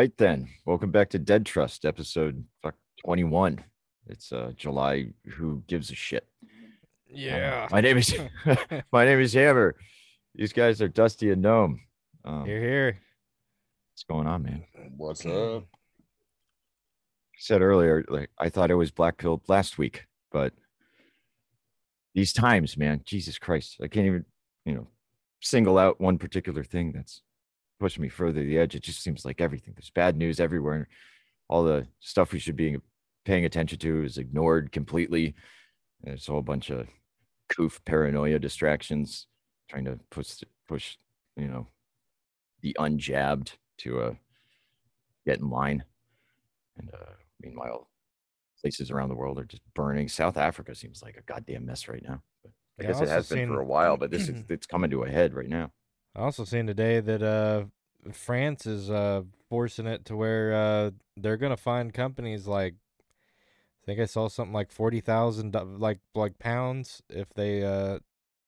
All right then. Welcome back to Dead Trust, episode 21. It's uh July. Who gives a shit? Um, Yeah. my name is my name is Hammer. These guys are Dusty and Gnome. Um, You're here. what's going on, man? What's up? I said earlier, like I thought it was black pilled last week, but these times, man, Jesus Christ, I can't even, you know, single out one particular thing that's pushing me further to the edge. It just seems like everything. There's bad news everywhere. All the stuff we should be paying attention to is ignored completely. There's a whole bunch of coof paranoia distractions trying to push push, you know, the unjabbed to uh get in line. And uh, meanwhile, places around the world are just burning. South Africa seems like a goddamn mess right now. But I Yeah, guess it has also been for a while, but this is it's coming to a head right now. I also seen today that uh France is uh forcing it to where uh they're gonna find companies like I think I saw something like forty thousand like like pounds if they uh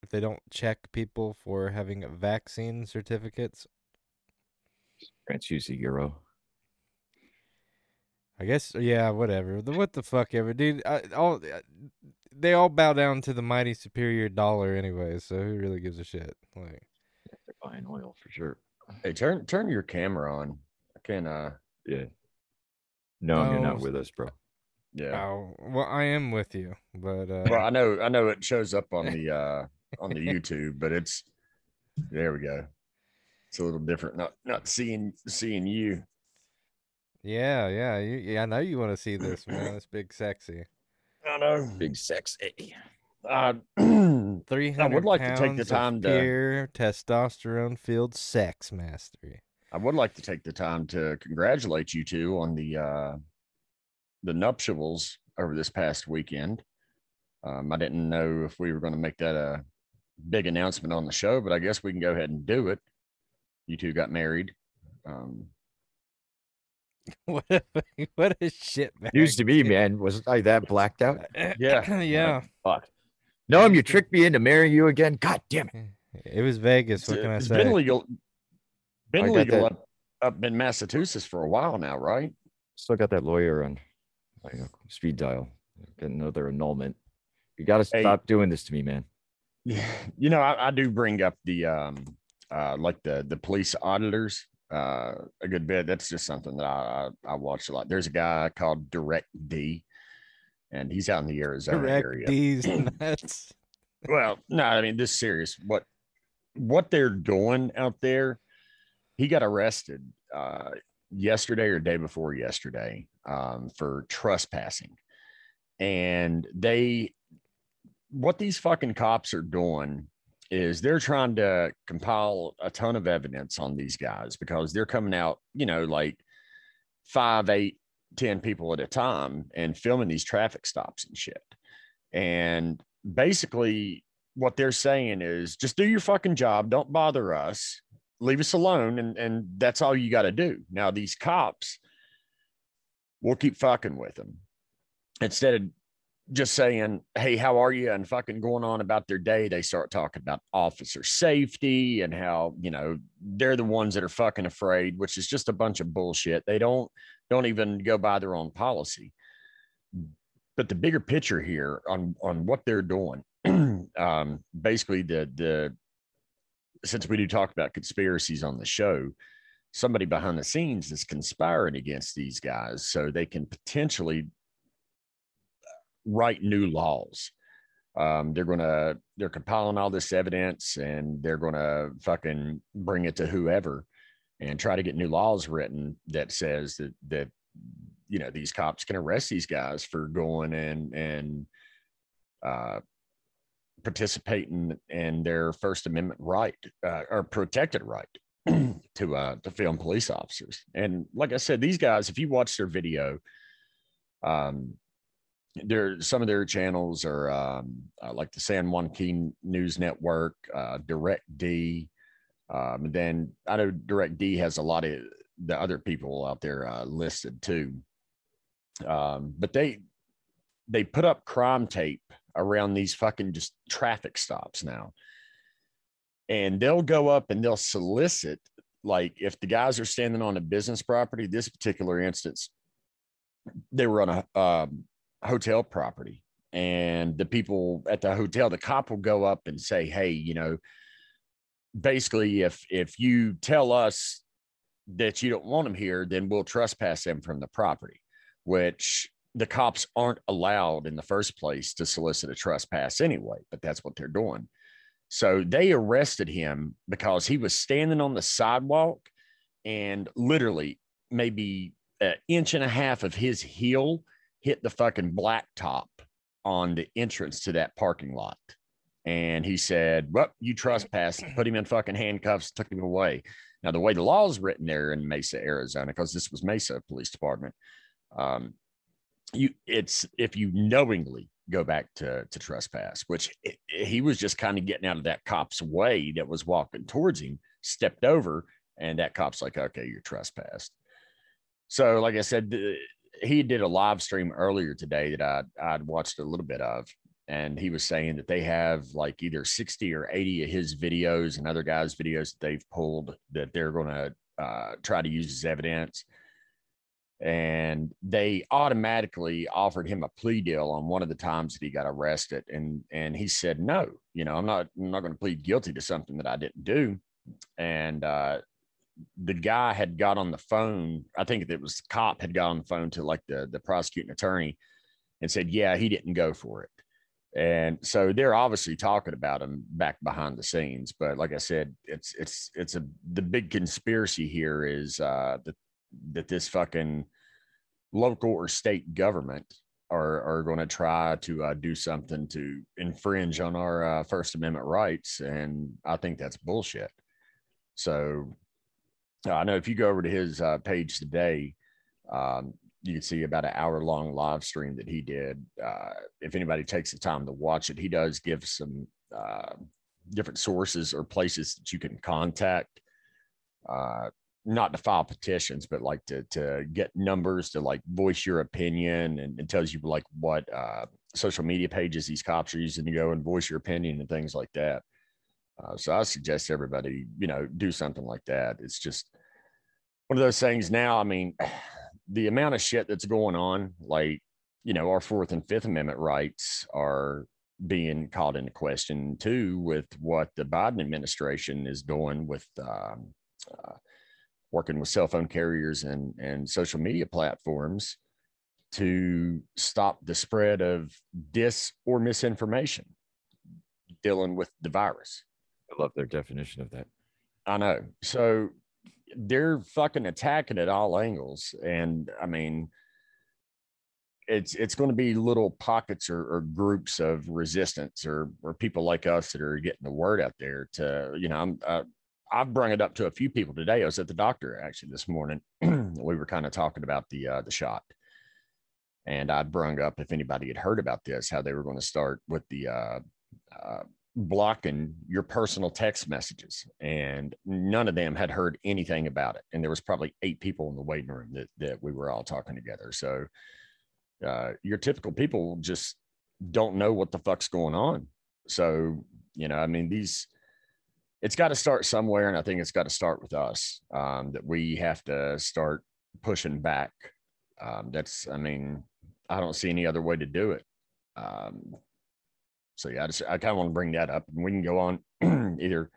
if they don't check people for having vaccine certificates. France use the euro. I guess yeah, whatever. The what the fuck ever, dude. I, all uh, they all bow down to the mighty superior dollar anyway. So who really gives a shit? Like buying oil for sure. Hey, turn turn your camera on. I can uh Yeah. No, you're Oh, not with us, bro. yeah. oh, well, I am with you, but uh, Well, I know I know it shows up on the uh on the YouTube, but it's there we go. It's a little different. Not not seeing seeing you. Yeah, yeah, you, yeah. I know you want to see this, man. It's big, sexy. I know. Big sex. Hey. Uh, Three hundred. I would like to take the time to- pure testosterone filled sex mastery. I would like to take the time to congratulate you two on the uh the nuptials over this past weekend. Um, I didn't know if we were going to make that a big announcement on the show, but I guess we can go ahead and do it. You two got married. Um, What a what a shit bag. Used to be, man. Was I that blacked out? Yeah. yeah. Fuck. No, you tricked me into marrying you again. God damn it. It was Vegas. What it's- can I it's say? been legal. Been I legal up, up in Massachusetts for a while now, right? Still got that lawyer on you know, speed dial. Get another annulment. You got to Hey. stop doing this to me, man. Yeah, you know, I, I do bring up the um uh like the the police auditors uh a good bit. That's just something that I I, I watch a lot. There's a guy called Direct D, and he's out in the Arizona Correct area. D's nuts. Well, no, I mean this is serious. What what they're doing out there? He got arrested uh yesterday or day before yesterday um for trespassing. And they what these fucking cops are doing is they're trying to compile a ton of evidence on these guys because they're coming out, you know, like five, eight, ten people at a time and filming these traffic stops and shit. And basically, what they're saying is just do your fucking job. Don't bother us. Leave us alone. And, and that's all you got to do. Now, these cops will keep fucking with them instead of just saying, Hey, how are you? And fucking going on about their day. They start talking about officer safety and how, you know, they're the ones that are fucking afraid, which is just a bunch of bullshit. They don't, don't even go by their own policy but the bigger picture here on on what they're doing um basically the the since we do talk about conspiracies on the show somebody behind the scenes is conspiring against these guys so they can potentially write new laws. Um they're gonna they're compiling all this evidence and they're gonna fucking bring it to whoever and try to get new laws written that says that that you know these cops can arrest these guys for going and and uh participating in their first amendment right uh, or protected right to uh to film police officers. And like i said these guys if you watch their video um there some of their channels are um uh, like the san juan king news network uh direct d um then i know direct d has a lot of the other people out there uh, listed too. Um, but they they put up crime tape around these fucking just traffic stops now. And they'll go up and they'll solicit like if the guys are standing on a business property, this particular instance, they were on a um, hotel property, and the people at the hotel, the cop will go up and say, "Hey, you know, basically, if if you tell us that you don't want them here, then we'll trespass them from the property." Which the cops aren't allowed in the first place to solicit a trespass anyway, but that's what they're doing. So they arrested him because he was standing on the sidewalk and literally maybe an inch and a half of his heel hit the fucking blacktop on the entrance to that parking lot. And he said, Well, you trespassed, put him in fucking handcuffs, took him away. Now, the way the law is written there in Mesa, Arizona, because this was Mesa Police Department, um, you it's if you knowingly go back to to trespass, which it, he was just kind of getting out of that cop's way that was walking towards him, stepped over, and that cop's like, "Okay, you're trespassed." So, like I said, he did a live stream earlier today that I I'd watched a little bit of, and he was saying that they have like either 60 or 80 of his videos and other guys' videos that they've pulled that they're going to uh, try to use as evidence. And they automatically offered him a plea deal on one of the times that he got arrested and and he said no you know i'm not i'm not going to plead guilty to something that i didn't do. And uh the guy had got on the phone i think it was cop had got on the phone to like the the prosecuting attorney and said yeah he didn't go for it and so they're obviously talking about him back behind the scenes but like i said it's it's it's a the big conspiracy here is uh that that this fucking local or state government are are going to try to uh, do something to infringe on our uh, First Amendment rights, and I think that's bullshit. So I know if you go over to his uh, page today, um, you can see about an hour long live stream that he did. Uh, if anybody takes the time to watch it, he does give some uh, different sources or places that you can contact not to file petitions, but like to to get numbers to like voice your opinion and it tells you like what uh, social media pages these cops are using to go and voice your opinion and things like that. Uh, so I suggest everybody, you know, do something like that. It's just one of those things now. I mean, the amount of shit that's going on, like, you know, our Fourth and Fifth Amendment rights are being called into question too with what the Biden administration is doing with um, uh, working with cell phone carriers and, and social media platforms to stop the spread of dis or misinformation dealing with the virus. I love their definition of that. I know. So they're fucking attacking at all angles. And I mean, it's it's going to be little pockets or, or, groups of resistance or or people like us that are getting the word out there to you know I'm uh, I've brought it up to a few people today. I was at the doctor actually this morning. we were kind of talking about the uh, the shot, and I'd brung up if anybody had heard about this, how they were going to start with the uh, uh, blocking your personal text messages, and none of them had heard anything about it. And there was probably eight people in the waiting room that that we were all talking together. So uh, your typical people just don't know what the fuck's going on. So you know, I mean these it's got to start somewhere, and I think it's got to start with us. Um, that we have to start pushing back. Um, that's, I mean, I don't see any other way to do it. Um, so yeah, I just I kind of want to bring that up, and we can go on either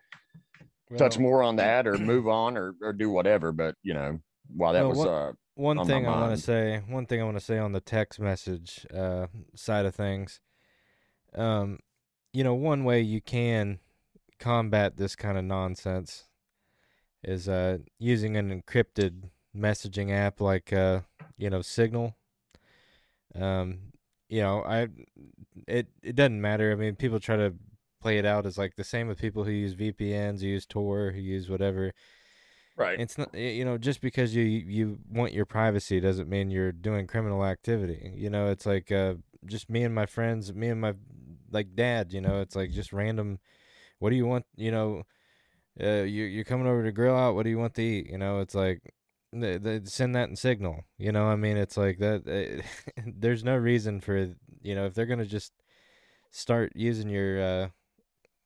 well, touch more on that or move on or or do whatever. But you know, while that well, was uh one thing I want to say, one thing I want to say on the text message uh, side of things, um, you know, one way you can combat this kind of nonsense is uh, using an encrypted messaging app like uh, you know Signal. Um, you know, I it it doesn't matter. I mean, people try to play it out as like the same with people who use VPNs, who use Tor, who use whatever. Right. It's not you know just because you you want your privacy doesn't mean you're doing criminal activity. You know, it's like uh, just me and my friends, me and my like dad. You know, it's like just random what do you want? You know, uh, you you're coming over to grill out. What do you want to eat? You know, it's like they, they send that in Signal. You know, I mean, it's like that. Uh, there's no reason for you know if they're gonna just start using your uh,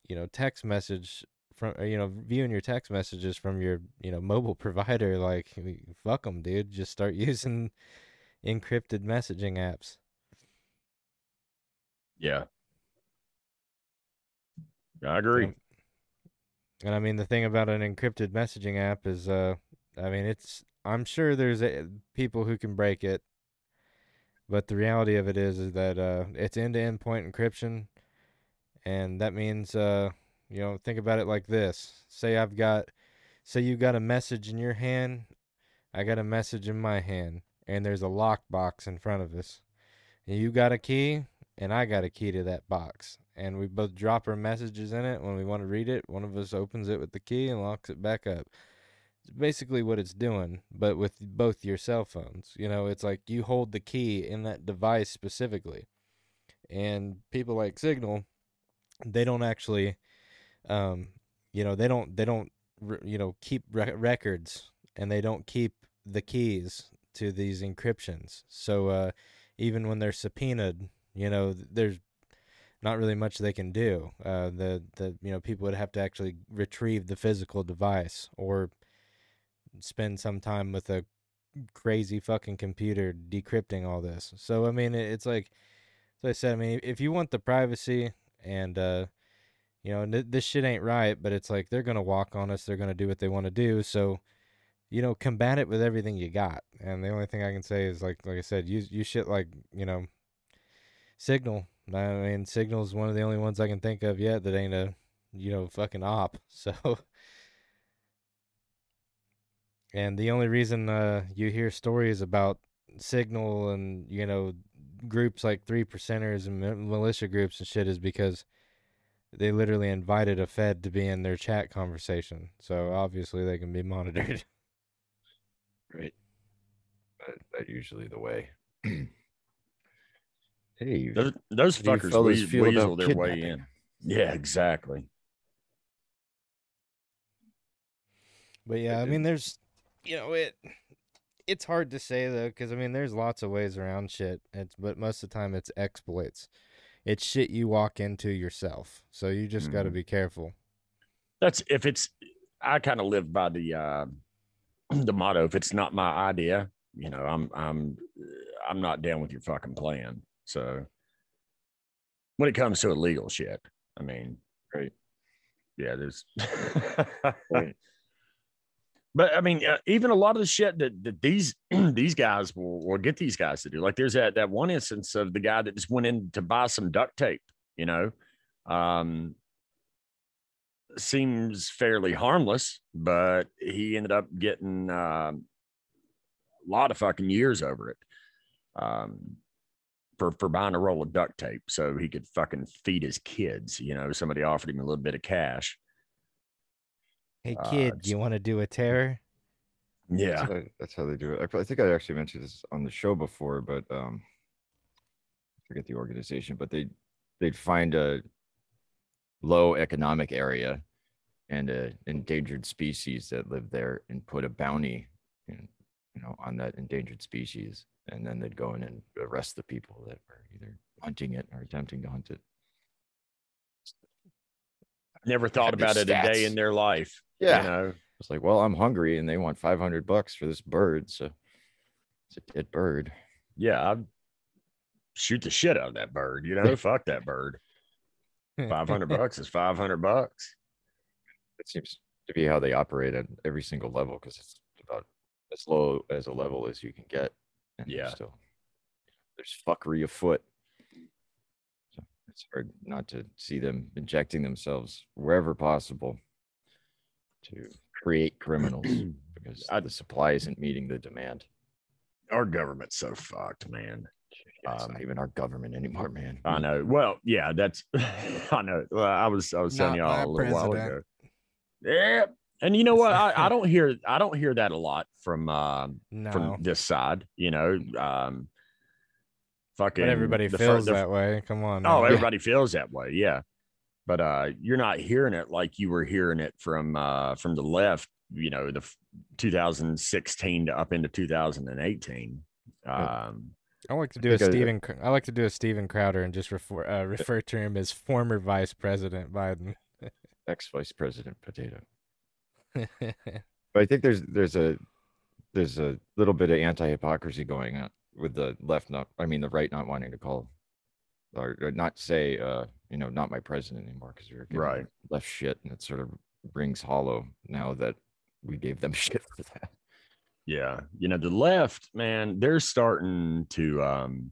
you know text message from or, you know viewing your text messages from your you know mobile provider like fuck them dude just start using encrypted messaging apps Yeah. I agree. Um, and i mean the thing about an encrypted messaging app is uh i mean it's i'm sure there's a, people who can break it but the reality of it is is that uh it's end-to-end point encryption and that means uh you know think about it like this. Say i've got say you've got a message in your hand i got a message in my hand and there's a lockbox in front of us and you got a key and i got a key to that box and we both drop our messages in it. When we want to read it one of us opens it with the key and locks it back up basically what it's doing but with both your cell phones you know it's like you hold the key in that device specifically. And people like signal they don't actually um you know they don't they don't you know keep re- records and they don't keep the keys to these encryptions. So uh even when they're subpoenaed you know there's not really much they can do. Uh the the you know people would have to actually retrieve the physical device or spend some time with a crazy fucking computer decrypting all this. So i mean it's like as i said i mean if you want the privacy and uh you know th- this shit ain't right but it's like they're gonna walk on us they're gonna do what they want to do. So you know combat it with everything you got. And the only thing i can say is like like i said use use shit like you know signal. I mean signal's one of the only ones i can think of yet that ain't a you know fucking op. So and the only reason uh you hear stories about signal and you know groups like three percenters and militia groups and shit is because they literally invited a fed to be in their chat conversation so obviously they can be monitored Right. That, that usually the way. hey, Those, those how do you fuckers fellas wee- feel weasel about their way in. Yeah, exactly. But yeah, I mean, there's, you know, it. It's hard to say though, because I mean, there's lots of ways around shit. It's but most of the time it's exploits. It's shit you walk into yourself, so you just got to be careful. That's if it's. I kind of live by the uh, the motto: if it's not my idea, you know, I'm I'm I'm not down with your fucking plan. So when it comes to illegal shit, I mean, Right. Yeah, there's. Right. But I mean, uh, even a lot of the shit that, that these these guys will, will get these guys to do. Like there's that that one instance of the guy that just went in to buy some duct tape. You know, um, seems fairly harmless, but he ended up getting um, a lot of fucking years over it. Um, for for buying a roll of duct tape so he could fucking feed his kids. You know, somebody offered him a little bit of cash. Hey Uh, kid, it's- you want to do a terror? Yeah. That's how, that's how they do it. I, I think I actually mentioned this on the show before, but um, I forget the organization, but they they'd find a low economic area and a endangered species that live there and put a bounty, in, you know, on that endangered species, and then they'd go in and arrest the people that were either hunting it or attempting to hunt it. Never thought about it a day in their life. Yeah, You know, it's like, well, I'm hungry, and they want 500 bucks for this bird, so it's a dead bird. yeah, I'd shoot the shit out of that bird. You know, fuck that bird. 500 bucks is 500 bucks. it seems to be how they operate at every single level because it's about as low as a level as you can get. And there's Yeah. still there's fuckery afoot. So it's hard not to see them injecting themselves wherever possible to create criminals because I- the supply isn't meeting the demand. Our government's so fucked, man. It's Um, not even our government anymore, man. I know. Well, yeah, that's I know. Well, I was I was telling Not y'all a little while ago. president. Yeah. And you know what? I, I don't hear I don't hear that a lot from um no, from this side, you know. Um fucking but everybody the fir- feels the- that way. Come on. Oh, man. everybody feels that way, yeah. But uh you're not hearing it like you were hearing it from uh from the left, you know, the f- 2016 to up into 2018. Um I like to do a Stephen. I- Steven. Cr- I like to do a Steven Crowder and just refer uh, refer to him as former Vice President Biden. ex vice president potato. But I think there's there's a there's a little bit of anti hypocrisy going on with the left not I mean the right not wanting to call or, or not say uh you know not my president anymore because we're giving Right. left shit and it sort of rings hollow now that we gave them shit for that. Yeah. You know, the left, man, they're starting to um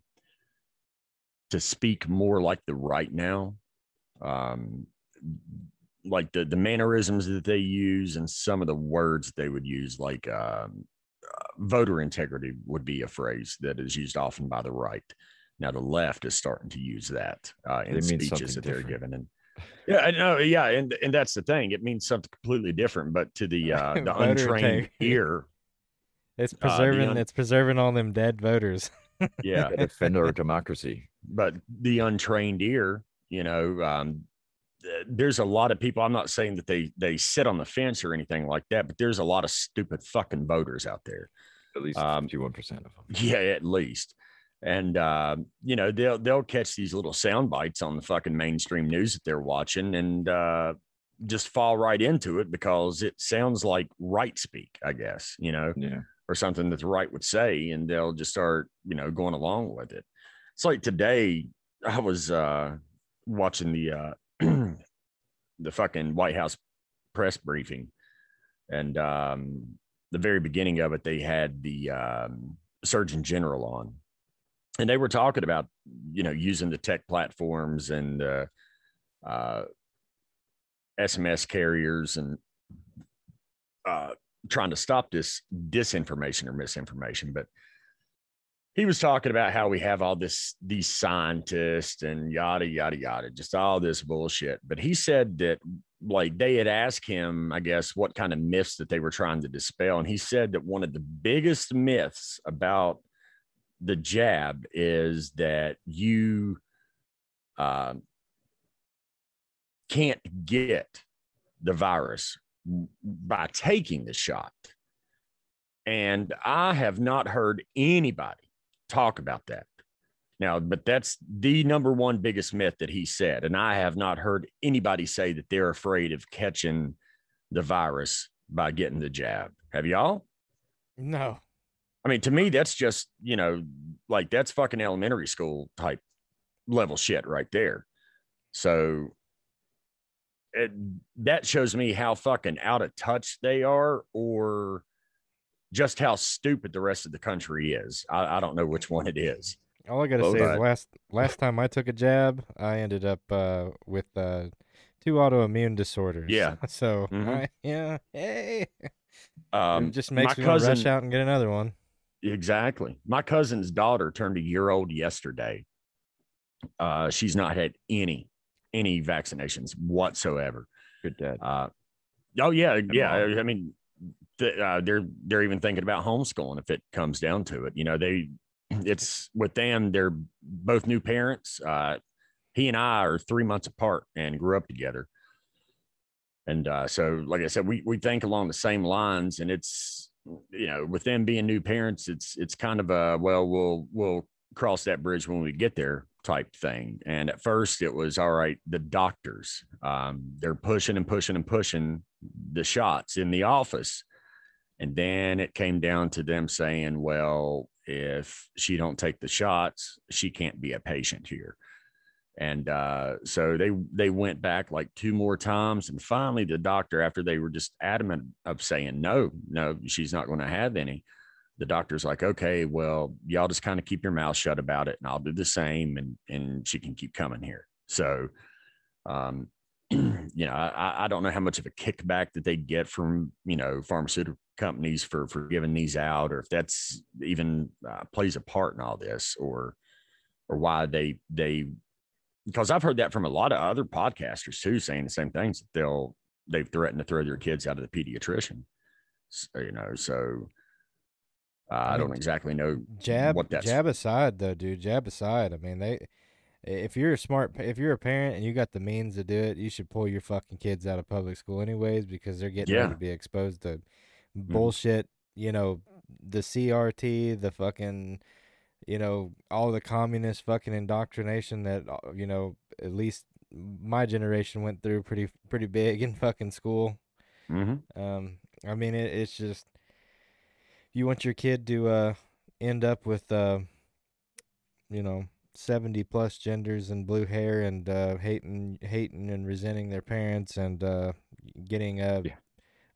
to speak more like the right now. Um like the the mannerisms that they use and some of the words they would use like um uh, voter integrity would be a phrase that is used often by the right. Now the left is starting to use that uh, in It speeches something that they're different. giving, and yeah, I know, yeah, and and that's the thing; it means something completely different. But to the uh, the untrained integrity. ear, it's the preserving. un- it's preserving all them dead voters. yeah, Gotta defend our democracy. but the untrained ear, you know, um, th- there's a lot of people. I'm not saying that they they sit on the fence or anything like that, but there's a lot of stupid fucking voters out there. At least Um, fifty-one percent of them. Yeah, at least. And uh, you know, they'll they'll catch these little sound bites on the fucking mainstream news that they're watching and uh just fall right into it because it sounds like right speak, I guess, you know, Yeah. or something that the right would say, and they'll just start, you know, going along with it. It's like today I was uh watching the uh the fucking White House press briefing. And um the very beginning of it they had the um surgeon general on. And they were talking about you know using the tech platforms and uh, uh, sms carriers and uh, trying to stop this disinformation or misinformation. But he was talking about how we have all this these scientists and yada yada yada just all this bullshit. But he said that like they had asked him i guess what kind of myths that they were trying to dispel. And he said that one of the biggest myths about the jab is that you um, can't get the virus by taking the shot. And i have not heard anybody talk about that now, but that's the number one biggest myth that he said. And I have not heard anybody say that they're afraid of catching the virus by getting the jab. Have y'all? No. I mean, to me, that's just, you know, like that's fucking elementary school type level shit right there. So it, that shows me how fucking out of touch they are or just how stupid the rest of the country is. I, I don't know which one it is. All I gotta Both say is last last time I took a jab, I ended up uh, with uh, two autoimmune disorders. Yeah. So Mhm. I, yeah, hey, Um, it just my makes me want to rush out and get another one. Exactly. My cousin's daughter turned a year old yesterday. Uh, she's not had any any vaccinations whatsoever. Good dad. Uh, oh yeah, yeah. I mean, th- uh, they're they're even thinking about homeschooling if it comes down to it. You know, they it's with them. They're both new parents. Uh, he and I are three months apart and grew up together. And uh, so, like I said, we we think along the same lines, and it's you know, with them being new parents, it's it's kind of a well, we'll we'll cross that bridge when we get there type thing. And at first, it was all right. The doctors, um, they're pushing and pushing and pushing the shots in the office, and then it came down to them saying, well, if she don't take the shots, she can't be a patient here. And uh, so they they went back like two more times, and finally the doctor, after they were just adamant of saying no, no, she's not going to have any. The doctor's like, okay, well, y'all just kind of keep your mouth shut about it, and I'll do the same, and and she can keep coming here. So, um, you know, I, I don't know how much of a kickback that they get from you know pharmaceutical companies for for giving these out, or if that's even uh, plays a part in all this, or or why they they because I've heard that from a lot of other podcasters too, saying the same things. That they'll they've threatened to throw their kids out of the pediatrician. So, you know, so uh, I, I don't exactly know Jab, what that's. jab aside, though, dude. Jab aside. I mean, they. If you're a smart, if you're a parent and you got the means to do it, you should pull your fucking kids out of public school anyways because they're getting ready Yeah. to be exposed to bullshit. You know, the CRT, the fucking, you know, all the communist fucking indoctrination that uh, you know at least my generation went through pretty pretty big in fucking school. Mm-hmm. Um, I mean, it, it's just you want your kid to uh end up with uh, you know, seventy plus genders and blue hair and uh, hating hating and resenting their parents and uh, getting uh. Yeah.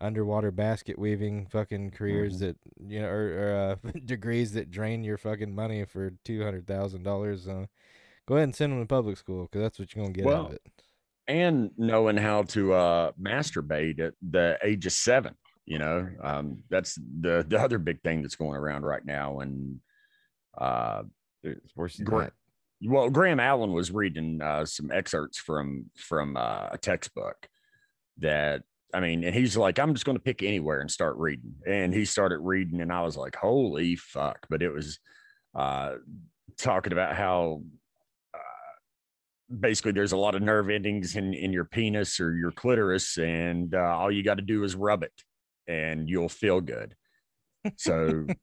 Underwater basket weaving fucking careers that you know, or, or uh, degrees that drain your fucking money for two hundred thousand dollars. Uh, go ahead and send them to public school because that's what you're gonna get out Well, of it. and knowing how to uh masturbate at the age of seven you know um that's the the other big thing that's going around right now and uh It's worse than Gra- well graham allen was reading uh some excerpts from from uh, a textbook that i mean and he's like i'm just going to pick anywhere and start reading and he started reading and i was like holy fuck but it was uh talking about how uh, basically there's a lot of nerve endings in in your penis or your clitoris and uh, all you got to do is rub it and you'll feel good so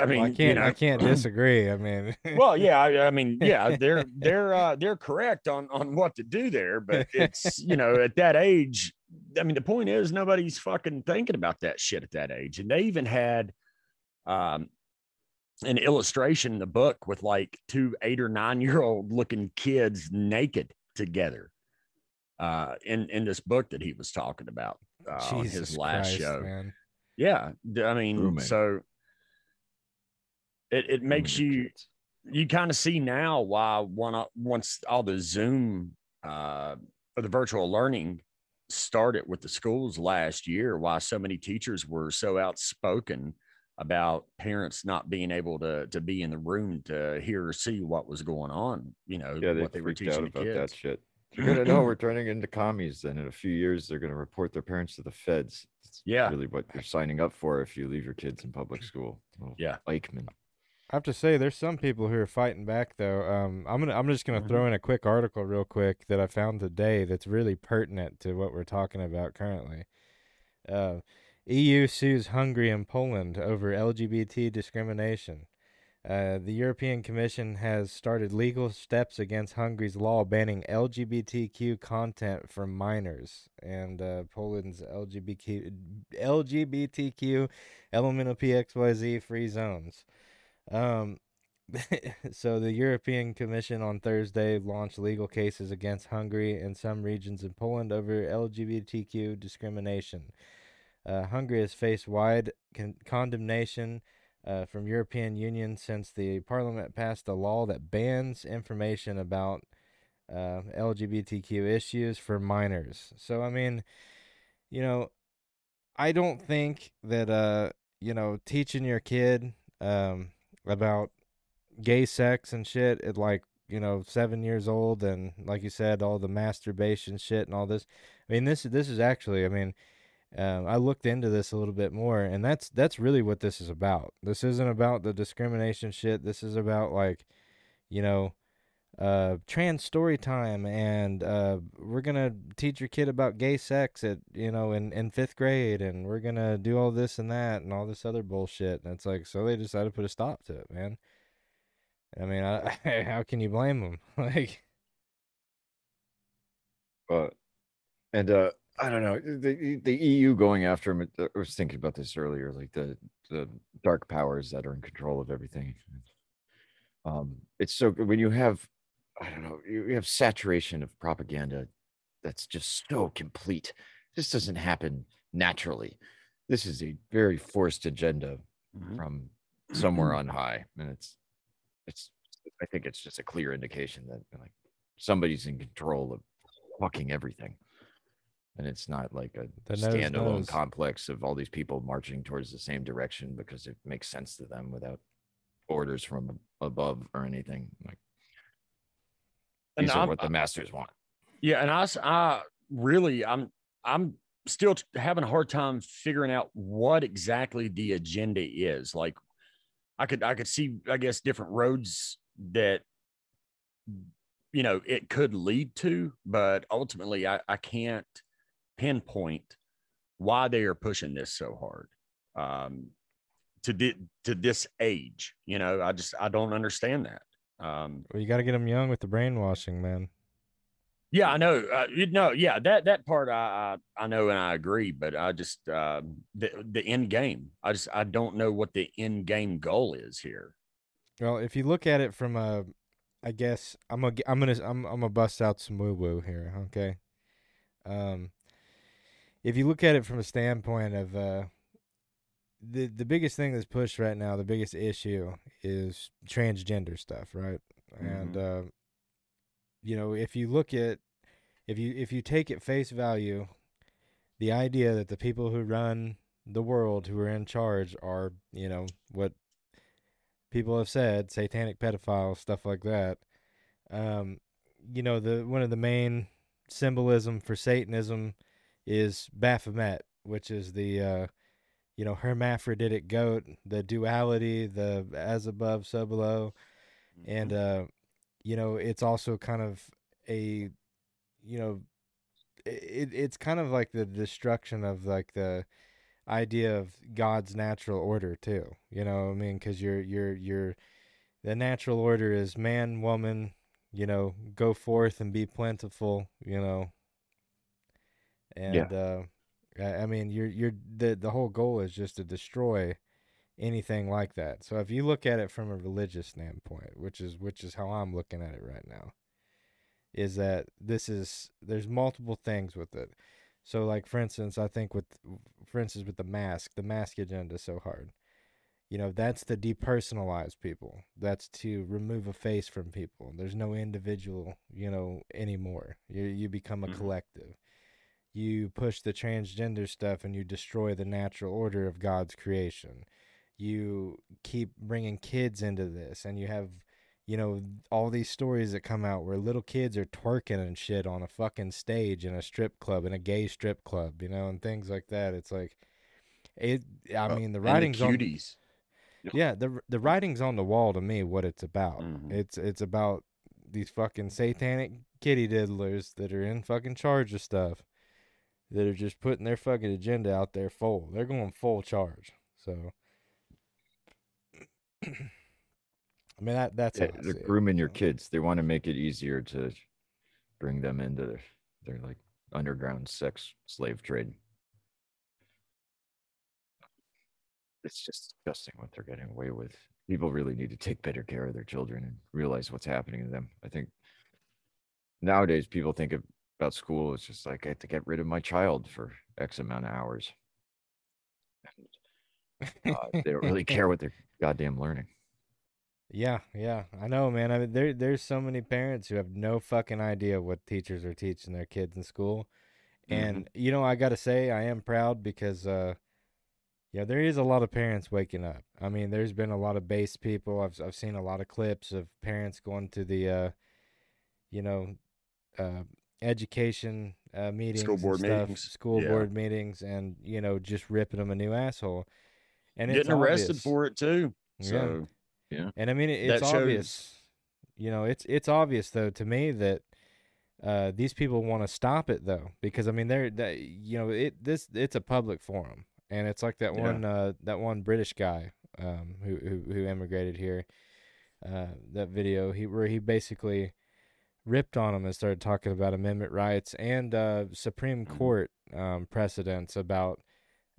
i mean Well, I can't. I know, can't disagree. I mean, well yeah I, I mean yeah they're they're uh they're correct on on what to do there but it's you know at that age i mean the point is nobody's fucking thinking about that shit at that age and they even had um an illustration in the book with like two eight or nine year old looking kids naked together uh in in this book that he was talking about uh, on his last Christ, show man. yeah i mean Grooming. so it, it makes Grooming you kids. you kind of see now why one once all the Zoom uh, or the virtual learning started with the schools last year, why so many teachers were so outspoken about parents not being able to to be in the room to hear or see what was going on. You know Yeah, they what they were teaching about that shit. You're gonna know we're turning into commies. Then in a few years, they're gonna report their parents to the feds. It's Yeah. really what you're signing up for if you leave your kids in public school. Yeah. Eichmann. I have to say, there's some people who are fighting back though. Um, I'm gonna, I'm just gonna throw in a quick article real quick that I found today that's really pertinent to what we're talking about currently. Uh, EU sues Hungary and Poland over LGBT discrimination. Uh, the European Commission has started legal steps against Hungary's law banning LGBTQ content for minors, and uh, Poland's LGBTQ, LGBTQ elemental PXYZ free zones. Um, so the European Commission on Thursday launched legal cases against Hungary and some regions in Poland over LGBTQ discrimination. Uh, Hungary has faced wide con- condemnation uh, from European Union since the Parliament passed a law that bans information about uh, LGBTQ issues for minors. So I mean, you know, I don't think that uh, you know, teaching your kid um about gay sex and shit at like you know seven years old and like you said all the masturbation shit and all this. I mean this this is actually i mean um, i looked into this a little bit more and that's that's really what this is about. This isn't about the discrimination shit. This is about like you know uh trans story time and uh we're gonna teach your kid about gay sex at you know in in fifth grade and we're gonna do all this and that and all this other bullshit and it's like so they decided to put a stop to it man i mean I, how can you blame them like But and uh I don't know the the EU going after him. I was thinking about this earlier, like the the dark powers that are in control of everything. Um, it's so good when you have I don't know you have saturation of propaganda that's just so complete. This doesn't happen naturally. This is a very forced agenda Mhm. from somewhere on high, and it's it's I think it's just a clear indication that like somebody's in control of fucking everything. And it's not like a The standalone knows. complex of all these people marching towards the same direction because it makes sense to them without orders from above or anything. Like And these are I'm- what the masters want. Yeah, and I, I really, I'm, I'm still having a hard time figuring out what exactly the agenda is. Like, I could, I could see, I guess, different roads that, you know, it could lead to, but ultimately, I, I can't pinpoint why they are pushing this so hard. Um, to di- to this age, you know, I just I don't understand that. Um, well, you got to get them young with the brainwashing man Yeah, I know. Uh, you know, yeah, that that part I, I I know and I agree, but I just uh, the the end game. I just I don't know what the end game goal is here. Well, if you look at it from a, I guess I'm gonna I'm gonna I'm I'm gonna bust out some woo woo here. Okay, um, if you look at it from a standpoint of uh, the the biggest thing that's pushed right now, the biggest issue is transgender stuff, right? And uh, you know, if you look at if you if you take at face value the idea that the people who run the world who are in charge are, you know, what people have said, satanic pedophiles, stuff like that. Um, you know, the one of the main symbolism for Satanism is Baphomet, which is the uh, you know hermaphroditic goat, the duality, the as above, so below, and uh, you know it's also kind of a you know it, it's kind of like the destruction of like the idea of God's natural order too. You know, I mean, because you're you're you're the natural order is man, woman. You know, go forth and be plentiful. You know, and uh, I, I mean, you're you're the the whole goal is just to destroy anything like that. So if you look at it from a religious standpoint, which is which is how I'm looking at it right now, is that this is there's multiple things with it. So like for instance, I think with for instance with the mask, the mask agenda is so hard. You know, that's to depersonalize people. That's to remove a face from people. There's no individual, you know, anymore. You you become a Mhm. collective. You push the transgender stuff and you destroy the natural order of God's creation. You keep bringing kids into this and you have you know all these stories that come out where little kids are twerking and shit on a fucking stage in a strip club in a gay strip club you know and things like that it's like it i Uh, mean the and writing's on cuties. yeah the the writing's on the wall to me what it's about Mhm. it's it's about these fucking satanic kitty diddlers that are in fucking charge of stuff that are just putting their fucking agenda out there full they're going full charge so i mean that that's Yeah, they're see it, grooming your kids. They want to make it easier to bring them into their, their like underground sex slave trade. It's just disgusting what they're getting away with. People really need to take better care of their children and realize what's happening to them. I think nowadays people think of, about school it's just like I have to get rid of my child for X amount of hours. Uh, they don't really care what they're goddamn learning. Yeah, yeah, I know, man. I mean, there there's so many parents who have no fucking idea what teachers are teaching their kids in school, and you know, I gotta say, I am proud because, uh, yeah, there is a lot of parents waking up. I mean, there's been a lot of base people. I've I've seen a lot of clips of parents going to the, uh, you know, uh, education uh, meetings, school board stuff, meetings. school Yeah. board meetings, and you know, just ripping them a new asshole, and it's Getting arrested obvious. for it too. Yeah. yeah. And I mean, it- it's shows- obvious. You know, it's it's obvious though to me that uh, these people want to stop it though, because I mean, they're that you know it this it's a public forum, and it's like that Yeah. one uh, that one British guy um, who who who immigrated here. Uh, that video he where he basically ripped on him and started talking about amendment rights and uh, Supreme Mhm. Court um, precedents about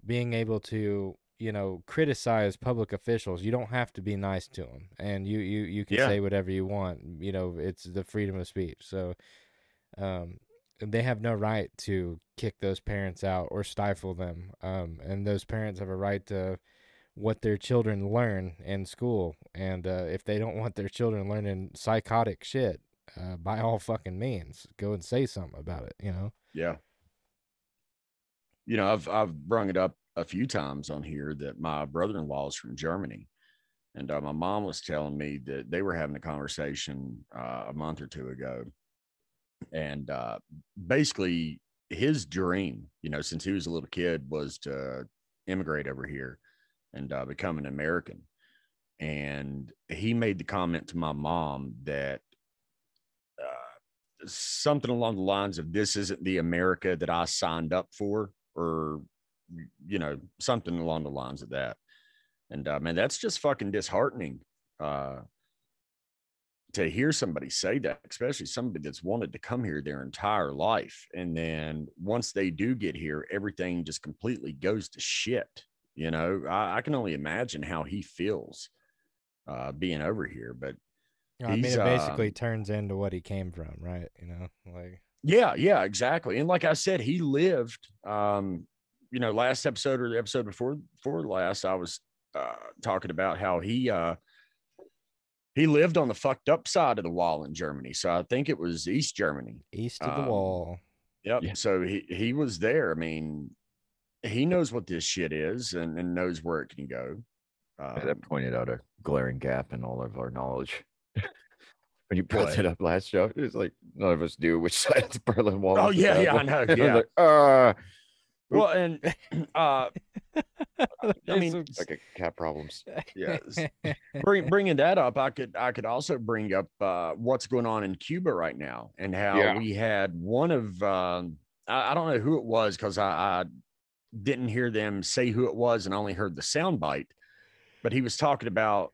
being able to you know criticize public officials you don't have to be nice to them and you you you can Yeah. say whatever you want you know it's the freedom of speech so um they have no right to kick those parents out or stifle them um and those parents have a right to what their children learn in school and uh, if they don't want their children learning psychotic shit uh, by all fucking means go and say something about it you know yeah. You know, I've I've brung it up a few times on here that my brother-in-law is from Germany. And uh, my mom was telling me that they were having a conversation uh, a month or two ago. And uh, basically, his dream, you know, since he was a little kid, was to immigrate over here and uh, become an American. And he made the comment to my mom that something along the lines of this isn't the America that I signed up for, or, you know, something along the lines of that. And uh, man, that's just fucking disheartening. Uh, to hear somebody say that, especially somebody that's wanted to come here their entire life, and then once they do get here, everything just completely goes to shit. You know, I, I can only imagine how he feels uh, being over here. But I mean, it basically um, turns into what he came from, right? You know, like yeah, yeah, exactly. And like I said, he lived. Um, you know, last episode or the episode before before last, I was uh, talking about how he uh, he lived on the fucked up side of the wall in Germany. So I think it was East Germany. east of the Um, wall. Yep. Yeah. So he he was there. I mean, he knows what this shit is and, and knows where it can go. Yeah, Um, that pointed out a glaring gap in all of our knowledge. when you brought it up last show, it was like none of us knew which side of the Berlin Wall. Oh, yeah, yeah, I know, And I was yeah. like, uh, well, and uh, I mean, like a cat problems. yes. bring, bringing that up, I could I could also bring up uh, what's going on in Cuba right now and how Yeah. we had one of um, I, I don't know who it was because I, I didn't hear them say who it was and I only heard the sound bite, but he was talking about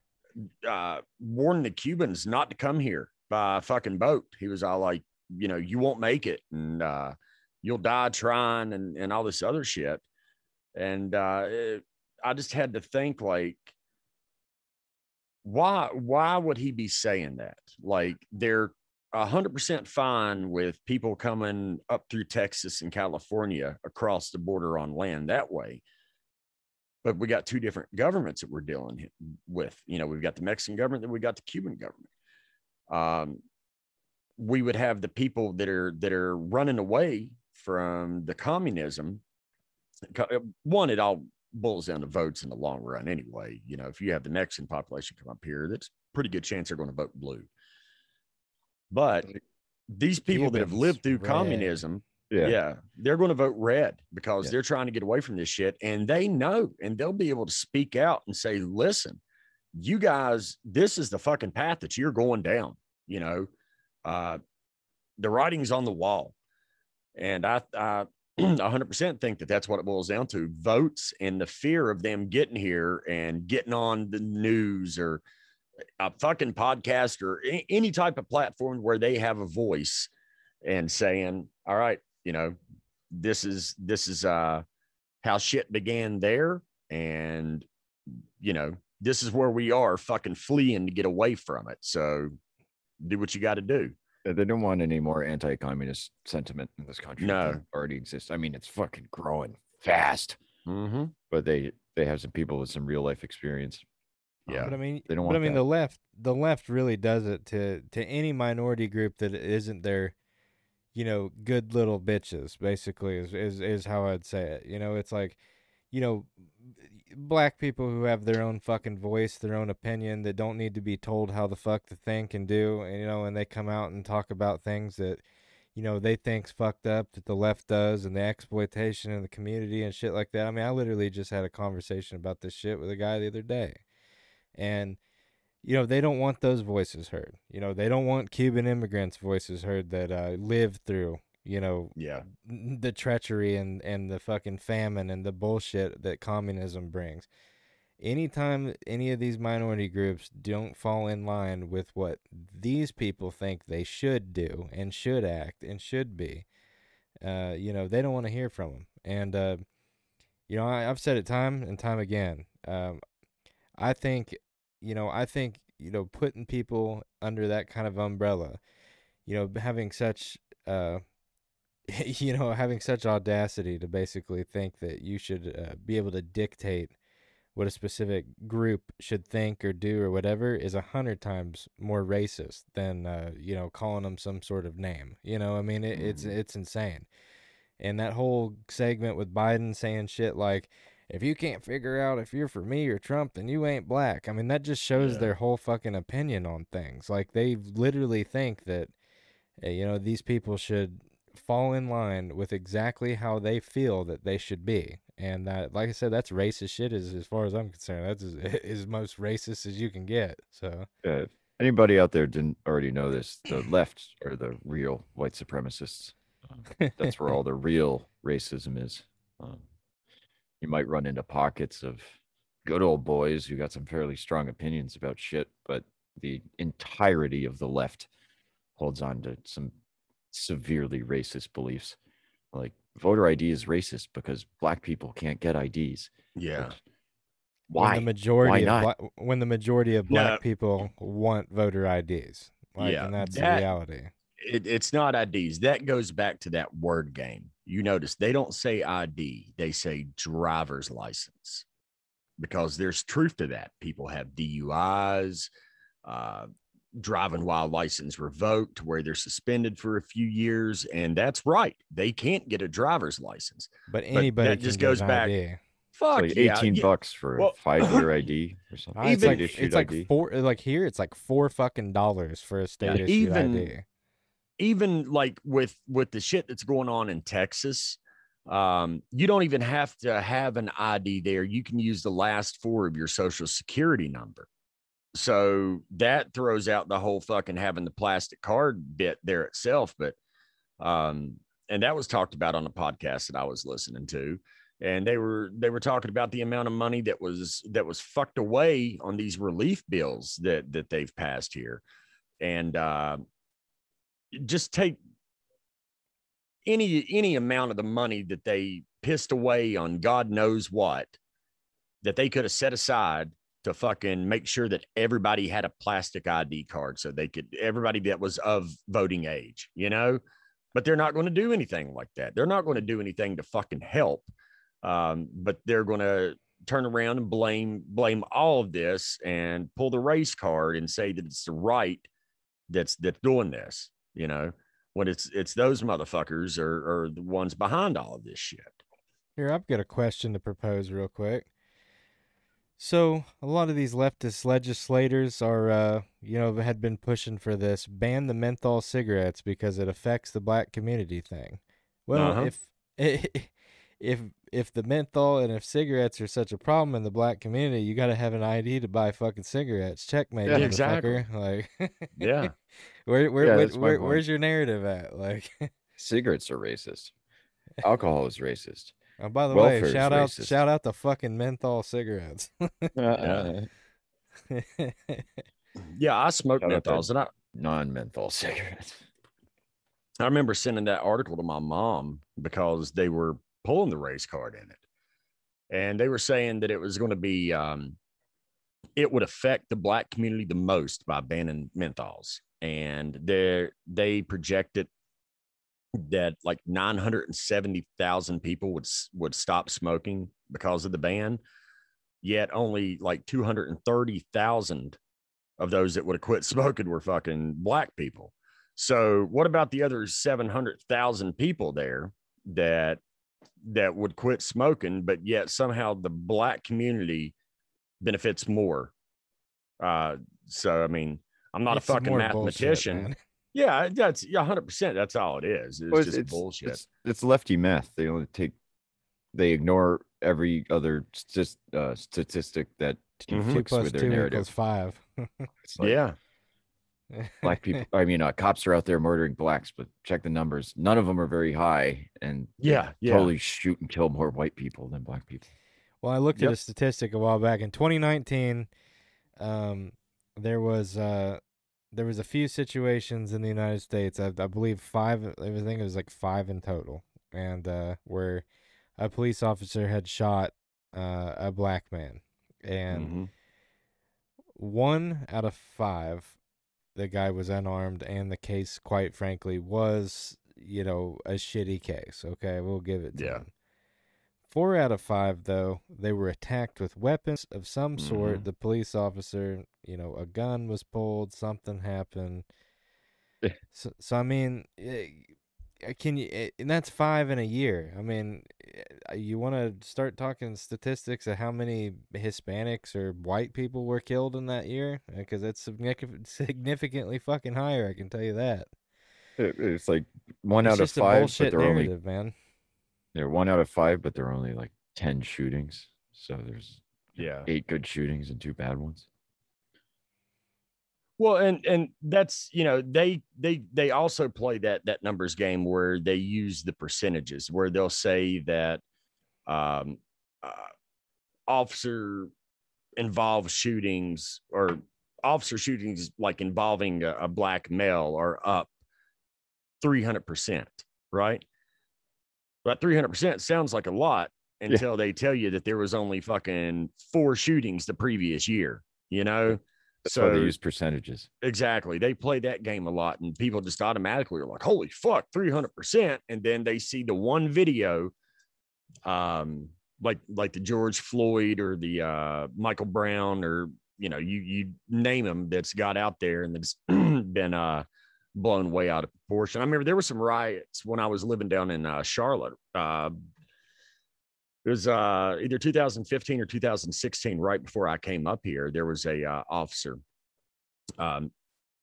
uh, the Cubans not to come here by fucking boat. He was all like, you know, you won't make it and uh, you'll die trying and and all this other shit. And uh, it- I just had to think like why why would he be saying that like they're 100% fine with people coming up through texas and california across the border on land that way but we got two different governments that we're dealing with you know we've got the mexican government and we got the cuban government um, we would have the people that are that are running away from the communism uh, one it all boils down to votes in the long run anyway. You know, if you have the Mexican population come up here, that's pretty good chance they're going to vote blue. But these people that have lived through red. communism, Yeah. yeah. they're going to vote red because Yeah. they're trying to get away from this shit. And they know, and they'll be able to speak out and say, listen, you guys, this is the fucking path that you're going down. You know, uh, the writing's on the wall. And I, I 100% think that that's what it boils down to votes and the fear of them getting here and getting on the news or a fucking podcast or any type of platform where they have a voice and saying, all right, you know, this is, this is, uh, how shit began there. And, you know, this is where we are fucking fleeing to get away from it. So do what you got to do. They don't want any more anti-communist sentiment in this country. No. that already exists. I mean, it's fucking growing fast, Mm-hmm. but they they have some people with some real life experience. Yeah. But I mean, they don't but I mean, that. the left, the left really does it to to any minority group that isn't their, you know, good little bitches. Basically, is is is how I'd say it. You know, it's like, you know, black people who have their own fucking voice, their own opinion, that don't need to be told how the fuck to think and do. And you know, and they come out and talk about things that. You know, they think's fucked up that the left does and the exploitation in the community and shit like that. I mean, I literally just had a conversation about this shit with a guy the other day and you know they don't want those voices heard. You know they don't want cuban immigrants voices heard that uh, lived through you know Yeah. the treachery and and the fucking famine and the bullshit that communism brings. Anytime any of these minority groups don't fall in line with what these people think they should do and should act and should be uh, you know they don't want to hear from them and uh, you know I, i've said it time and time again. Um, i think you know i think you know putting people under that kind of umbrella you know having such uh you know having such audacity to basically think that you should uh, be able to dictate what a specific group should think or do or whatever is a hundred times more racist than uh, you know calling them some sort of name. You know, I mean, it, it's Mhm. it's insane. And that whole segment with Biden saying shit like, "If you can't figure out if you're for me or Trump, then you ain't black." I mean, that just shows Yeah. their whole fucking opinion on things. Like they literally think that, you know, these people should fall in line with exactly how they feel that they should be. And that, like I said, that's racist shit. As as far as I'm concerned, that's as, as most racist as you can get. So if anybody out there didn't already know this, the left are the real white supremacists. Um, that's where all the real racism is. Um, you might run into pockets of good old boys who got some fairly strong opinions about shit, but the entirety of the left holds on to some severely racist beliefs. Like voter ID is racist because black people can't get IDs. Yeah. Which- When Why? the majority Why of not? bla- when the majority of No. black people want voter IDs. Like, Yeah, and that's that- the reality. It, it's not IDs. That goes back to that word game. You notice they don't say ID, they say driver's license because there's truth to that. People have DUIs, uh, driving while license revoked, where they're suspended for a few years. And that's right. They can't get a driver's license. But anybody that just goes back- ID. Fuck like yeah, 18 yeah. bucks for Well- a five year ID or something. Ah, it's Even- like it's like ID. four like here it's like four fucking dollars for a state issued even- ID. Even like with with the shit that's going on in Texas, um, you don't even have to have an ID there. You can use the last four of your social security number. So that throws out the whole fucking having the plastic card bit there itself. But um, and that was talked about on a podcast that I was listening to. And they were they were talking about the amount of money that was that was fucked away on these relief bills that that they've passed here. And uh just take any any amount of the money that they pissed away on God knows what that they could have set aside to fucking make sure that everybody had a plastic ID card so they could everybody that was of voting age, you know. But they're not going to do anything like that. They're not going to do anything to fucking help. Um, but they're going to turn around and blame blame all of this and pull the race card and say that it's the right that's that's doing this you know when it's it's those motherfuckers are, are the ones behind all of this shit Here, I've got a question to propose real quick. So, a lot of these leftist legislators are, uh, you know, had been pushing for this ban the menthol cigarettes because it affects the black community thing. Well, Uh-huh. if if if the menthol and if cigarettes are such a problem in the black community, you got to have an ID to buy fucking cigarettes. Checkmate, Yeah, exactly. Like, yeah where where Yeah, where, where where's your narrative at? Like, Cigarettes are racist. Alcohol is racist. oh, by the Welfare way, shout out racist. shout out to fucking menthol cigarettes. Uh, yeah i smoke Shout menthols and i Non menthol cigarettes. i remember sending that article to my mom because they were pulling the race card in it and they were saying that it was going to be um it would affect the black community the most by banning menthols and they they projected that like 970,000 people would would stop smoking because of the ban yet only like 230,000 of those that would have quit smoking were fucking black people. So what about the other 700,000 people there that that would quit smoking but yet somehow the black community benefits more? Uh so i mean i'm not It's a fucking more bullshit, mathematician yeah that's yeah 100% that's all it is it's Well, just bullshit It's, it's lefty math. They only take, they ignore every other st- uh, statistic that Mhm. Two conflicts plus with their two narrative. five. It's like yeah black people. I mean, uh, cops are out there murdering blacks, but check the numbers. None of them are very high, and Yeah, yeah. totally shoot and kill more white people than black people. Well, I looked Yep. at a statistic a while back in 2019. Um, there was uh, there was a few situations in the United States. I, I believe five. I think it was like five in total, and uh, where a police officer had shot uh, a black man, and Mhm. one out of five, the guy was unarmed, and the case, quite frankly, was you know a shitty case. Okay, we'll give it to Yeah. him. Four out of five, though, they were attacked with weapons of some sort. Mhm. The police officer, you know, a gun was pulled, something happened. So, so I mean, eh, uh, can you? eh, And that's five in a year. I mean, eh, you want to start talking statistics of how many Hispanics or white people were killed in that year? Because that's significantly fucking higher. I can tell you that. It- it's like one it's out of just a five, but bullshit they're only man. They're one out of five, but they're only like ten shootings. So there's yeah eight good shootings and two bad ones. Well, and and that's you know they they they also play that that numbers game where they use the percentages where they'll say that um, uh, officer involved shootings or officer shootings like involving a, a black male are up 300%, right? But 300% sounds like a lot until yeah. they tell you that there was only fucking four shootings the previous year, you know? That's so they use percentages. Exactly. They play that game a lot, and people just automatically are like, holy fuck, 300%. And then they see the one video, um, like like the George Floyd or the uh, Michael Brown or you know, you you name them that's got out there and that's been uh blown way out of proportion. I remember there were some riots when I was living down in uh, Charlotte. Uh, it was uh, either 2015 or 2016, right before I came up here. There was a uh, officer um,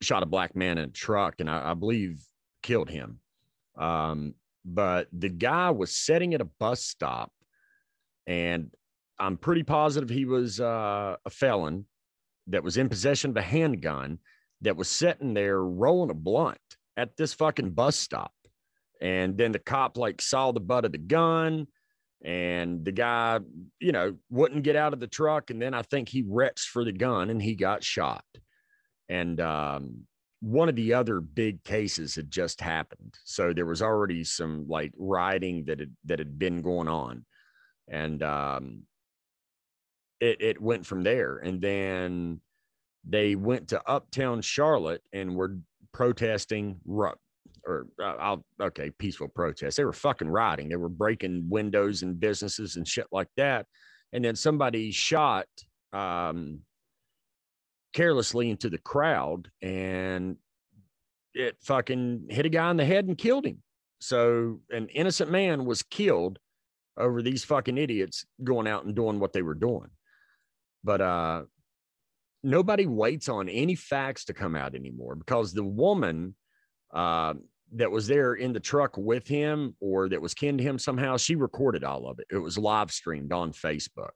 shot a black man in a truck, and I, I believe killed him. Um, but the guy was sitting at a bus stop, and I'm pretty positive he was uh, a felon that was in possession of a handgun that was sitting there rolling a blunt at this fucking bus stop. And then the cop like saw the butt of the gun and the guy, you know, wouldn't get out of the truck. And then I think he reached for the gun and he got shot. And um, one of the other big cases had just happened. So there was already some like rioting that had, that had been going on. And um, it, it went from there. And then they went to uptown Charlotte and were protesting or uh, I'll okay, peaceful protest. They were fucking rioting. They were breaking windows and businesses and shit like that. And then somebody shot um, carelessly into the crowd and it fucking hit a guy in the head and killed him. So an innocent man was killed over these fucking idiots going out and doing what they were doing. But uh nobody waits on any facts to come out anymore because the woman uh, that was there in the truck with him or that was kin to him somehow, she recorded all of it. It was live streamed on Facebook.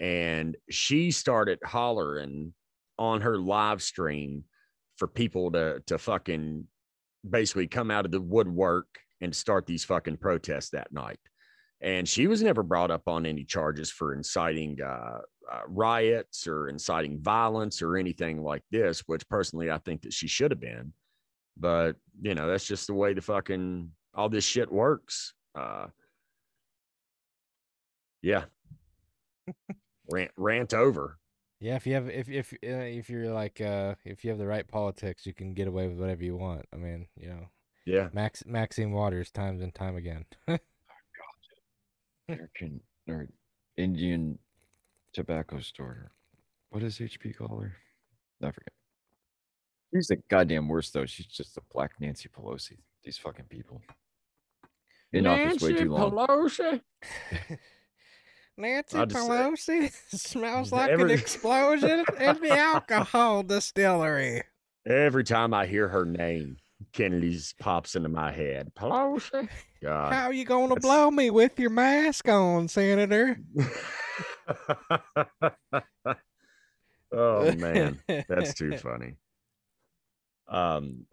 And she started hollering on her live stream for people to to fucking basically come out of the woodwork and start these fucking protests that night. And she was never brought up on any charges for inciting uh, uh, riots or inciting violence or anything like this, which personally I think that she should have been. But you know, that's just the way the fucking all this shit works. Uh, yeah, rant rant over. Yeah, if you have if if uh, if you're like uh if you have the right politics, you can get away with whatever you want. I mean, you know. Yeah. Max Maxine Waters times and time again. American or Indian tobacco store. What does HP call her? I forget. She's the goddamn worst though. She's just a black Nancy Pelosi. These fucking people. In Nancy office way too long. Pelosi. Nancy Pelosi smells like every... an explosion in the alcohol distillery. Every time I hear her name, Kennedy's pops into my head. Pelosi. God. How are you gonna That's... blow me with your mask on, Senator? oh man, that's too funny. Um,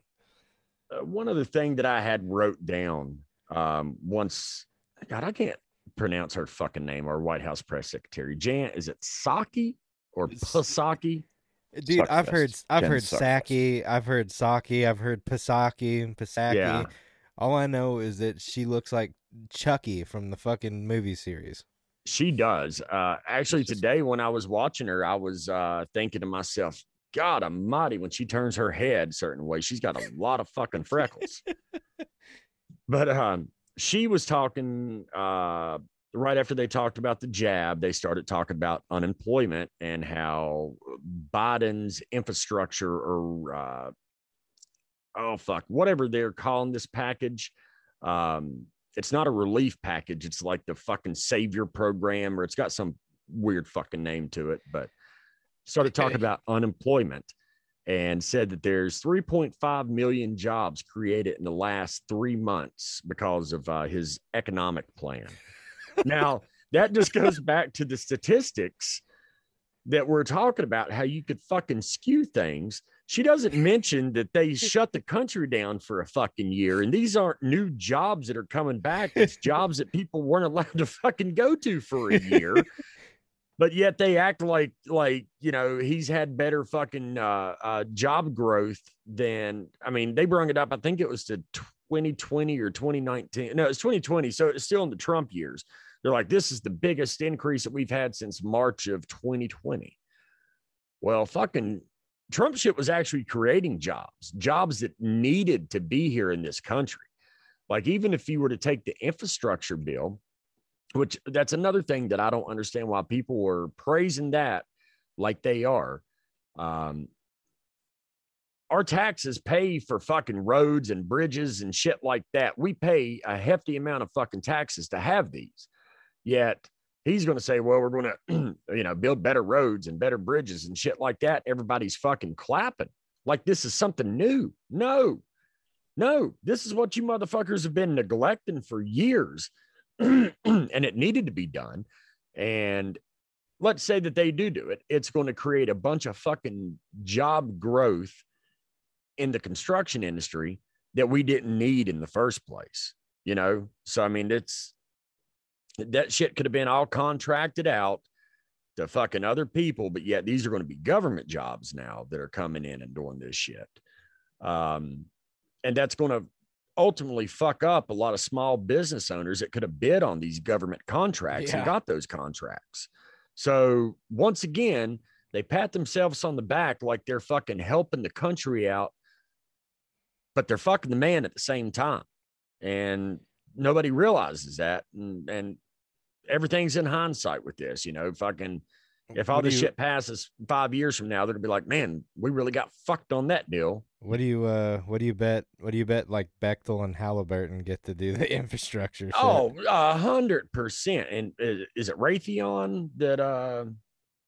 uh, one other thing that I had wrote down um, once, God, I can't pronounce her fucking name. Our White House press secretary, Jan, is it Saki or Pasaki? Dude, I've heard, I've Jen heard Psaki, I've heard Saki, I've heard Pasaki and Pasaki. Yeah. All I know is that she looks like Chucky from the fucking movie series. She does. Uh, actually, today when I was watching her, I was uh, thinking to myself, God Almighty, when she turns her head certain way, she's got a lot of fucking freckles. but um, she was talking uh, right after they talked about the jab. They started talking about unemployment and how Biden's infrastructure or uh, oh fuck, whatever they're calling this package. Um, it's not a relief package. It's like the fucking savior program, or it's got some weird fucking name to it. But started talking about unemployment and said that there's 3.5 million jobs created in the last three months because of uh, his economic plan. now that just goes back to the statistics that we're talking about, how you could fucking skew things she doesn't mention that they shut the country down for a fucking year. And these aren't new jobs that are coming back. It's jobs that people weren't allowed to fucking go to for a year. but yet they act like like you know he's had better fucking uh, uh, job growth than I mean they brung it up. I think it was to 2020 or 2019. No, it's 2020, so it's still in the Trump years. They're like, this is the biggest increase that we've had since March of 2020. Well, fucking Trump shit was actually creating jobs, jobs that needed to be here in this country. Like, even if you were to take the infrastructure bill, which that's another thing that I don't understand why people were praising that like they are. Um, our taxes pay for fucking roads and bridges and shit like that. We pay a hefty amount of fucking taxes to have these. Yet he's going to say, well, we're going to, you know, build better roads and better bridges and shit like that. Everybody's fucking clapping like this is something new. No, no, this is what you motherfuckers have been neglecting for years. and it needed to be done. And let's say that they do do it, it's going to create a bunch of fucking job growth in the construction industry that we didn't need in the first place. You know, so I mean, it's that shit could have been all contracted out to fucking other people, but yet these are going to be government jobs now that are coming in and doing this shit. Um, and that's going to ultimately fuck up a lot of small business owners that could have bid on these government contracts yeah. and got those contracts. So once again, they pat themselves on the back like they're fucking helping the country out, but they're fucking the man at the same time. And nobody realizes that. And, and everything's in hindsight with this, you know, fucking if all this you, shit passes five years from now, they're gonna be like, man, we really got fucked on that deal. What do you uh what do you bet what do you bet like Bechtel and Halliburton get to do the infrastructure? Shit? Oh, a hundred percent. And is, is, it Raytheon that uh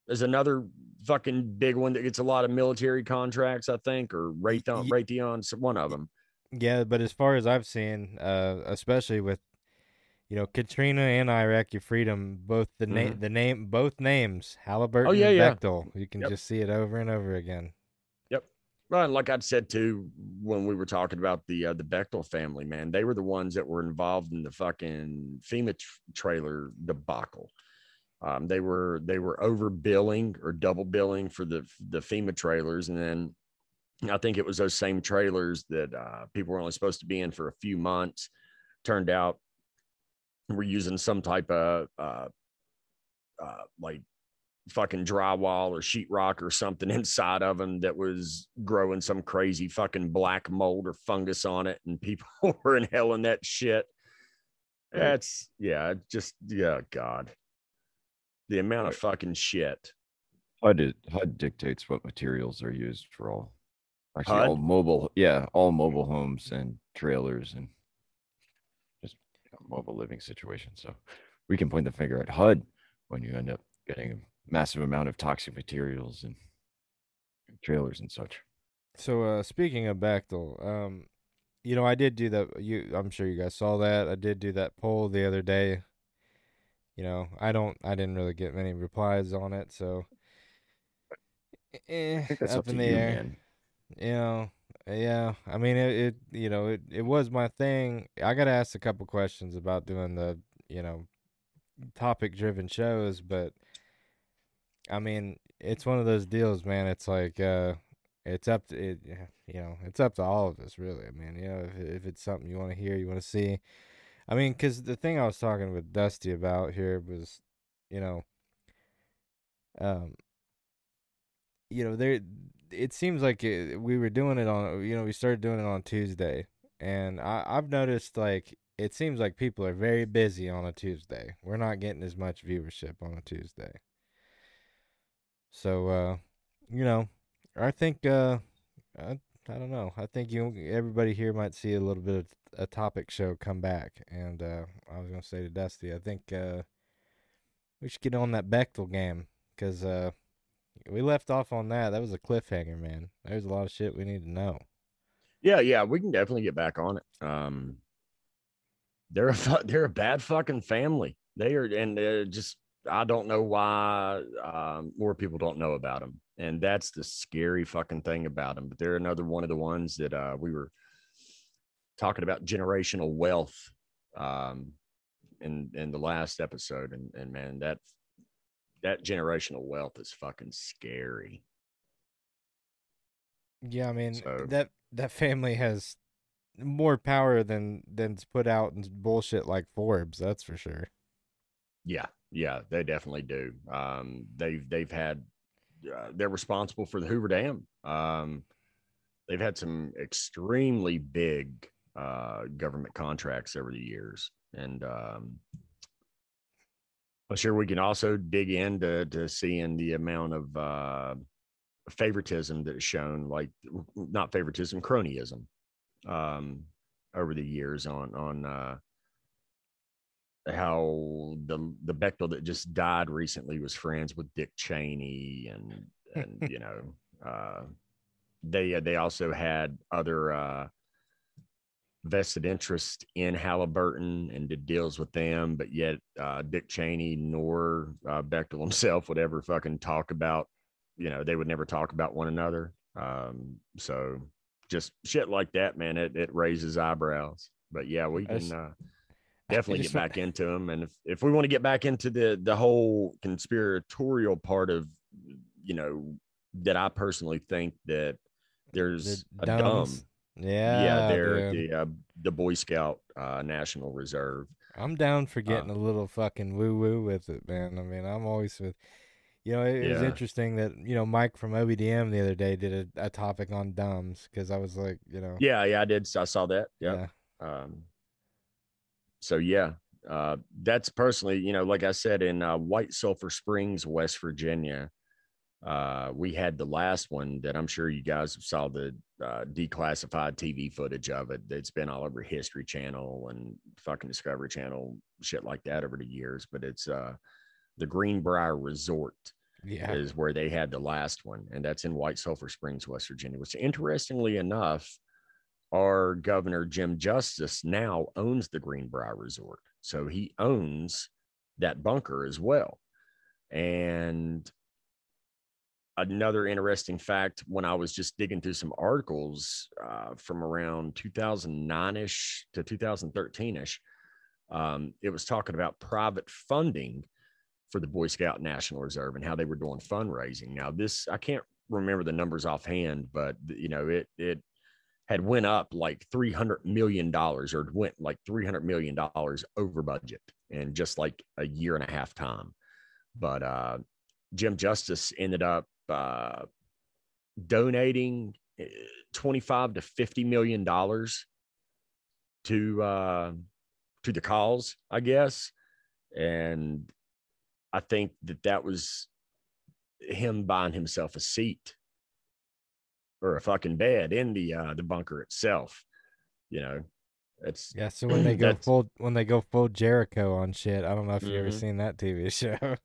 is another fucking big one that gets a lot of military contracts, I think, or Raytheon Raytheon's one of them. Yeah, but as far as I've seen, uh, especially with you know, Katrina and Iraqi Freedom, both the name, mm-hmm. the name, both names, Halliburton oh, yeah, and yeah. You can yep. just see it over and over again. Yep. Right, like I said too, when we were talking about the uh, the Bechtel family, man, they were the ones that were involved in the fucking FEMA tr- trailer debacle. Um, they were they were overbilling or double billing for the the FEMA trailers, and then I think it was those same trailers that uh, people were only supposed to be in for a few months. Turned out we're using some type of uh, uh, like fucking drywall or sheetrock or something inside of them that was growing some crazy fucking black mold or fungus on it, and people were inhaling that shit. That's yeah, just yeah, God, the amount of fucking shit. HUD HUD dictates what materials are used for all. Actually, HUD? all mobile, yeah, all mobile homes and trailers and just mobile living situation. So we can point the finger at HUD when you end up getting a massive amount of toxic materials and trailers and such. So uh, speaking of Bechtel, um, you know, I did do that. You, I'm sure you guys saw that. I did do that poll the other day. You know, I don't, I didn't really get many replies on it, so eh, up, up in the you, air. Man. You know, yeah, I mean it, it. You know, it it was my thing. I got to ask a couple questions about doing the you know topic driven shows, but I mean it's one of those deals, man. It's like uh, it's up to it. You know, it's up to all of us, really. I mean, you know, if if it's something you want to hear, you want to see. I mean, because the thing I was talking with Dusty about here was, you know, um, you know, there it seems like it, we were doing it on you know we started doing it on Tuesday, and I, I've noticed like it seems like people are very busy on a Tuesday. We're not getting as much viewership on a Tuesday. So uh, you know, I think uh, I, I don't know. I think you everybody here might see a little bit of a topic show come back. And uh, I was gonna say to Dusty, I think uh, we should get on that Bechtel game because uh, we left off on that. That was a cliffhanger, man. There's a lot of shit we need to know. Yeah, yeah, we can definitely get back on it. Um, they're a they're a bad fucking family. They are, and just I don't know why um, more people don't know about them, and that's the scary fucking thing about them. But they're another one of the ones that uh, we were talking about generational wealth um, in in the last episode, and and man, that that generational wealth is fucking scary. Yeah, I mean So- that that family has more power than than's put out in bullshit like Forbes. That's for sure. Yeah, yeah, they definitely do. Um, they've they've had uh, they're responsible for the Hoover Dam. Um, they've had some extremely big uh, government contracts over the years, and um, I'm sure we can also dig into to seeing the amount of uh, favoritism that is shown, like not favoritism, cronyism, um, over the years on on. Uh, how the the Bechtel that just died recently was friends with Dick Cheney and and you know uh, they they also had other uh, vested interest in Halliburton and did deals with them, but yet uh, Dick Cheney nor uh, Bechtel himself would ever fucking talk about you know they would never talk about one another. Um, so just shit like that, man, it it raises eyebrows. But yeah, we can. uh, definitely get back into them and if, if we want to get back into the the whole conspiratorial part of you know that i personally think that there's a dumb. Yeah, yeah they're dude. the uh, the boy scout uh national reserve I'm down for uh, getting a little fucking woo woo with it, man. I mean, I'm always with. You know, it, it was interesting that you know Mike from OBDM the other day did a, a topic on dumbs because I was like, you know, yeah yeah i did i saw that yeah, yeah um so yeah uh that's personally you know like i said in uh, white sulphur springs west virginia uh we had the last one that i'm sure you guys saw the uh, declassified tv footage of it it's been all over history channel and fucking discovery channel shit like that over the years but it's uh the greenbrier resort yeah. is where they had the last one, and that's in White Sulphur Springs, West Virginia. Which, interestingly enough, our governor Jim Justice now owns the Greenbrier Resort, so he owns that bunker as well. And another interesting fact when I was just digging through some articles uh, from around 2009 ish to 2013 ish, um, it was talking about private funding for the Boy Scout National Reserve and how they were doing fundraising. Now, this I can't remember the numbers offhand, but you know it it had went up like three hundred million dollars, or went like three hundred million dollars over budget in just like a year and a half time. But uh, Jim Justice ended up uh, donating eh, twenty-five to fifty million dollars to uh, to the cause, I guess, and I think that that was him buying himself a seat or a fucking bed in the uh, the bunker itself. You know, it's Yeah, so when they go full when they go full Jericho on shit, I don't know if you've ever Mhm. seen that TV show.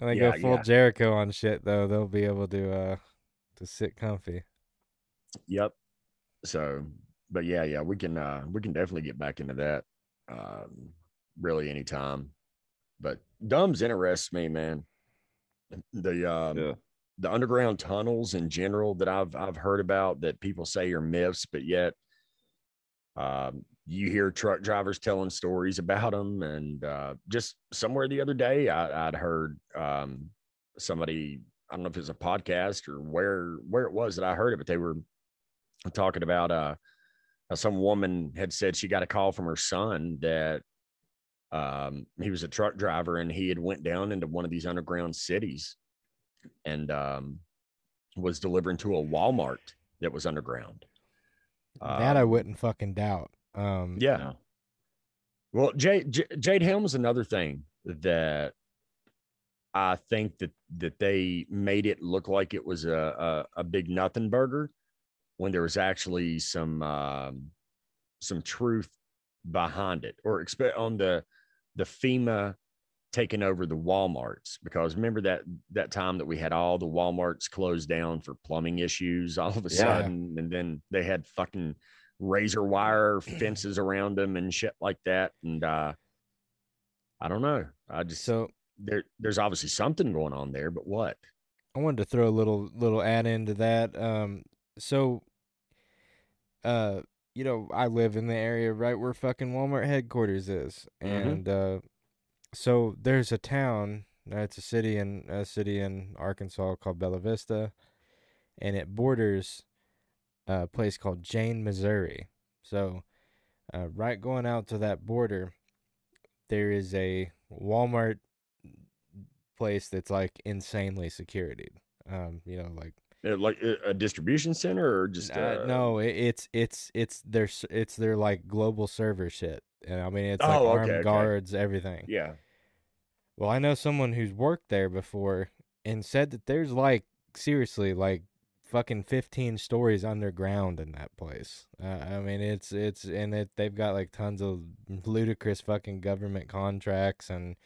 When they Yeah, go full yeah. Jericho on shit though, they'll be able to uh to sit comfy. Yep. So, but yeah, yeah, we can uh we can definitely get back into that um really anytime. But dumbs interests me, man. The um Yeah. the underground tunnels in general that I've I've heard about that people say are myths, but yet um you hear truck drivers telling stories about them and uh just somewhere the other day I, I'd heard um somebody I don't know if it was a podcast or where where it was that I heard it, but they were talking about uh some woman had said she got a call from her son that um he was a truck driver and he had went down into one of these underground cities and um was delivering to a Walmart that was underground. That I Um, wouldn't fucking doubt. Um Yeah. No. Well, Jade, J- Jade Helm is another thing that I think that that they made it look like it was a a, a big nothing burger when there was actually some um, some truth behind it, or expect on the the FEMA taking over the WalMarts because remember that that time that we had all the WalMarts closed down for plumbing issues all of a Yeah. sudden, and then they had fucking razor wire fences around them and shit like that. And uh I don't know. I just so there there's obviously something going on there, but what? I wanted to throw a little little add into that. Um, so, uh, you know, I live in the area right where fucking Walmart headquarters is, Mhm. and uh, so there's a town It's a city in a city in Arkansas called Bella Vista, and it borders a place called Jane, Missouri. So, uh, right going out to that border, there is a Walmart place that's like insanely security. Um, you know, like like a, a distribution center or just uh, uh, no, it, it's it's it's their it's their like global server shit. And I mean, it's Oh, like okay, armed okay. guards, everything. Yeah. Well, I know someone who's worked there before and said that there's like seriously like fucking 15 stories underground in that place. Uh, I mean, it's it's and it they've got like tons of ludicrous fucking government contracts and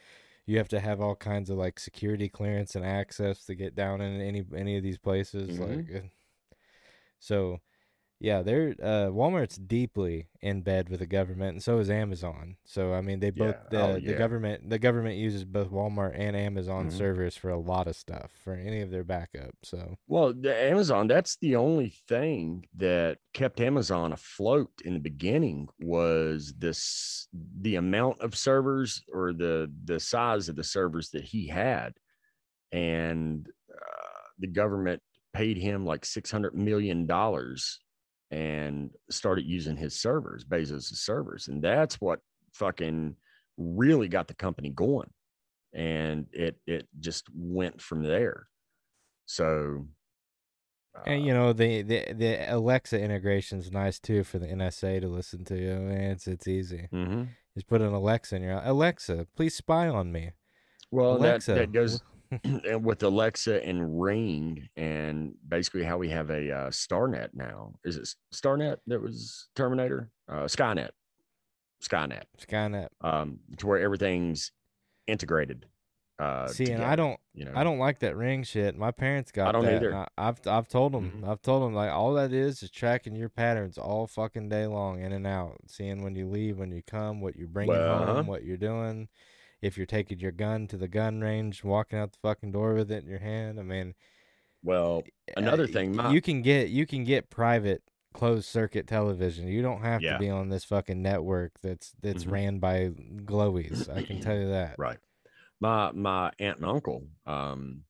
you have to have all kinds of like security clearance and access to get down in any any of these places Mhm. like so yeah, they're uh Walmart's deeply in bed with the government and so is Amazon. So I mean they both Yeah. the, Oh, the government the government uses both Walmart and Amazon Mhm. servers for a lot of stuff for any of their backup. So Well, the Amazon, that's the only thing that kept Amazon afloat in the beginning was this the amount of servers or the the size of the servers that he had. And uh, the government paid him like 600 million dollars and started using his servers, Bezos' servers. And that's what fucking really got the company going. And it it just went from there. So and uh, you know the the the Alexa integration's nice too for the NSA to listen to. I mean, it's it's easy. mhm. Just put an Alexa in your Alexa, please spy on me. well Alexa, that, that goes and with Alexa and Ring and basically how we have a uh, StarNet now. Is it StarNet that was Terminator? Uh, Skynet. Skynet. Skynet. Um, to where everything's integrated. Uh, See, and I don't you know, I don't like that ring shit. My parents got I don't that. either. I, I've I've told them Mhm. I've told them like all that is is tracking your patterns all fucking day long, in and out, seeing when you leave, when you come, what you're bringing Well, uh-huh. home, what you're doing, if you're taking your gun to the gun range, walking out the fucking door with it in your hand. I mean, Well, uh, another y- thing, my, you can get you can get private closed circuit television. You don't have Yeah. to be on this fucking network that's that's Mhm. ran by glowies. I can tell you that. right. My my aunt and uncle, um,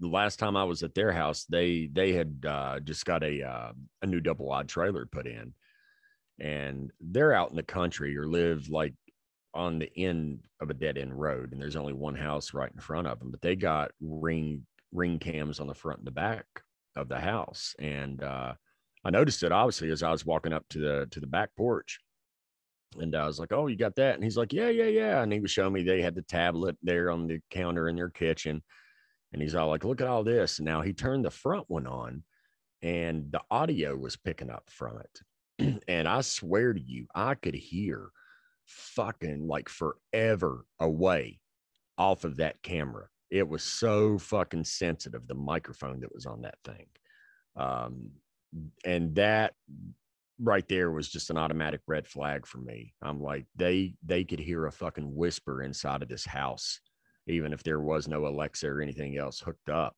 the last time I was at their house, they they had uh, just got a uh, a new double wide trailer put in, and they're out in the country or live like on the end of a dead end road, and there's only one house right in front of them. But they got ring ring cams on the front and the back of the house, and uh, I noticed it obviously as I was walking up to the to the back porch. And I was like, "Oh, you got that?" And he's like, "Yeah, yeah, yeah." And he was showing me they had the tablet there on the counter in their kitchen, and he's all like, "Look at all this." And now he turned the front one on, and the audio was picking up from it. and I swear to you, I could hear fucking like forever away off of that camera. It was so fucking sensitive, the microphone that was on that thing. Um, and that right there was just an automatic red flag for me. I'm like, they they could hear a fucking whisper inside of this house, even if there was no Alexa or anything else hooked up.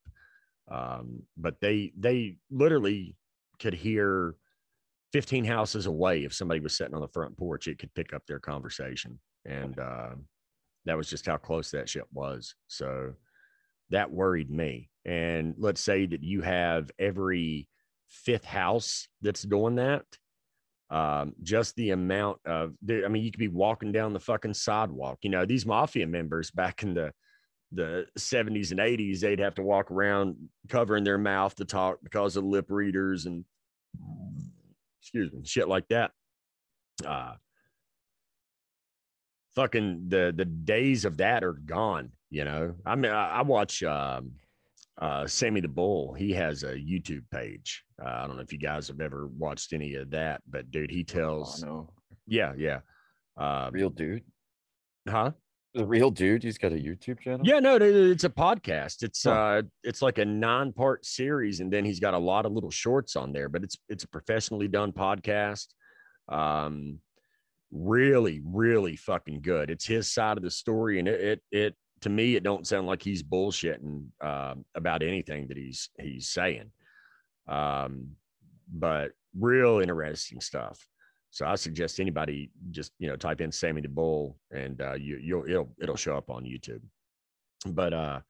Um, but they they literally could hear 15 houses away if somebody was sitting on the front porch, it could pick up their conversation. And uh, that was just how close that shit was. So that worried me. And let's say that you have every fifth house that's doing that. Um, just the amount of, I mean, you could be walking down the fucking sidewalk. You know, these mafia members back in the the 70s and 80s, they'd have to walk around covering their mouth to talk because of lip readers and excuse me, shit like that. Uh fucking the the days of that are gone, you know. I mean, I, I watch um uh Sammy the Bull. He has a YouTube page. Uh, I don't know if you guys have ever watched any of that, but dude, he Oh, tells no. yeah, yeah. Um, Real dude. huh? The real dude. He's got a YouTube channel. Yeah, no, it's a podcast. It's Huh. uh it's like a nine-part series, and then he's got a lot of little shorts on there, but it's it's a professionally done podcast. Um really, really fucking good. It's his side of the story, and it it, it to me, it don't sound like he's bullshitting um about anything that he's he's saying. Um, but real interesting stuff. So I suggest anybody just you know type in Sammy the Bull and uh, you you'll it'll it'll show up on YouTube. But uh,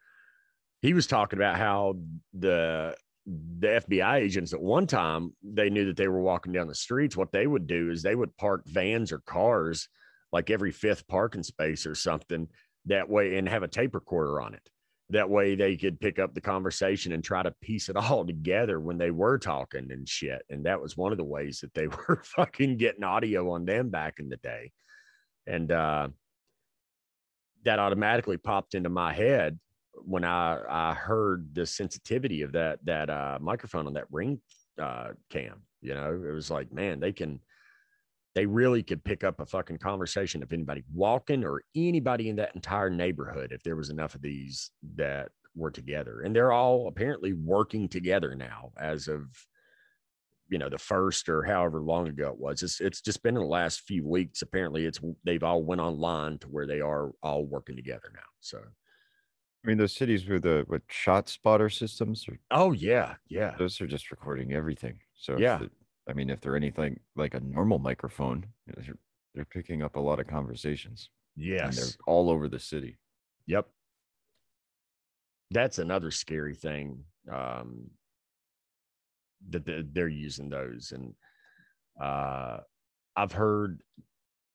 he was talking about how the the FBI agents at one time they knew that they were walking down the streets. What they would do is they would park vans or cars like every fifth parking space or something that way and have a tape recorder on it. That way they could pick up the conversation and try to piece it all together when they were talking and shit. And that was one of the ways that they were fucking getting audio on them back in the day. And uh, that automatically popped into my head when I I heard the sensitivity of that that uh, microphone on that ring uh, cam. You know, it was like, man, they can they really could pick up a fucking conversation if anybody walking or anybody in that entire neighborhood if there was enough of these that were together. And they're all apparently working together now as of you know the first or however long ago it was. It's, it's just been in the last few weeks. Apparently it's they've all went online to where they are all working together now. So I mean, those cities with the with ShotSpotter systems, or oh yeah. Yeah. those are just recording everything. So Yeah. the- I mean, if they're anything like a normal microphone, they're, they're picking up a lot of conversations, Yes. and they're all over the city. Yep. That's another scary thing um, that they're using those. And uh, I've heard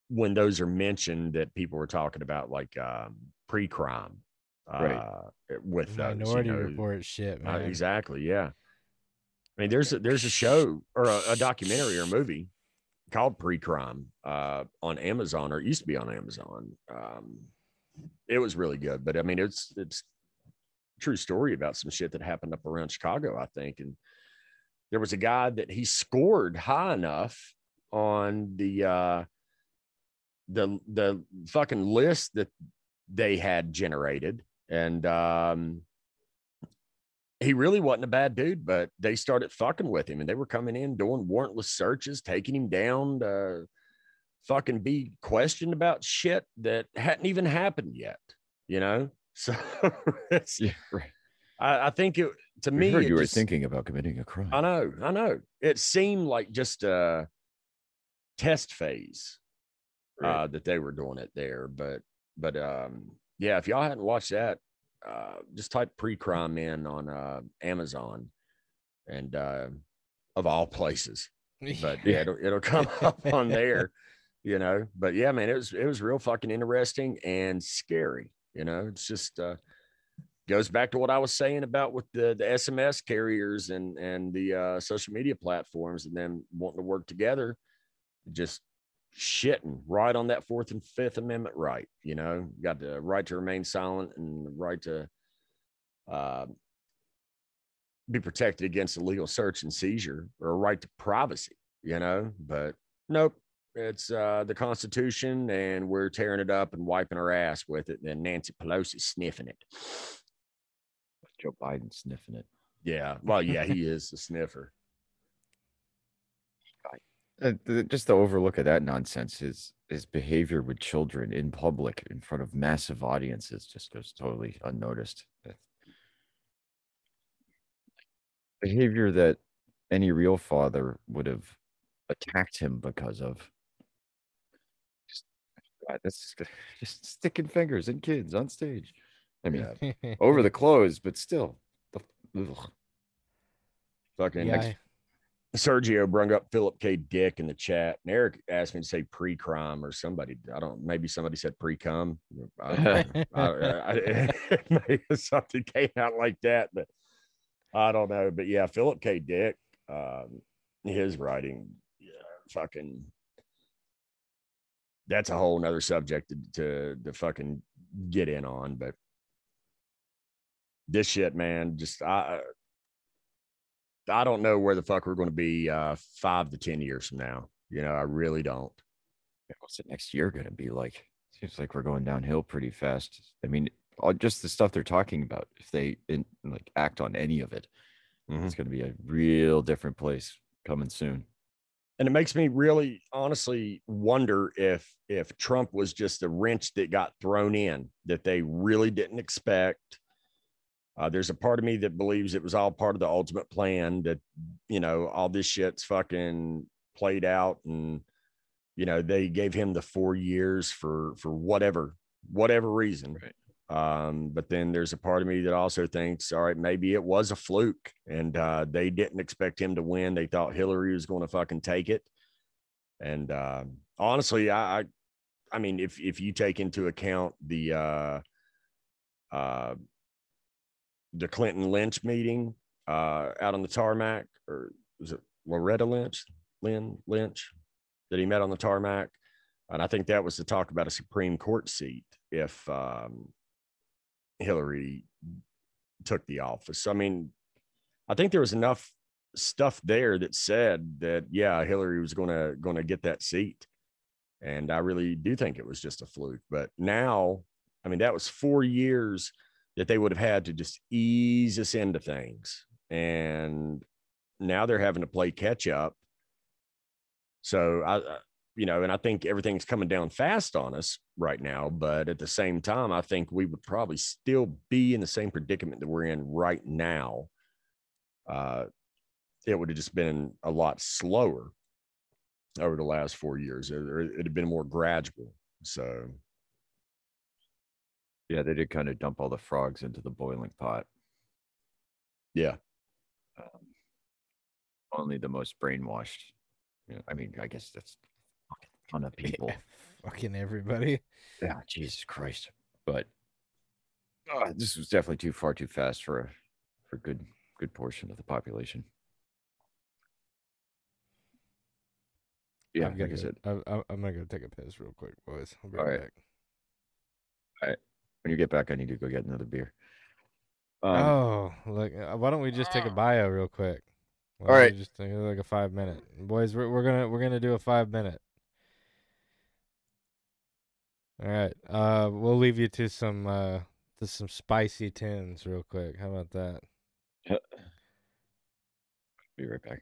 when those are mentioned that people were talking about like um, pre crime Right. uh, with those, you Minority know, Report shit, uh, man. exactly. Yeah. I mean, there's a, there's a show or a, a documentary or a movie called Pre Crime uh, on Amazon, or it used to be on Amazon. Um, it was really good, but I mean, it's it's true story about some shit that happened up around Chicago, I think. And there was a guy that he scored high enough on the uh, the the fucking list that they had generated, and um, he really wasn't a bad dude, but they started fucking with him and they were coming in doing warrantless searches, taking him down to fucking be questioned about shit that hadn't even happened yet, you know? So it's, Yeah, right. I, I think it, to me, you were just- thinking about committing a crime. I know, I know. It seemed like just a test phase Right. uh, that they were doing it there. But, but um, yeah, if y'all hadn't watched that, uh, just type pre-crime in on uh, Amazon, and uh, of all places. But yeah, it'll, it'll come up on there, you know. But yeah, man, it was it was real fucking interesting and scary. You know, it's just uh, goes back to what I was saying about with the the SMS carriers and and the uh, social media platforms and them wanting to work together. Just shitting right on that Fourth and Fifth Amendment right. You know, you got the right to remain silent and the right to uh, be protected against illegal search and seizure or a right to privacy. You know, but nope. It's uh, the Constitution, and we're tearing it up and wiping our ass with it. And Nancy Pelosi sniffing it. Joe Biden sniffing it. Yeah, well, yeah, he is a sniffer. Uh, just the overlook of that nonsense his his behavior with children in public in front of massive audiences just goes totally unnoticed. That's behavior that any real father would have attacked him because of. Just God, that's just, just sticking fingers in kids on stage. I mean over the clothes but still the, ugh. Fucking yeah, next- I- Sergio brung up Philip K. Dick in the chat, and Eric asked me to say pre-crime or somebody. I don't. Maybe somebody said pre-cum. I don't know. I, I, maybe something came out like that, but I don't know. But yeah, Philip K. Dick, um, his writing, yeah, fucking. That's a whole nother subject to, to to fucking get in on, but this shit, man, just I I don't know where the fuck we're going to be uh, five to ten years from now. You know, I really don't. what's the next year going to be like? Seems like we're going downhill pretty fast. I mean, just the stuff they're talking about. If they in, like act on any of it, Mhm. it's going to be a real different place coming soon. And it makes me really, honestly, wonder if if Trump was just a wrench that got thrown in that they really didn't expect. Uh, there's a part of me that believes it was all part of the ultimate plan that you know all this shit's fucking played out and you know, they gave him the four years for for whatever whatever reason. Right. Um, but then there's a part of me that also thinks, all right, maybe it was a fluke and uh, they didn't expect him to win. They thought Hillary was going to fucking take it. And uh, honestly, I, I, I mean, if if you take into account the uh, uh, the Clinton Lynch meeting uh, out on the tarmac, or was it Loretta Lynch, Lynn Lynch, that he met on the tarmac, and I think that was to talk about a Supreme Court seat if um, Hillary took the office. I mean, I think there was enough stuff there that said that yeah, Hillary was going to going to get that seat, and I really do think it was just a fluke. But now, I mean, that was four years that they would have had to just ease us into things, and now they're having to play catch up. So I, you know, and I think everything's coming down fast on us right now. But at the same time, I think we would probably still be in the same predicament that we're in right now. Uh, it would have just been a lot slower over the last four years. It, would have been more gradual. So, yeah, they did kind of dump all the frogs into the boiling pot. Yeah. Um, only the most brainwashed. You know, I mean, I guess that's a ton of people. Yeah, fucking everybody. Yeah, Jesus Christ. But uh, this was definitely too far too fast for a for a good good portion of the population. Yeah, I'm like I gonna, said, I, I, I'm gonna go take a piss real quick, boys. I'll be All right right. When you get back, I need to go get another beer. Um, oh, look! uh, Why don't we just take a bio real quick? Why All right. just take like a five minute, boys. We're we're gonna we're gonna do a five minute. All right. Uh, we'll leave you to some uh to some spicy tins real quick. How about that? be right back.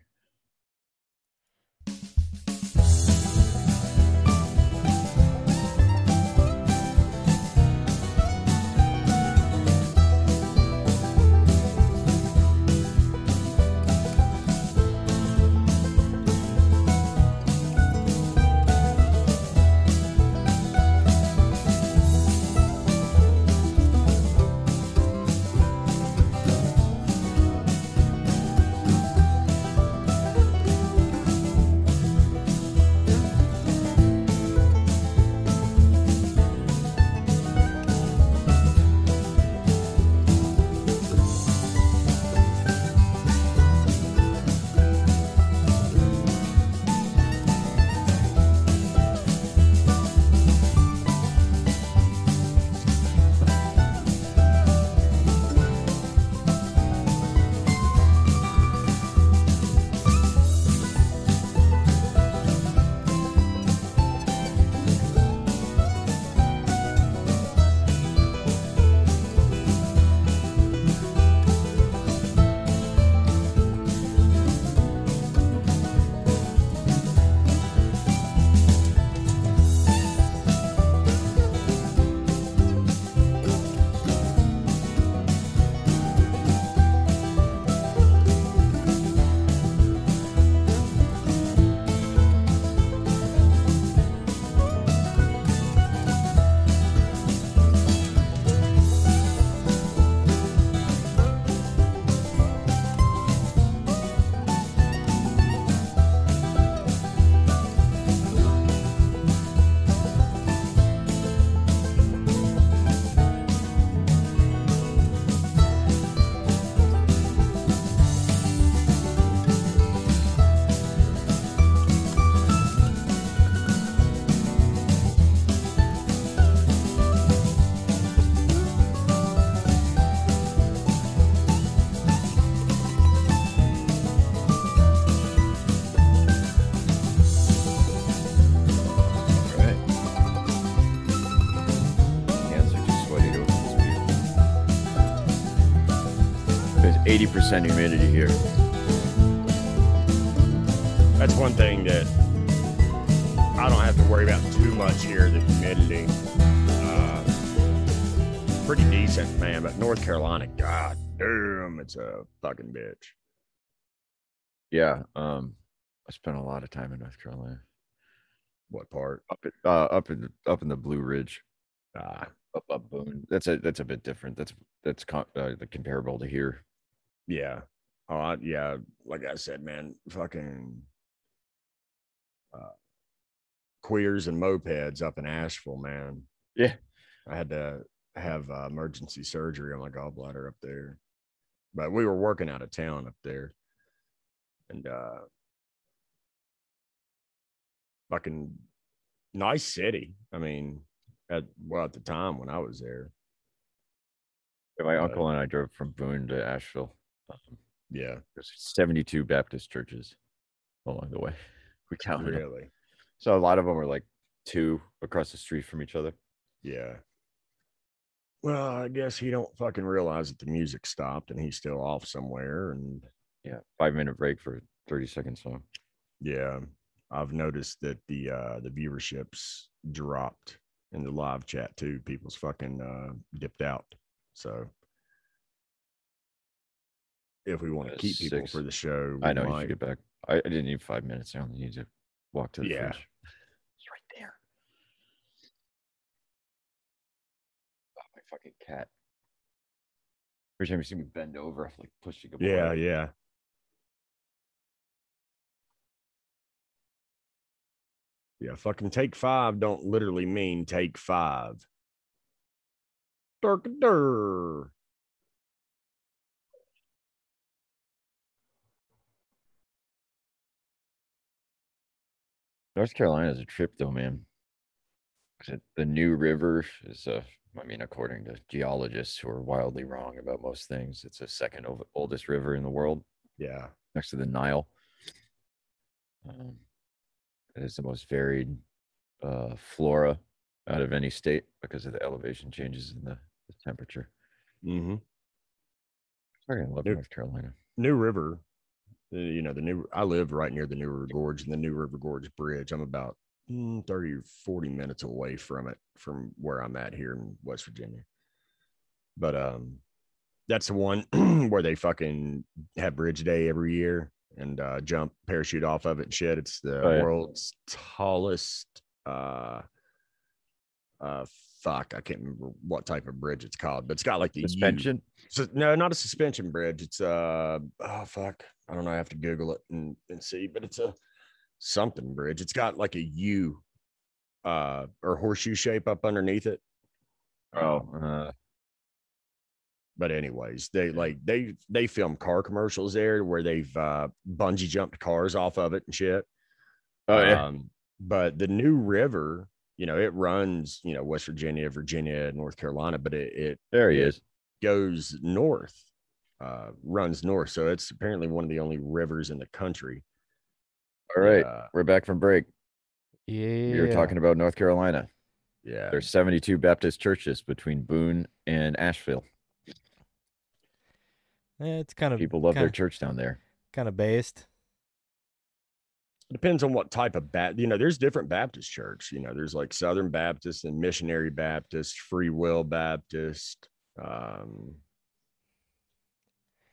80% humidity here. that's one thing that I don't have to worry about too much here. The humidity, uh, pretty decent, man. But North Carolina, god damn, it's a fucking bitch. Yeah. Um, I spent a lot of time in North Carolina. What part? Up at, uh, up in the, up in the Blue Ridge, Ah, up up Boone. That's a that's a bit different. That's that's com- uh, comparable to here. Yeah. Oh, I, yeah. Like I said, man, fucking uh, queers and mopeds up in Asheville, man. Yeah. I had to have uh, emergency surgery on my gallbladder up there, but we were working out of town up there, and uh, fucking nice city. I mean, at well at the time when I was there, Yeah, My Uh, uncle and I drove from Boone to Asheville. Um, yeah, there's 72 Baptist churches along the way. We counted them. really, So a lot of them are like two across the street from each other. yeah. Well, I guess he don't fucking realize that the music stopped and he's still off somewhere, and Yeah, five minute break for 30 second song. Yeah, I've noticed that the uh the viewerships dropped in the live chat too. People's fucking uh dipped out. So if we want to keep people six. for the show, I we know you might- should get back. I, I didn't need five minutes. I only need to walk to the Yeah. fridge. It's right there. Oh, my fucking cat. Every time you see me bend over, I'm like pushing him Yeah, away. yeah. Yeah, fucking take five don't literally mean take five. Durk North Carolina is a trip though, man. The New River is a, I mean, according to geologists who are wildly wrong about most things, it's the second oldest river in the world Yeah. next to the Nile. Um, it is the most varied uh, flora out of any state because of the elevation changes in the, the temperature. Mm-hmm. I love Yep. North Carolina. New River, you know, the new, I live right near the New River Gorge and the New River Gorge Bridge. I'm about mm, 30 or 40 minutes away from it, from where I'm at here in West Virginia. But um, that's the one where they fucking have Bridge Day every year and uh, jump parachute off of it and shit. It's the Oh, yeah. world's tallest, uh, uh, fuck, I can't remember what type of bridge it's called, but it's got like the U- Suspension? so, no, not a suspension bridge. It's uh oh fuck. I don't know. I have to Google it and, and see, but it's a something bridge. It's got like a U uh or horseshoe shape up underneath it. Oh, uh, But anyways, they like they they film car commercials there where they've uh bungee jumped cars off of it and shit. oh yeah. Um, but the new river, you know, it runs, you know, West Virginia, Virginia, North Carolina, but it, it there he it- is. goes north, uh, runs north. So it's apparently one of the only rivers in the country. All right, Uh, we're back from break. Yeah. We were talking about North Carolina. yeah. There's 72 Baptist churches between Boone and Asheville. Yeah, it's kind of People love their kinda, church down there. kind of based. Depends on what type of Baptist, you know, there's different Baptist church. You know, there's like Southern Baptist and Missionary Baptist, Free Will Baptist. Um,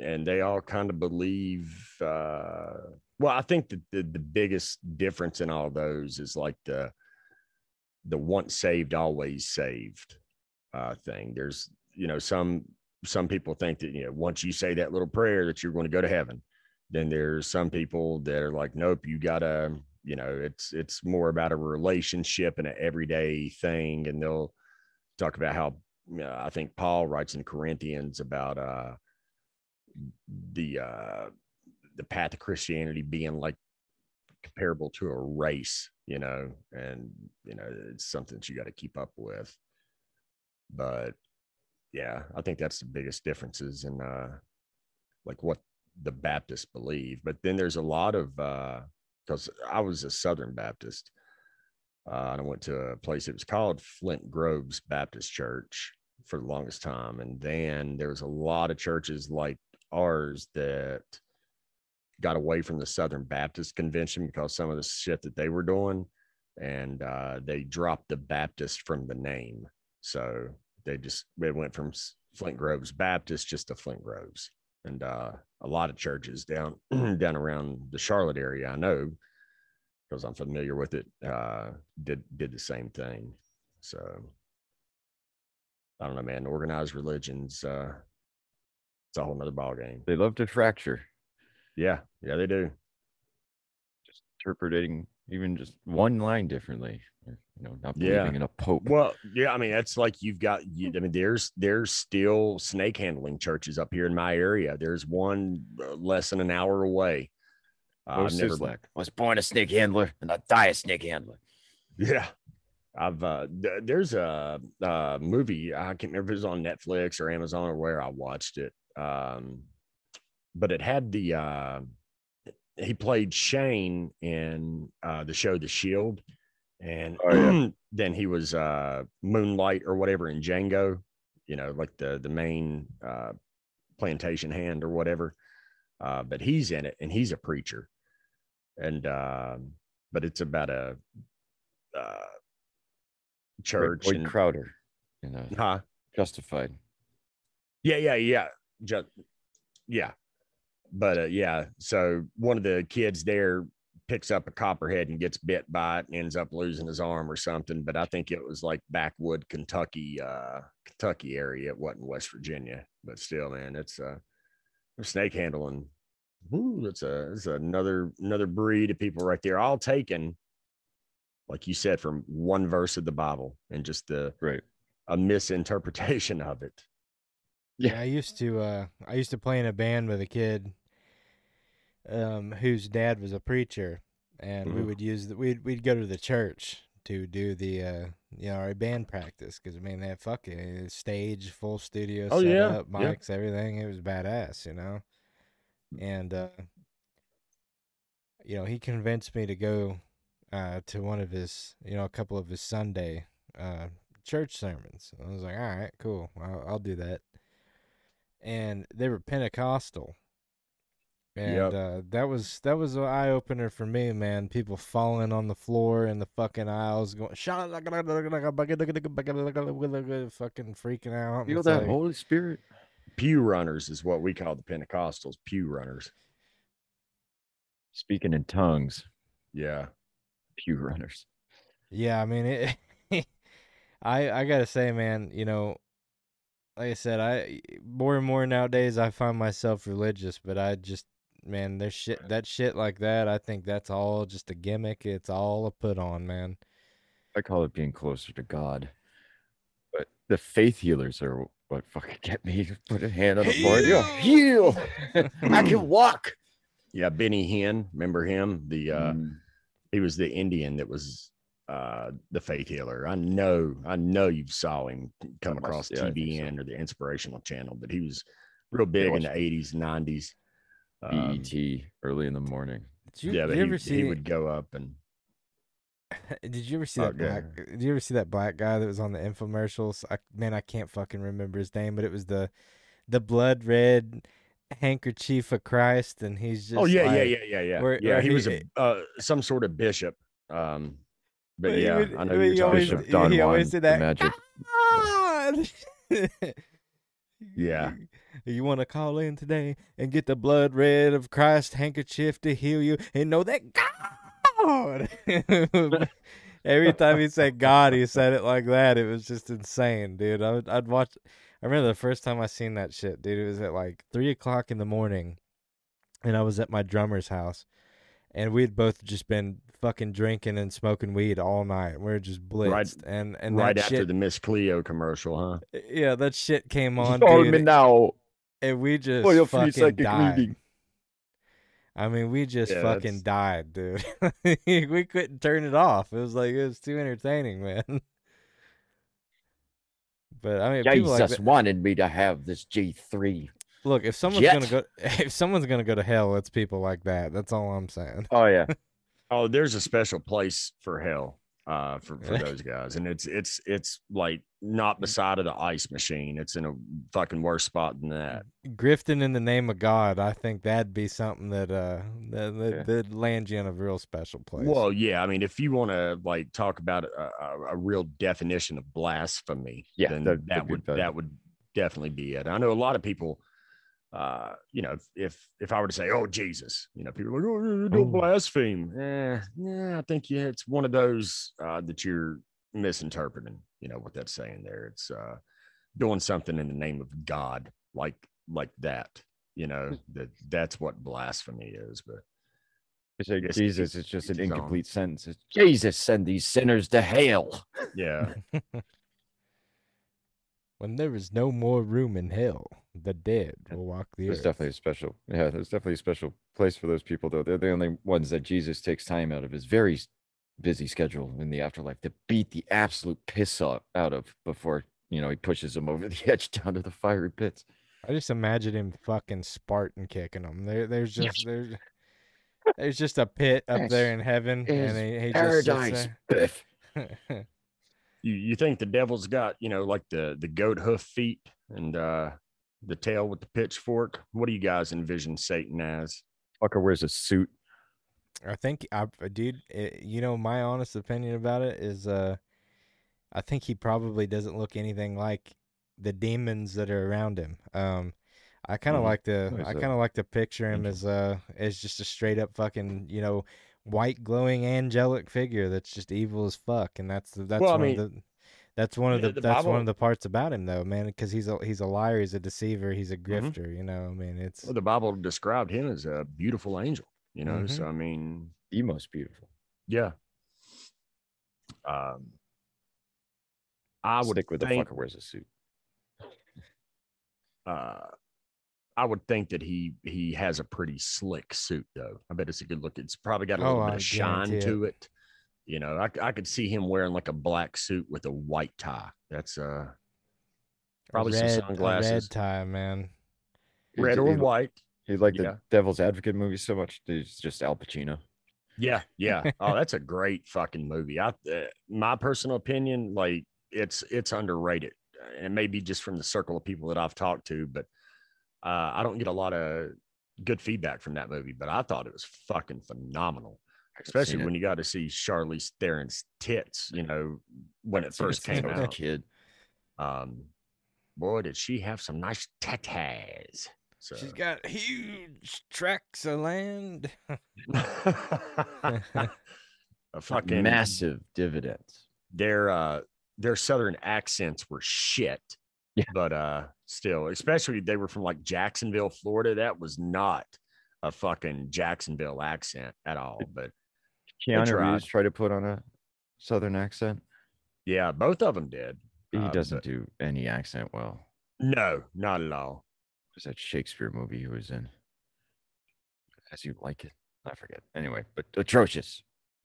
and they all kind of believe, uh, well, I think that the, the biggest difference in all those is like the, the once saved, always saved uh, thing. There's, you know, some, some people think that, you know, once you say that little prayer that you're going to go to heaven then there's some people that are like nope you gotta you know it's it's more about a relationship and an everyday thing and they'll talk about how you know, i think paul writes in corinthians about uh the uh the path of christianity being like comparable to a race you know and you know it's something that you got to keep up with. But yeah i think that's the biggest differences in uh like what the Baptists believe. But then there's a lot of uh because I was a Southern Baptist. Uh, and I went to a place that was called Flint Groves Baptist Church for the longest time. And then there was a lot of churches like ours that got away from the Southern Baptist Convention because some of the shit that they were doing. And uh, they dropped the Baptist from the name. So they just they went from Flint Groves Baptist just to Flint Groves and uh, a lot of churches down down around the Charlotte area. I know because I'm familiar with it, uh, did did the same thing. So I don't know, man. Organized religions, uh, it's a whole nother ballgame. They love to fracture, Yeah, yeah, they do. just interpreting even just one line differently. Or, you know, not Yeah. in a pope. Well, yeah, I mean, that's like you've got. You, I mean, there's there's still snake handling churches up here in my area. There's one uh, less than an hour away. Uh, Go I've never Sislak. I was born a snake handler and I die a snake handler. Yeah. I've uh th- there's a, uh movie I can't remember if it was on Netflix or Amazon or where I watched it. Um but it had the uh he played Shane in uh the show The Shield and Oh, yeah. then he was uh Moonlight or whatever in Django, you know, like the the main uh plantation hand or whatever. Uh but he's in it and he's a preacher. And um but it's about a uh church Boyd and Crowder, you know, huh justified. yeah yeah yeah just yeah but uh, yeah so one of the kids there picks up a copperhead and gets bit by it and ends up losing his arm or something but i think it was like backwood kentucky uh kentucky area. It wasn't west virginia but still man it's uh snake handling. Ooh, that's a that's another another breed of people right there all taken like you said from one verse of the bible and just the Right. a misinterpretation of it. Yeah, I used to uh I used to play in a band with a kid um whose dad was a preacher and we Mhm. would use the, we'd we'd go to the church to do the uh you know our band practice cuz I mean they had fucking stage full studio Oh, set yeah, up yeah. mics everything it was badass you know and uh you know he convinced me to go uh to one of his you know a couple of his Sunday uh church sermons I was like all right cool I'll, I'll do that and they were Pentecostal. And Yep. uh, that was that was an eye opener for me, man. People falling on the floor in the fucking aisles, going "Shut up," fucking freaking out. Feel It's that like, Holy Spirit. pew runners is what we call the Pentecostals. Pew runners. Speaking in tongues, Yeah. pew runners. Yeah, I mean it. I I gotta say, man, you know, like I said, I more and more nowadays I find myself religious, but I just man, there's shit that shit like that. I think that's all just a gimmick. It's all a put on, man. I call it being closer to God. But the faith healers are what fucking get me. To put a hand on the board. Yo, heal. I can walk. Yeah. Benny Hinn. Remember him? The uh Mm, he was the Indian that was uh the faith healer. I know, I know you saw him come across yeah, I think so. TBN or the inspirational channel, but he was real big in the eighties, nineties. Um, BET early in the morning. Did you, yeah, did but you he, ever he see? would go up and Did you ever see Oh, that black? Did you ever see that black guy that was on the infomercials? I, man, I can't fucking remember his name, but it was the the blood red handkerchief of Christ, and he's just oh yeah, like, yeah, yeah, yeah, yeah. where- yeah, where he he- was a uh, some sort of bishop. Um, but, But he yeah, would- I know you're talking always- about. Bishop Don he Juan, always did the that. magic. Yeah. You want to call in today and get the blood red of Christ handkerchief to heal you and know that God. Every time he said God, he said it like that. It was just insane, dude. I would, I'd watch. I remember the first time I seen that shit, dude. It was at like three o'clock in the morning, and I was at my drummer's house, and we'd both just been fucking drinking and smoking weed all night. We were just blitzed, Right- and and right after shit, the Miss Cleo commercial, huh? yeah, that shit came on, dude, me now and we just for your free fucking psychic died. reading. I mean, we just Yeah, fucking that's- died, dude. we couldn't turn it off. It was like it was too entertaining, man. But I mean, people like Jesus that, wanted me to have this G3. look, if someone's gonna go, if someone's gonna go to hell, it's people like that. That's all I'm saying. Oh yeah. Oh, there's a special place for hell uh for, for those guys. And it's it's it's like not beside of the ice machine. It's in a fucking worse spot than that. Grifting in the name of God, I think that'd be something that uh that that Yeah. that'd land you in a real special place. Well, yeah, I mean, if you want to like talk about a, a, a real definition of blasphemy, Yeah, that would that would definitely be it. I know a lot of people uh, you know, if, if if I were to say, "Oh Jesus," you know, people are like, "Oh, don't blaspheme." Eh, yeah, I think yeah, it's one of those uh, that you're misinterpreting. You know what that's saying there. It's uh, doing something in the name of God, like like that. You know that that's what blasphemy is. But It's like Yes, Jesus, it's just each an his own. incomplete sentence. It's Jesus send these sinners to hell. yeah, when there is no more room in hell, the dead will walk the There's earth. definitely a special, yeah, there's definitely a special place for those people, though. They're the only ones that Jesus takes time out of his very busy schedule in the afterlife to beat the absolute piss out out of before, you know, he pushes them over the edge down to the fiery pits. I just imagine him fucking Spartan kicking them. There, there's Yes. just there's there's just a pit up there in heaven, is and he, he Paradise, just sits you you think the devil's got you know like the the goat hoof feet and uh the tail with the pitchfork? What do you guys envision Satan as? Fucker wears a suit. I think I, dude, it, you know, my honest opinion about it is, uh, I think he probably doesn't look anything like the demons that are around him. Um, I kind of Mhm. like to, he's I a kind of like to picture him angel. as, uh, as just a straight up fucking, you know, white glowing angelic figure that's just evil as fuck, and that's the- that's Well, I one mean, of the. That's one of the, the that's one of the parts about him though, man, because he's a he's a liar, he's a deceiver, he's a Mhm. grifter, you know. I mean, it's Well, the Bible described him as a beautiful angel. You know, Mhm. so I mean, The most beautiful. yeah. Um, I would Stick with the think, fucker wears a suit. uh, I would think that he he has a pretty slick suit though. I bet it's a good look. It's probably got a little Oh, bit I of shine guarantee to it. You know, I, I could see him wearing like a black suit with a white tie. That's uh probably some red, a sunglasses. red tie, man. He- red or he, white. He liked Yeah. the Devil's Advocate movie so much. He's just Al Pacino. Yeah, yeah. oh, that's a great fucking movie. I, uh, my personal opinion, like it's it's underrated, and it may be just from the circle of people that I've talked to, but uh, I don't get a lot of good feedback from that movie. But I thought it was fucking phenomenal, especially seen it. when you got to see Charlize Theron's tits. You know, when it first came I was out. kid. Um, boy, did she have some nice tatas. So. She's got huge tracts of land. a fucking Massive dividends. their uh their southern accents were shit. Yeah. But uh still, especially they were from like Jacksonville, Florida. That was not a fucking Jacksonville accent at all. But Keanu. Reeves tried to put on a southern accent. yeah, both of them did. He Uh, doesn't but- do any accent well. No, not at all. There's that Shakespeare movie he was in. As you like it. I forget. Anyway, but atrocious.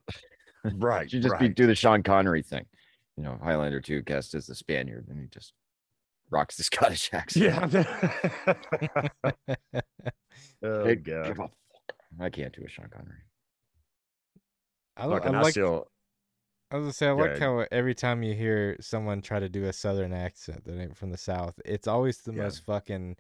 Right. You just be, do the Sean Connery thing. You know, Highlander 2 cast as the Spaniard, and he just rocks the Scottish accent. yeah. oh, Hey, God. give a fuck. I can't do a Sean Connery. I, li- I I, like. still I was gonna say I Go like ahead. how every time you hear someone try to do a southern accent that ain't from the south, it's always the Yeah. most fucking,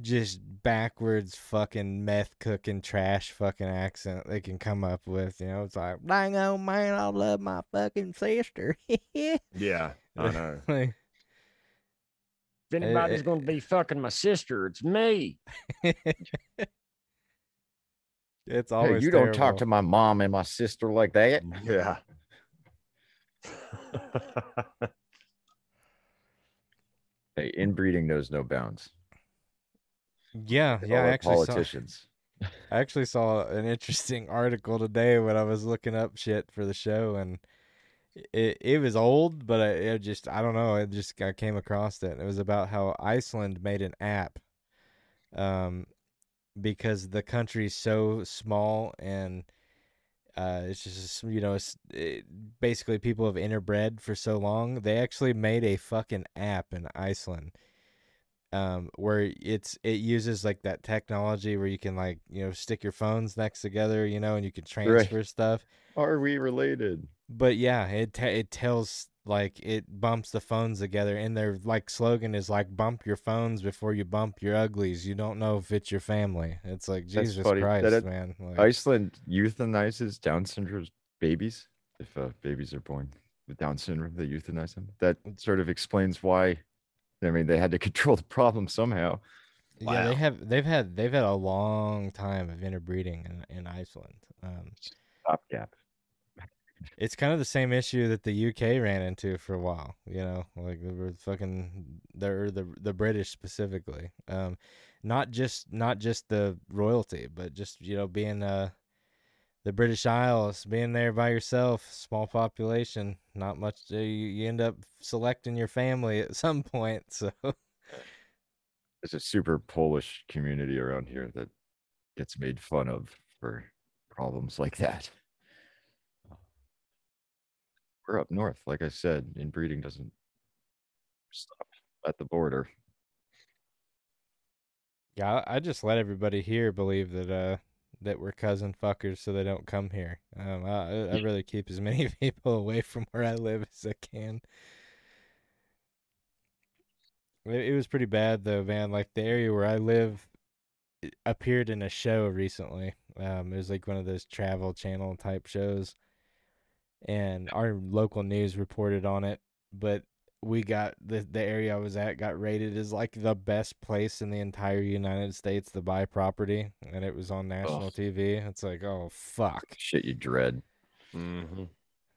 just backwards fucking meth cooking trash fucking accent they can come up with. You know, it's like, dang on man, I love my fucking sister. yeah, I know. Like, If anybody's eh, going to be fucking my sister, it's me. it's Hey, always you don't talk to my mom and my sister like that. Yeah. Hey, inbreeding knows no bounds. Yeah, All yeah. I our actually saw. politicians. I actually saw an interesting article today when I was looking up shit for the show, and it it was old, but I it just I don't know. It just I came across it. It was about how Iceland made an app, um, because the country's so small and uh, it's just you know it's it, basically people have interbred for so long. They actually made a fucking app in Iceland um where it's it uses like that technology where you can like you know stick your phones next together you know and you can transfer stuff Are we related? but yeah it te- it tells like it bumps the phones together and their like slogan is like bump your phones before you bump your uglies you don't know if it's your family it's like That's jesus funny. That christ it- man like, Iceland euthanizes Down syndrome babies. If uh, babies are born with Down syndrome, they euthanize them. That sort of explains why. I mean, they had to control the problem somehow. Yeah, they have. They've had. They've had a long time of interbreeding in in Iceland. Um, Stopgap. It's kind of the same issue that the UK ran into for a while. You know, like they were fucking they're the the British specifically. Um, not just not just the royalty, but just you know being uh the British Isles, being there by yourself, small population, not much. uh, You, you end up selecting your family at some point. So There's a super Polish community around here that gets made fun of for problems like that. We're up north, like I said, inbreeding doesn't stop at the border. yeah, I I just let everybody here believe that uh that we're cousin fuckers, so they don't come here. Um, I I I'd rather keep as many people away from where I live as I can. It, it was pretty bad though, man. Like the area where I live appeared in a show recently. Um, it was like one of those travel channel type shows, and our local news reported on it. But we got the the area I was at got rated as like the best place in the entire United States to buy property, and it was on national. TV. It's like, oh fuck. Shit you dread. Mhm.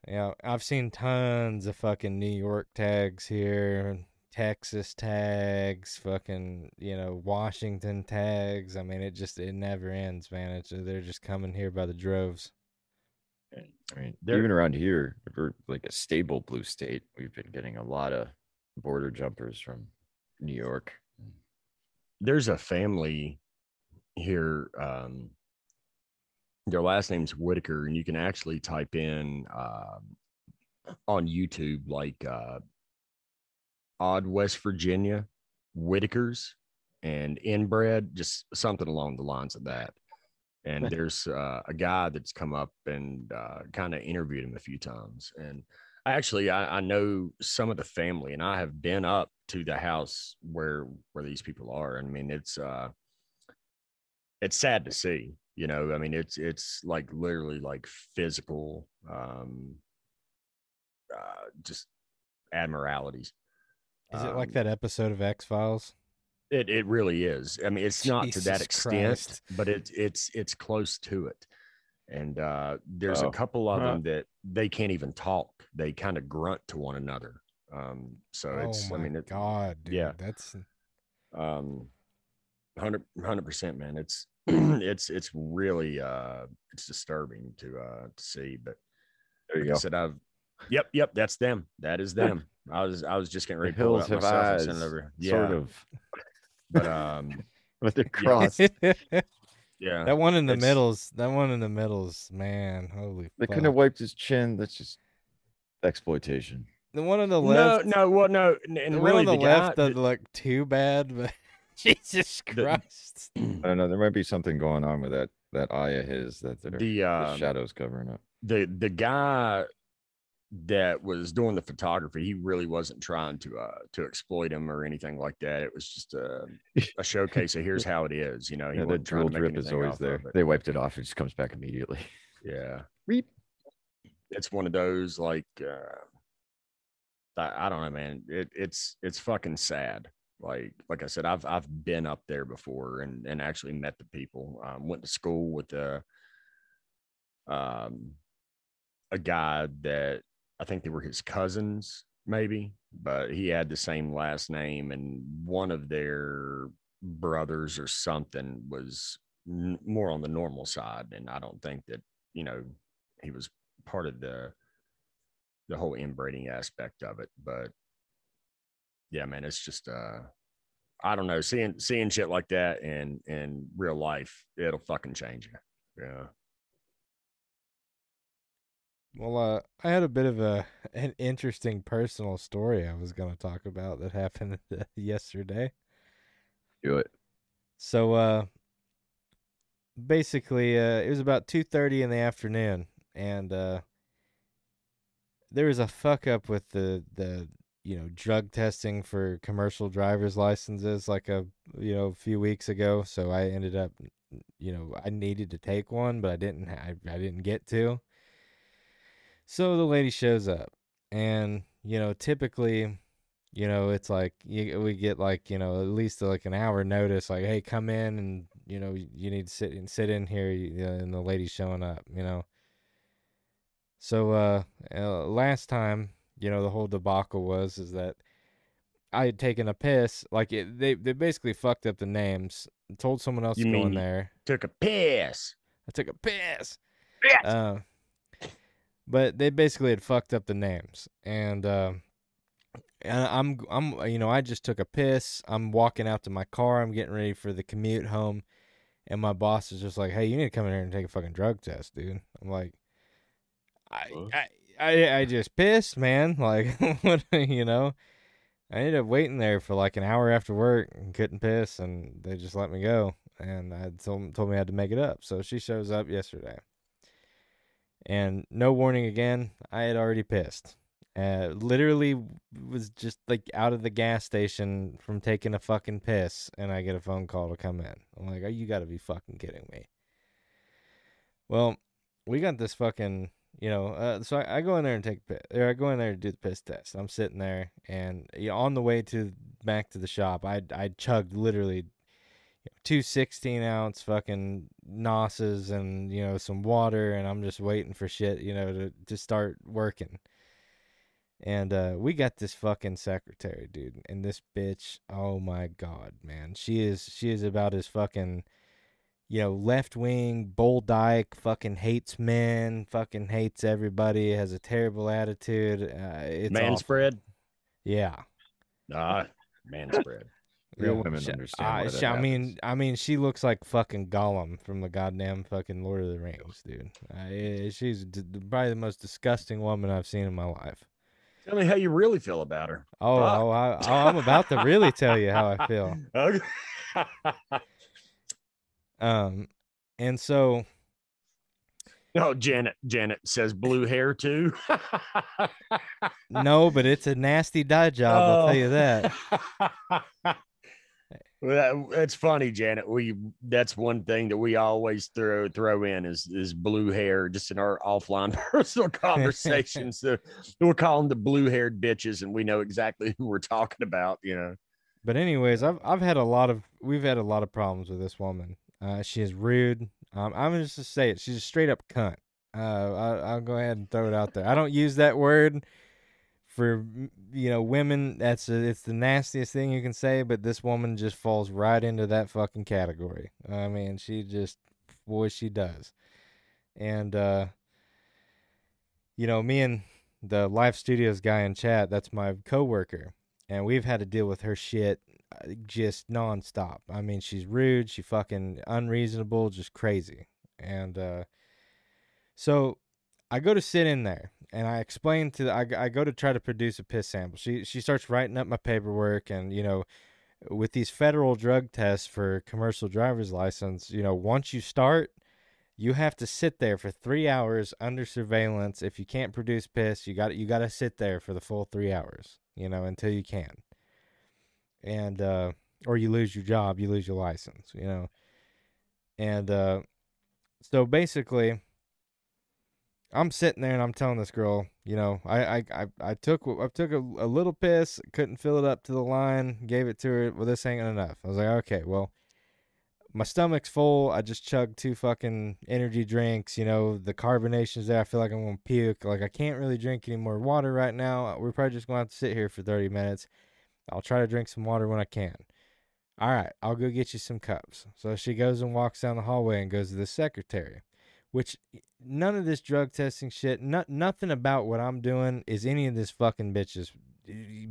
Yeah, I've seen tons of fucking New York tags here, Texas tags, fucking, you know, Washington tags. I mean, it just it never ends, man. It's they're just coming here by the droves. I mean, There- even around here, if we're like a stable blue state. We've been getting a lot of border jumpers from New York. There's a family here. Um, their last name's Whitaker, and you can actually type in um on YouTube like uh, odd West Virginia Whitakers and inbred, just something along the lines of that. And there's uh, a guy that's come up and uh, kind of interviewed him a few times. And I actually, I, I know some of the family, and I have been up to the house where where these people are. I mean, it's uh, it's sad to see. You know, I mean, it's it's like literally like physical, um, uh, just admiralities. Is it like Um, that episode of X Files? It it really is. I mean, it's not to that extent, Christ. but it's it's it's close to it. And uh, there's Oh, a couple of huh. them that they can't even talk. They kind of grunt to one another. Um, so Oh it's my I mean, it, god, dude. yeah. That's um, hundred hundred percent, man. It's it's it's really uh, it's disturbing to uh to see. But There you like I said, I've yep yep that's them. That is them. I was I was just getting ready to pull it hills up have myself and eyes, send it over. Yeah, sort of, but um, but they're crossed. yeah. that one in the It's- middles. That one in the middles, man. Holy They fuck. couldn't have wiped his chin. That's just exploitation. the one on the left. no, no, well, no, and the really one on the, the, left guy, doesn't look too bad, but Jesus The- Christ. I don't know. There might be something going on with that that eye of his that the, the the um, shadows covering up. the the guy that was doing the photography, he really wasn't trying to uh to exploit him or anything like that. It was just a a showcase of here's how it is. You know, he Yeah, trying drill drip is always there. They wiped it off. It just comes back immediately. Yeah, Reap. it's one of those like uh I, I don't know, man. It it's it's fucking sad. Like like I said, I've I've been up there before and and actually met the people. Um, went to school with a um a guy that I think they were his cousins, maybe, but he had the same last name, and one of their brothers or something was n- more on the normal side, and I don't think that you know he was part of the the whole inbreeding aspect of it, but yeah, man, it's just uh I don't know, seeing seeing shit like that in in real life, it'll fucking change you. Yeah. Well, uh, I had a bit of a an interesting personal story I was going to talk about that happened yesterday. Do it. So, uh, basically, uh, it was about two thirty in the afternoon, and uh, there was a fuck up with the the you know drug testing for commercial driver's licenses like a you know a few weeks ago. So I ended up, you know, I needed to take one, but I didn't. I, I didn't get to. So the lady shows up, and you know, typically, you know, it's like you, we get like you know at least like an hour notice, like hey, come in and you know you need to sit and sit in here, you know, and the lady's showing up, you know. So uh, uh, last time, you know, the whole debacle was is that I had taken a piss, like it, they they basically fucked up the names, told someone else You to go in there. Took a piss. I took a piss. Yes. Uh, but they basically had fucked up the names, and uh, and I'm I'm you know I just took a piss. I'm walking out to my car. I'm getting ready for the commute home, and my boss is just like, "Hey, you need to come in here and take a fucking drug test, dude." I'm like, I I I, I just pissed, man. Like, what you know. I ended up waiting there for like an hour after work and couldn't piss, and they just let me go. And I told told me I had to make it up. So she shows up yesterday, and no warning again. I had already pissed. Uh, literally was just like out of the gas station from taking a fucking piss, and I get a phone call to come in. I'm like, oh, you got to be fucking kidding me. Well, we got this fucking you know, uh, so I, I go in there and take a piss, or I go in there to do the piss test. I'm sitting there, and on the way to back to the shop, I I chugged literally two 16 ounce fucking nosses and you know some water, and I'm just waiting for shit, you know, to to start working. And uh, we got this fucking secretary, dude, and this bitch. Oh my god, man, she is she is about as fucking you know, left wing, bull dyke, fucking hates men, fucking hates everybody, has a terrible attitude. Uh, it's Man awful. spread. Yeah. Ah, man spread. Real yeah. women She- understand I, that she- I mean. I mean, she looks like fucking Gollum from the goddamn fucking Lord of the Rings, dude. Uh, eh, she's d- d- probably the most disgusting woman I've seen in my life. Tell me how you really feel about her. Oh, Fuck. oh, I, oh, I'm about to really tell you how I feel. Okay. Um, and so oh, Janet. Janet says blue hair too. no, but it's a nasty dye job. I'll tell you that. Well, that's funny, Janet. We that's one thing that we always throw throw in is is blue hair, just in our offline personal conversations. so we're calling the blue haired bitches, and we know exactly who we're talking about. You know, But anyways, I've I've had a lot of we've had a lot of problems with this woman. Uh, she is rude. Um, I'm gonna say it. She's a straight up cunt. Uh, I, I'll go ahead and throw it out there. I don't use that word for you know women. That's a, it's the nastiest thing you can say. But this woman just falls right into that fucking category. I mean, she just boy, she does. And uh, you know, me and the Live Studios guy in chat. That's my coworker and we've had to deal with her shit uh, just nonstop. I mean, she's rude, she fucking unreasonable, just crazy. And uh, so I go to sit in there and I explain to the, I, I go to try to produce a piss sample. She she starts writing up my paperwork and you know with these federal drug tests for commercial driver's license, you know, once you start you have to sit there for three hours under surveillance. If you can't produce piss, you got you got to sit there for the full three hours, you know, until you can. And uh, or you lose your job, you lose your license, you know. And uh, so basically, I'm sitting there and I'm telling this girl, you know, I I I, I took I took a, a little piss, couldn't fill it up to the line, gave it to her. Well, this ain't enough. I was like, okay, well my stomach's full. I just chugged two fucking energy drinks. You know, the carbonation's there. I feel like I'm gonna puke. Like I can't really drink any more water right now. We're probably just gonna have to sit here for 30 minutes. I'll try to drink some water when I can. All right, I'll go get you some cups. So she goes and walks down the hallway and goes to the secretary, which none of this drug testing shit, not, nothing about what I'm doing is any of this fucking bitch's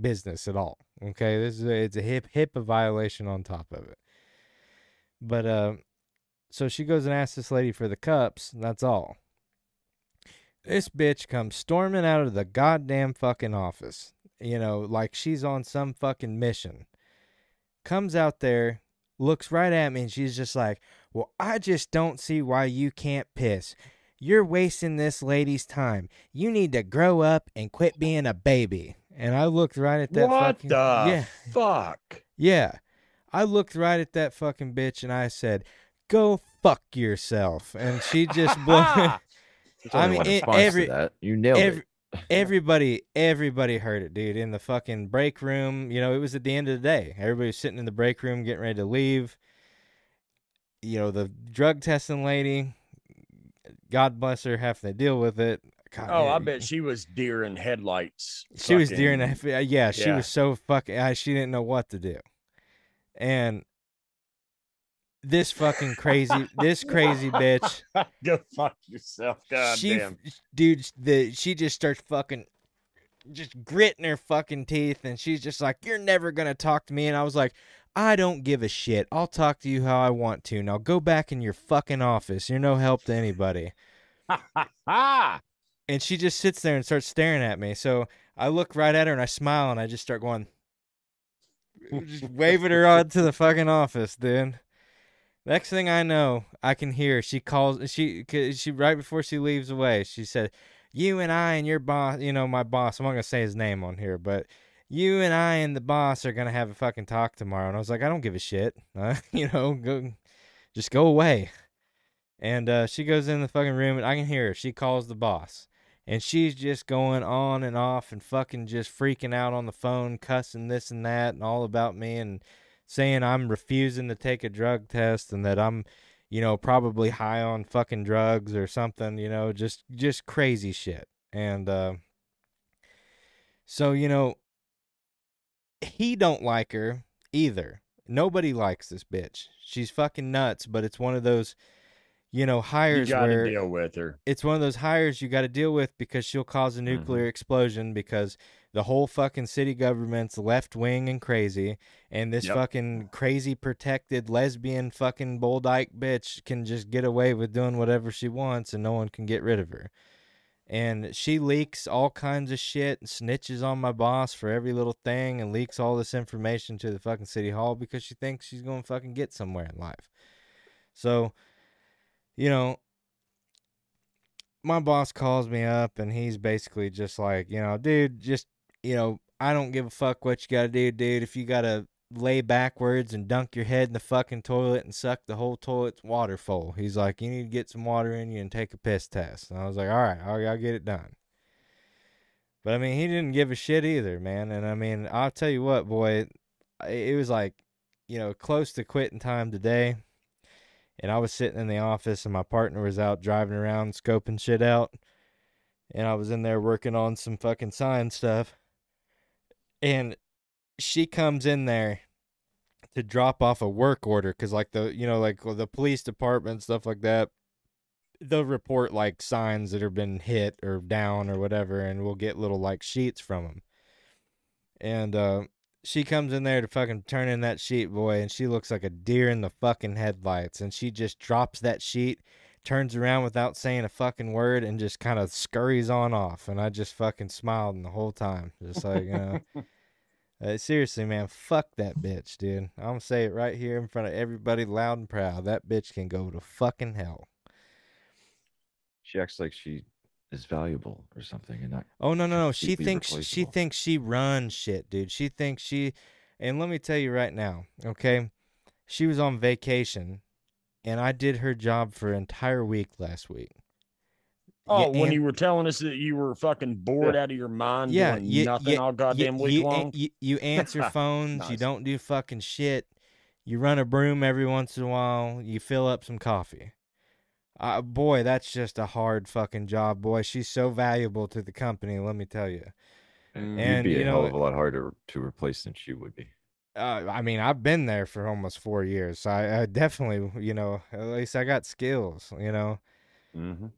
business at all. Okay, this is a, it's a hip HIPAA violation on top of it. But uh, so she goes and asks this lady for the cups. That's all. This bitch comes storming out of the goddamn fucking office. You know, like she's on some fucking mission. Comes out there, looks right at me, and she's just like, Well, I just don't see why you can't piss. You're wasting this lady's time. You need to grow up and quit being a baby. And I looked right at that what fucking the yeah. fuck? Yeah. I looked right at that fucking bitch and I said, "Go fuck yourself." And she just blew I mean, it- every- that. You nailed every, it. everybody everybody heard it dude in the fucking break room you know it was at the end of the day everybody was sitting in the break room getting ready to leave you know the drug testing lady god bless her having to deal with it God, Oh, I bet she was deer in headlights. she was deer in fucking- yeah she was so fucking she didn't know what to do and this fucking crazy this crazy bitch Go fuck yourself. God she, damn. dude, the she just starts fucking, just gritting her fucking teeth, and she's just like, "You're never gonna talk to me." And I was like, "I don't give a shit. I'll talk to you how I want to. Now go back in your fucking office. You're no help to anybody." And she just sits there and starts staring at me. So I look right at her and I smile and I just start going, just waving her on to the fucking office, dude. Next thing I know, I can hear she calls she she right before she leaves away. She said, "You and I and your boss, you know my boss. I'm not gonna say his name on here, but you and I and the boss are gonna have a fucking talk tomorrow." And I was like, "I don't give a shit. Uh, you know, go, just go away." And uh, she goes in the fucking room, and I can hear her. She calls the boss, and she's just going on and off and fucking just freaking out on the phone, cussing this and that, and all about me, and saying I'm refusing to take a drug test and that I'm, you know, probably high on fucking drugs or something, you know, just just crazy shit. And uh so, you know, he don't like her either. Nobody likes this bitch. She's fucking nuts, but it's one of those you know, hires You got where to deal with her. it's one of those hires you got to deal with because she'll cause a nuclear mm-hmm. explosion because the whole fucking city government's left wing and crazy, and this Yep. fucking crazy protected lesbian fucking bull dyke bitch can just get away with doing whatever she wants and no one can get rid of her. And she leaks all kinds of shit and snitches on my boss for every little thing and leaks all this information to the fucking city hall because she thinks she's going to fucking get somewhere in life. So, you know, my boss calls me up and he's basically just like, you know, dude, just, you know, I don't give a fuck what you got to do, dude. If you got to lay backwards and dunk your head in the fucking toilet and suck the whole toilet's water full, he's like, you need to get some water in you and take a piss test. And I was like, all right, I'll, I'll get it done. But I mean, he didn't give a shit either, man. And I mean, I'll tell you what, boy, it was like, you know, close to quitting time today and I was sitting in the office and my partner was out driving around scoping shit out and I was in there working on some fucking sign stuff and she comes in there to drop off a work order cuz like the you know like the police department stuff like that they'll report like signs that have been hit or down or whatever and we'll get little like sheets from them and uh she comes in there to fucking turn in that sheet, boy, and she looks like a deer in the fucking headlights. And she just drops that sheet, turns around without saying a fucking word, and just kind of scurries on off. And I just fucking smiled the whole time. Just like, you know. Uh, seriously, man, fuck that bitch, dude. I'm gonna say it right here in front of everybody, loud and proud. That bitch can go to fucking hell. She acts like she is valuable or something, and not. Oh no no no! She thinks she thinks she runs shit, dude. She thinks she, and let me tell you right now, okay? She was on vacation, and I did her job for an entire week last week. Oh, Yeah, when and- you were telling us that you were fucking bored out of your mind Yeah, doing you- nothing you- all goddamn you, week you, long. You, you answer phones. You don't do fucking shit. You run a broom every once in a while. You fill up some coffee. Uh, boy, that's just a hard fucking job, boy. She's so valuable to the company. Let me tell you. Mm. And, You'd be you a hell know- of a lot harder to replace than she would be. Uh, I mean, I've been there for almost four years. So I, I definitely, you know, at least I got skills. You know, Mhm.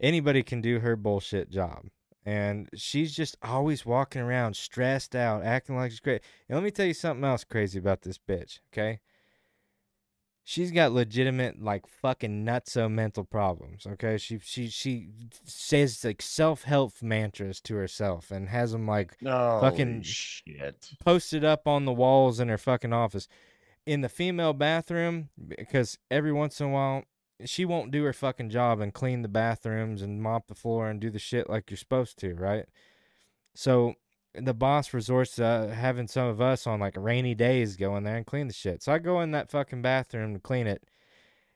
Anybody can do her bullshit job. And she's just always walking around stressed out, acting like she's great. And let me tell you something else crazy about this bitch, okay? She's got legitimate like fucking nutso mental problems, okay? She she she says like self-help mantras to herself and has them like Oh, Fucking- shit. posted up on the walls in her fucking office. In the female bathroom, because every once in a while she won't do her fucking job and clean the bathrooms and mop the floor and do the shit like you're supposed to, right? So the boss resorts to uh, having some of us on like rainy days go in there and clean the shit. So I go in that fucking bathroom to clean it,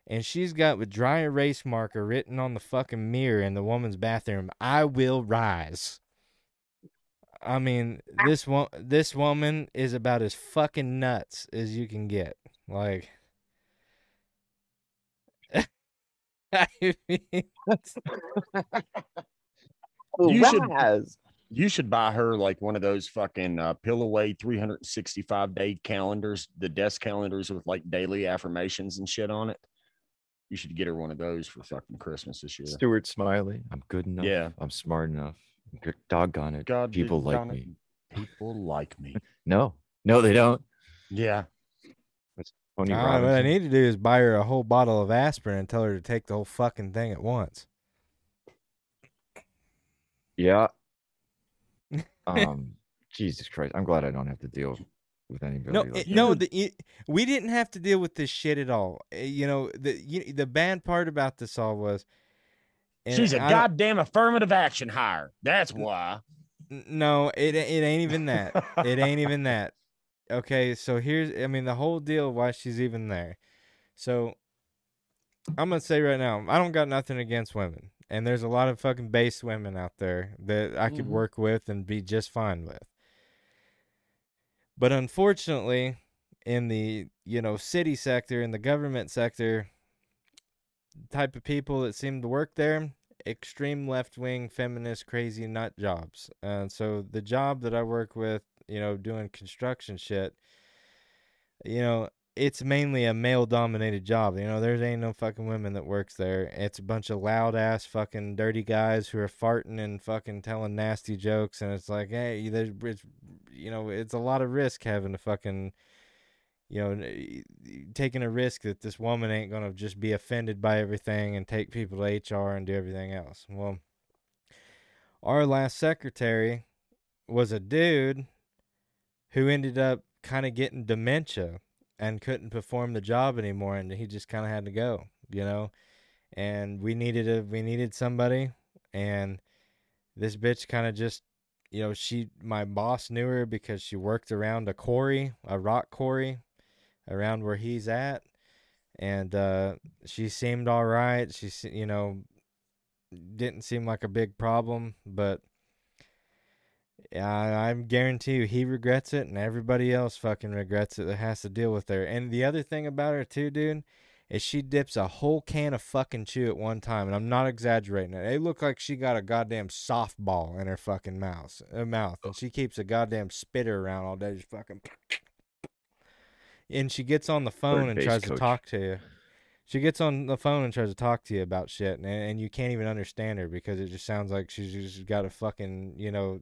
and she's got with dry erase marker written on the fucking mirror in the woman's bathroom, "I will rise." I mean, this one, this woman is about as fucking nuts as you can get. Like, I mean, You should- You should buy her like one of those fucking uh, Pilloway 365 day calendars, the desk calendars with like daily affirmations and shit on it. You should get her one of those for fucking Christmas this year. Stuart Smalley. I'm good enough. Yeah. I'm smart enough. Doggone it. God, people like doggone it, me. People like me. No, no, they don't. Yeah. Tony Nah, what I need to do is buy her a whole bottle of aspirin and tell her to take the whole fucking thing at once. Yeah. Um, Jesus Christ. I'm glad I don't have to deal with anybody. No, like it, no, the, you, we didn't have to deal with this shit at all. Uh, You know, the you, the bad part about this all was, and She's a I goddamn affirmative action hire. That's why. No, it it ain't even that. it ain't even that. Okay, so here's I mean the whole deal why she's even there. So I'm gonna say right now, I don't got nothing against women. And there's a lot of fucking base women out there that I could Mhm. work with and be just fine with. But unfortunately, in the, you know, city sector, in the government sector, type of people that seem to work there, extreme left wing, feminist, crazy nut jobs. And so the job that I work with, you know, doing construction shit, you know, it's mainly a male dominated job. You know, there ain't no fucking women that works there. It's a bunch of loud ass fucking dirty guys who are farting and fucking telling nasty jokes and it's like, hey, there's it's you know, it's a lot of risk having to fucking you know, taking a risk that this woman ain't gonna just be offended by everything and take people to HR and do everything else. Well, our last secretary was a dude who ended up kind of getting dementia and couldn't perform the job anymore, and he just kind of had to go, you know. And we needed a we needed somebody, and this bitch kind of just you know she my boss knew her because she worked around a quarry a rock quarry around where he's at and uh she seemed all right she you know didn't seem like a big problem but I, I guarantee you he regrets it and everybody else fucking regrets it that has to deal with her. And the other thing about her too dude is she dips a whole can of fucking chew at one time and i'm not exaggerating it. It looked like she got a goddamn softball in her fucking mouth uh, mouth and she keeps a goddamn spitter around all day just fucking and she gets on the phone and tries to talk to you. She gets on the phone and tries to talk to you about shit and, and you can't even understand her because it just sounds like she's just got a fucking you know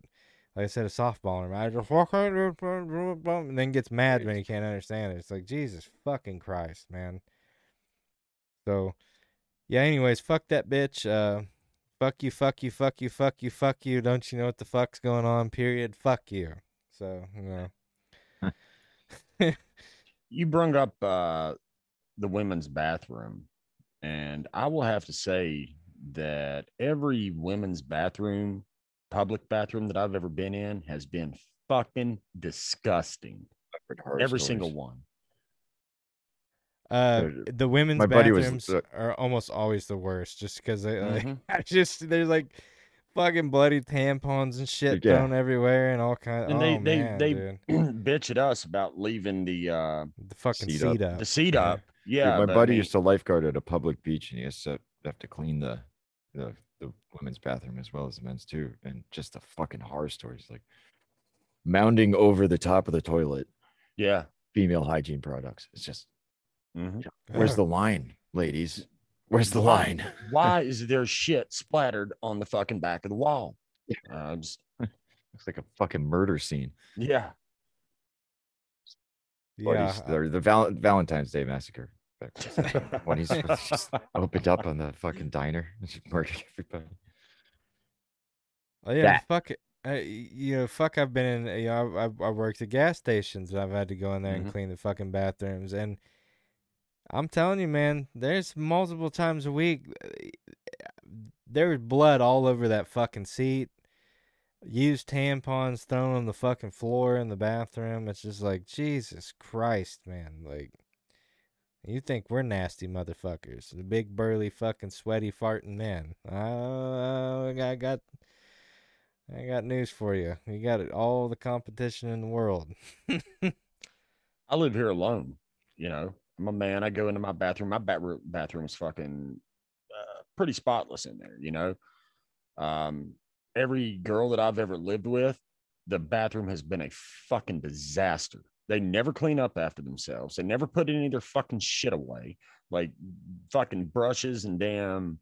like I said, a softball in her mouth. Just and then gets mad when he can't understand it. It's like Jesus fucking Christ, man. So, yeah. Anyways, fuck that bitch. Uh, fuck you, fuck you, fuck you, fuck you, fuck you. Don't you know what the fuck's going on? Period. Fuck you. So, you know. you brung up uh, the women's bathroom, and I will have to say that every women's bathroom, public bathroom that I've ever been in, has been fucking disgusting. Every stories. single one. Uh, the women's my buddy was- bathrooms uh, are almost always the worst, just because they like, Mhm. I just there's like fucking bloody tampons and shit Yeah. thrown everywhere and all kinds. And oh they- they- man, they- Bitch at us about leaving the uh, the fucking Seat seat up. up. the seat Yeah. up. Dude, Yeah, my but I buddy mean, used to lifeguard at a public beach, and he has to have to clean the, the the women's bathroom as well as the men's too. And just the fucking horror stories, like mounding over the top of the toilet, Yeah. female hygiene products. It's just mhm. where's the line, ladies? Where's the line? Why is there shit splattered on the fucking back of the wall? Uh, just- Looks like a fucking murder scene. yeah. yeah, Buddies, or the Val- Valentine's Day massacre. Back when he's just opened up on the fucking diner and just murdered everybody. Oh yeah, That- fuck it. Uh, you know, fuck. I've been in. You know, I I, I worked at gas stations, and I've had to go in there and Mhm. clean the fucking bathrooms. And I'm telling you, man, there's multiple times a week. There was blood all over that fucking seat. Used tampons thrown on the fucking floor in the bathroom. It's just like Jesus Christ, man. Like, you think we're nasty motherfuckers? The big burly fucking sweaty farting men. Uh, I got I got news for you. You got it all the competition in the world. I live here alone. You know, I'm a man. I go into my bathroom. My bat- bathroom's fucking uh, pretty spotless in there. You know, um, every girl that I've ever lived with, the bathroom has been a fucking disaster. They never clean up after themselves. They never put any of their fucking shit away, like fucking brushes and damn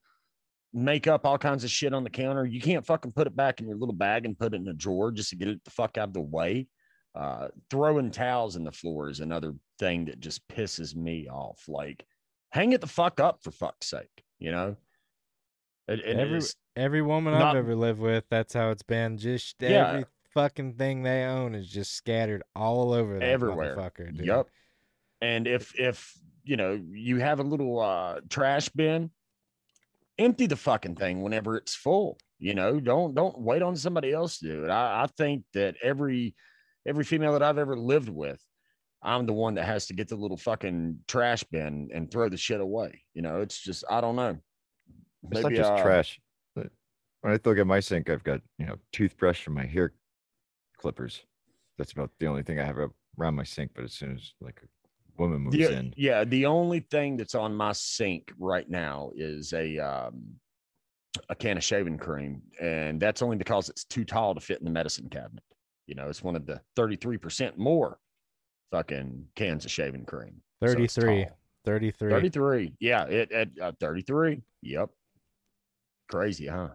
makeup, all kinds of shit on the counter. You can't fucking put it back in your little bag and put it in a drawer just to get it the fuck out of the way. Uh, throwing towels in the floor is another thing that just pisses me off. Like, hang it the fuck up for fuck's sake, you know? It, it every every woman not- I've ever lived with, that's how it's been. Just Yeah. Every fucking thing they own is just scattered all over that everywhere. motherfucker. Dude. Yep. And if if you know you have a little uh trash bin, empty the fucking thing whenever it's full. You know, don't don't wait on somebody else to do it. I, I think that every every female that I've ever lived with, I'm the one that has to get the little fucking trash bin and throw the shit away. You know, it's just I don't know. It's not just uh, trash. When I look at my sink, I've got you know toothbrush and my hair clippers. That's about the only thing I have around my sink. But as soon as like a woman moves The, in, yeah, the only thing that's on my sink right now is a um, a can of shaving cream, and that's only because it's too tall to fit in the medicine cabinet. You know, it's one of the thirty three percent more fucking cans of shaving cream. So 33. tall. 33. 33. Yeah, it at uh, 33. Yep. Crazy, huh?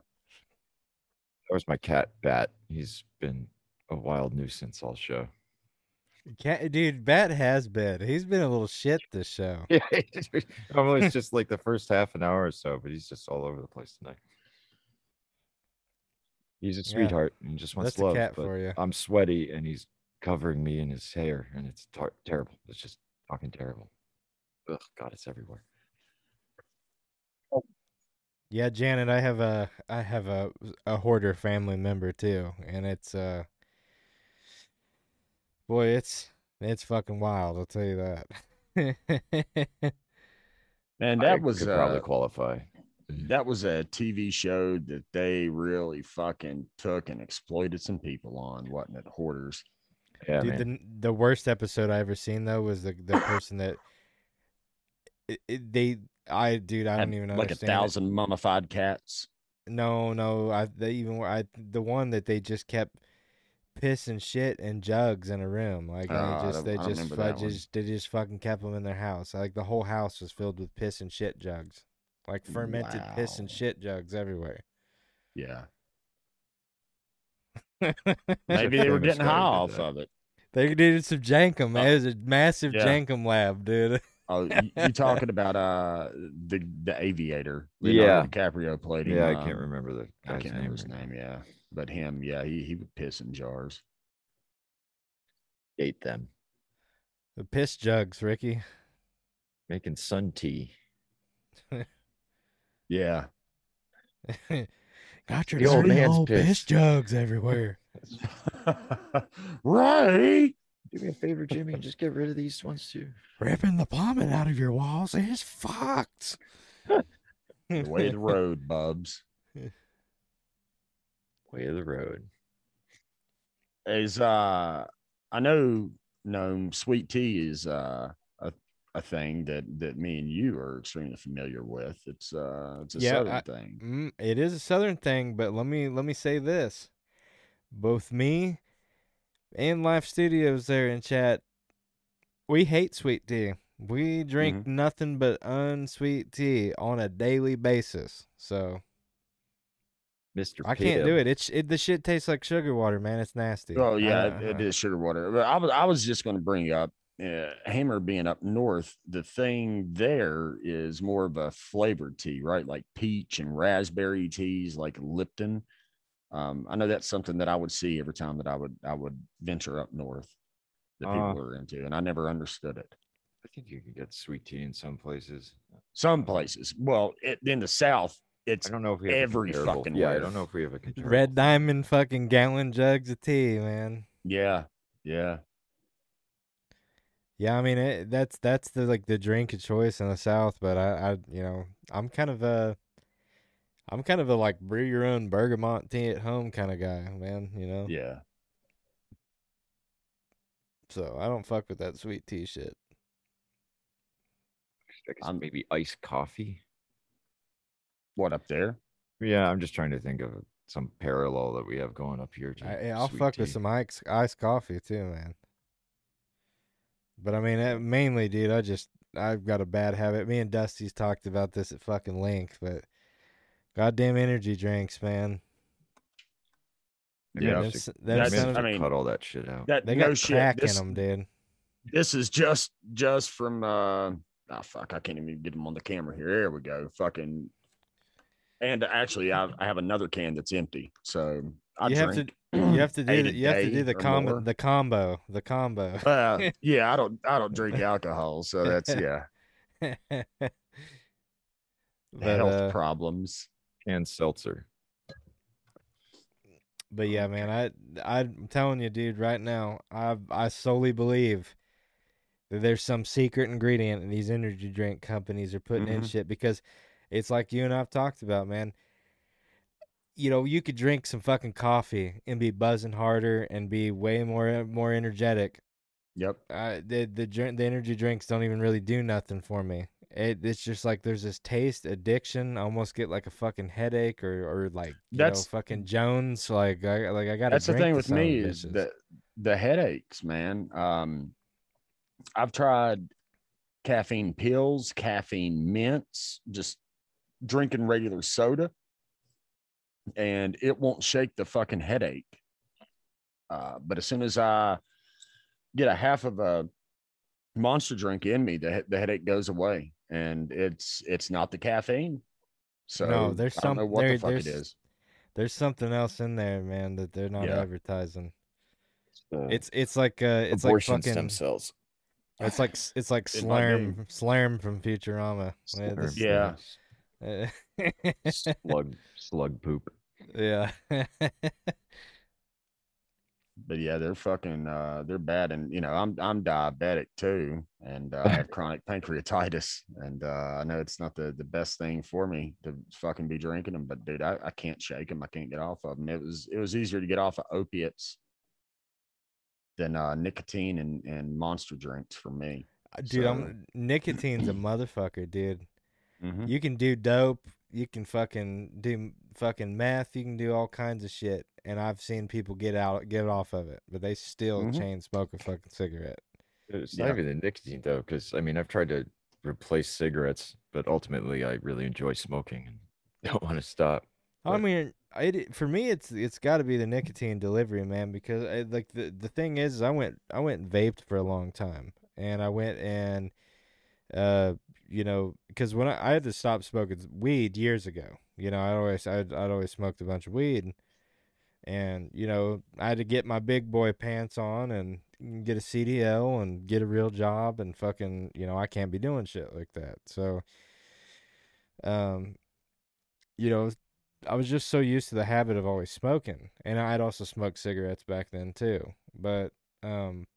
that was my cat Bat. He's been a wild nuisance all show. Cat, dude, Bat has been. He's been a little shit this show. Yeah, normally it's just like the first half an hour or so, but he's just all over the place tonight. He's a Yeah, sweetheart and just wants That's love. cat but for you. I'm sweaty and he's covering me in his hair, and it's tar- terrible. It's just fucking terrible. Ugh, God, it's everywhere. Yeah, Janet, I have a I have a a hoarder family member too, and it's uh boy, it's it's fucking wild, I'll tell you that. And I that was could uh, probably qualify. that was a TV show that they really fucking took and exploited some people on, wasn't it? Hoarders. Yeah, Dude, the the worst episode I ever seen though was the the person that it, it, they I dude I don't even like a understand it. thousand mummified cats. No, no, I they even I the one that they just kept piss and shit and jugs in a room. Like Oh, they just they just remember fu- that one. just they just fucking kept them in their house. Like the whole house was filled with piss and shit jugs. Like fermented piss and shit jugs everywhere. Yeah. Maybe they were getting high off of it. They did some jenkem. Oh, it was a massive yeah. jenkem lab, dude. Oh, you, you talking about uh the the aviator? Yeah. Leonardo DiCaprio played him. Yeah, I can't um, remember the I guy's can't name. remember his name. Yeah, but him, yeah, he he would piss in jars. Ate them. The piss jugs, Ricky. Making sun tea. Yeah. Got your The old man's old piss piss. jugs everywhere. right. Do me a favor, Jimmy, and just get rid of these ones too. Ripping the plumbing out of your walls is fucked. The way the road, bubs. Way of the road. Is uh I know gnome sweet tea is uh a a thing that that me and you are extremely familiar with. It's uh it's a Yeah, southern I- thing. Mm, it is a southern thing, but let me let me say this: both me and Life Studios there in chat, we hate sweet tea. We drink Mm-hmm. nothing but unsweet tea on a daily basis. So Mr. I can't do it. It's it the shit tastes like sugar water, man. It's nasty. Oh yeah, I- it, it I- is sugar water. But I was I was just going to bring up uh, Hammer being up north. The thing there is more of a flavored tea, right? Like peach and raspberry teas, like Lipton. Um, I know that's something that I would see every time that I would I would venture up north that people Uh. are into, and I never understood it. I think you can get sweet tea in some places. Some places, well, it, in the south, it's I don't know if we have every comparable- fucking Yeah, I don't know if we have a comparable. Red Diamond fucking gallon jugs of tea, man. yeah, yeah. Yeah, I mean it, that's that's the like the drink of choice in the South, but I, I you know I'm kind of uh I'm kind of a like brew your own bergamot tea at home kind of guy, man. You know. Yeah. So I don't fuck with that sweet tea shit. I guess maybe iced coffee. What up there? Yeah, I'm just trying to think of some parallel that we have going up here. to I, I'll sweet fuck with some iced, iced coffee too, man. But I mean, uh, mainly, dude, I just I've got a bad habit. Me and Dusty's talked about this at fucking length, but goddamn energy drinks, man. Maybe Yeah. have Them to- s- That's- I have sons- to I mean- cut all that shit out. That they no got shit. crack This, in them, dude. this is just just from uh oh fuck, I can't even get them on the camera here. There we go. Fucking and actually I, I have another can that's empty. So I You have to- drink You have to do the, you have to do the combo, the combo, the combo. Uh, yeah, I don't I don't drink alcohol, so that's yeah. but health uh, problems. And seltzer. But yeah, man, I I'm telling you, dude, right now, I I solely believe that there's some secret ingredient these energy drink companies are putting in Mhm. shit because it's like you and I've talked about, man. You know, you could drink some fucking coffee and be buzzing harder and be way more more energetic. Yep. Uh, the the drink, the energy drinks don't even really do nothing for me. It, it's just like there's this taste addiction. I almost get like a fucking headache or or like you know That's- fucking Jones. Like I like I got. That's the thing with me is the the headaches, man. Um I've tried caffeine pills, caffeine mints, just drinking regular soda, and it won't shake the fucking headache. Uh, but as soon as I get a half of a monster drink in me, the the headache goes away, and it's it's not the caffeine. So there's I some- what there- the fuck it there's- there's something else in there, man, that they're not Yeah. advertising. Uh, It's it's like uh it's like fucking stem cells. it's like it's like It. Slurm Slurm from Futurama. Slurm, Yeah. Uh, Slug slug poop. yeah. but yeah, they're fucking uh they're bad and you know, I'm I'm diabetic too and uh, I have chronic pancreatitis and uh I know it's not the the best thing for me to fucking be drinking them but dude, I, I can't shake them. I can't get off of them. It was it was easier to get off of opiates than uh nicotine and and monster drinks for me. dude, So- I'm nicotine's a motherfucker, dude. Mhm. You can do dope. You can fucking do fucking meth. You can do all kinds of shit. And I've seen people get out, get off of it, but they still Mhm. chain smoke a fucking cigarette. It's Yeah. not even the nicotine though, because I mean I've tried to replace cigarettes, but ultimately I really enjoy smoking and don't want to stop. I But- mean, it for me, it's it's got to be the nicotine delivery, man. Because I, like the the thing is, I went I went and vaped for a long time, and I went and uh you know because when I, I had to stop smoking weed years ago, you know I always I'd, I'd always smoked a bunch of weed, and you know I had to get my big boy pants on and get a CDL and get a real job and fucking you know I can't be doing shit like that. So, um, you know I was just so used to the habit of always smoking, and I'd also smoked cigarettes back then too. But um,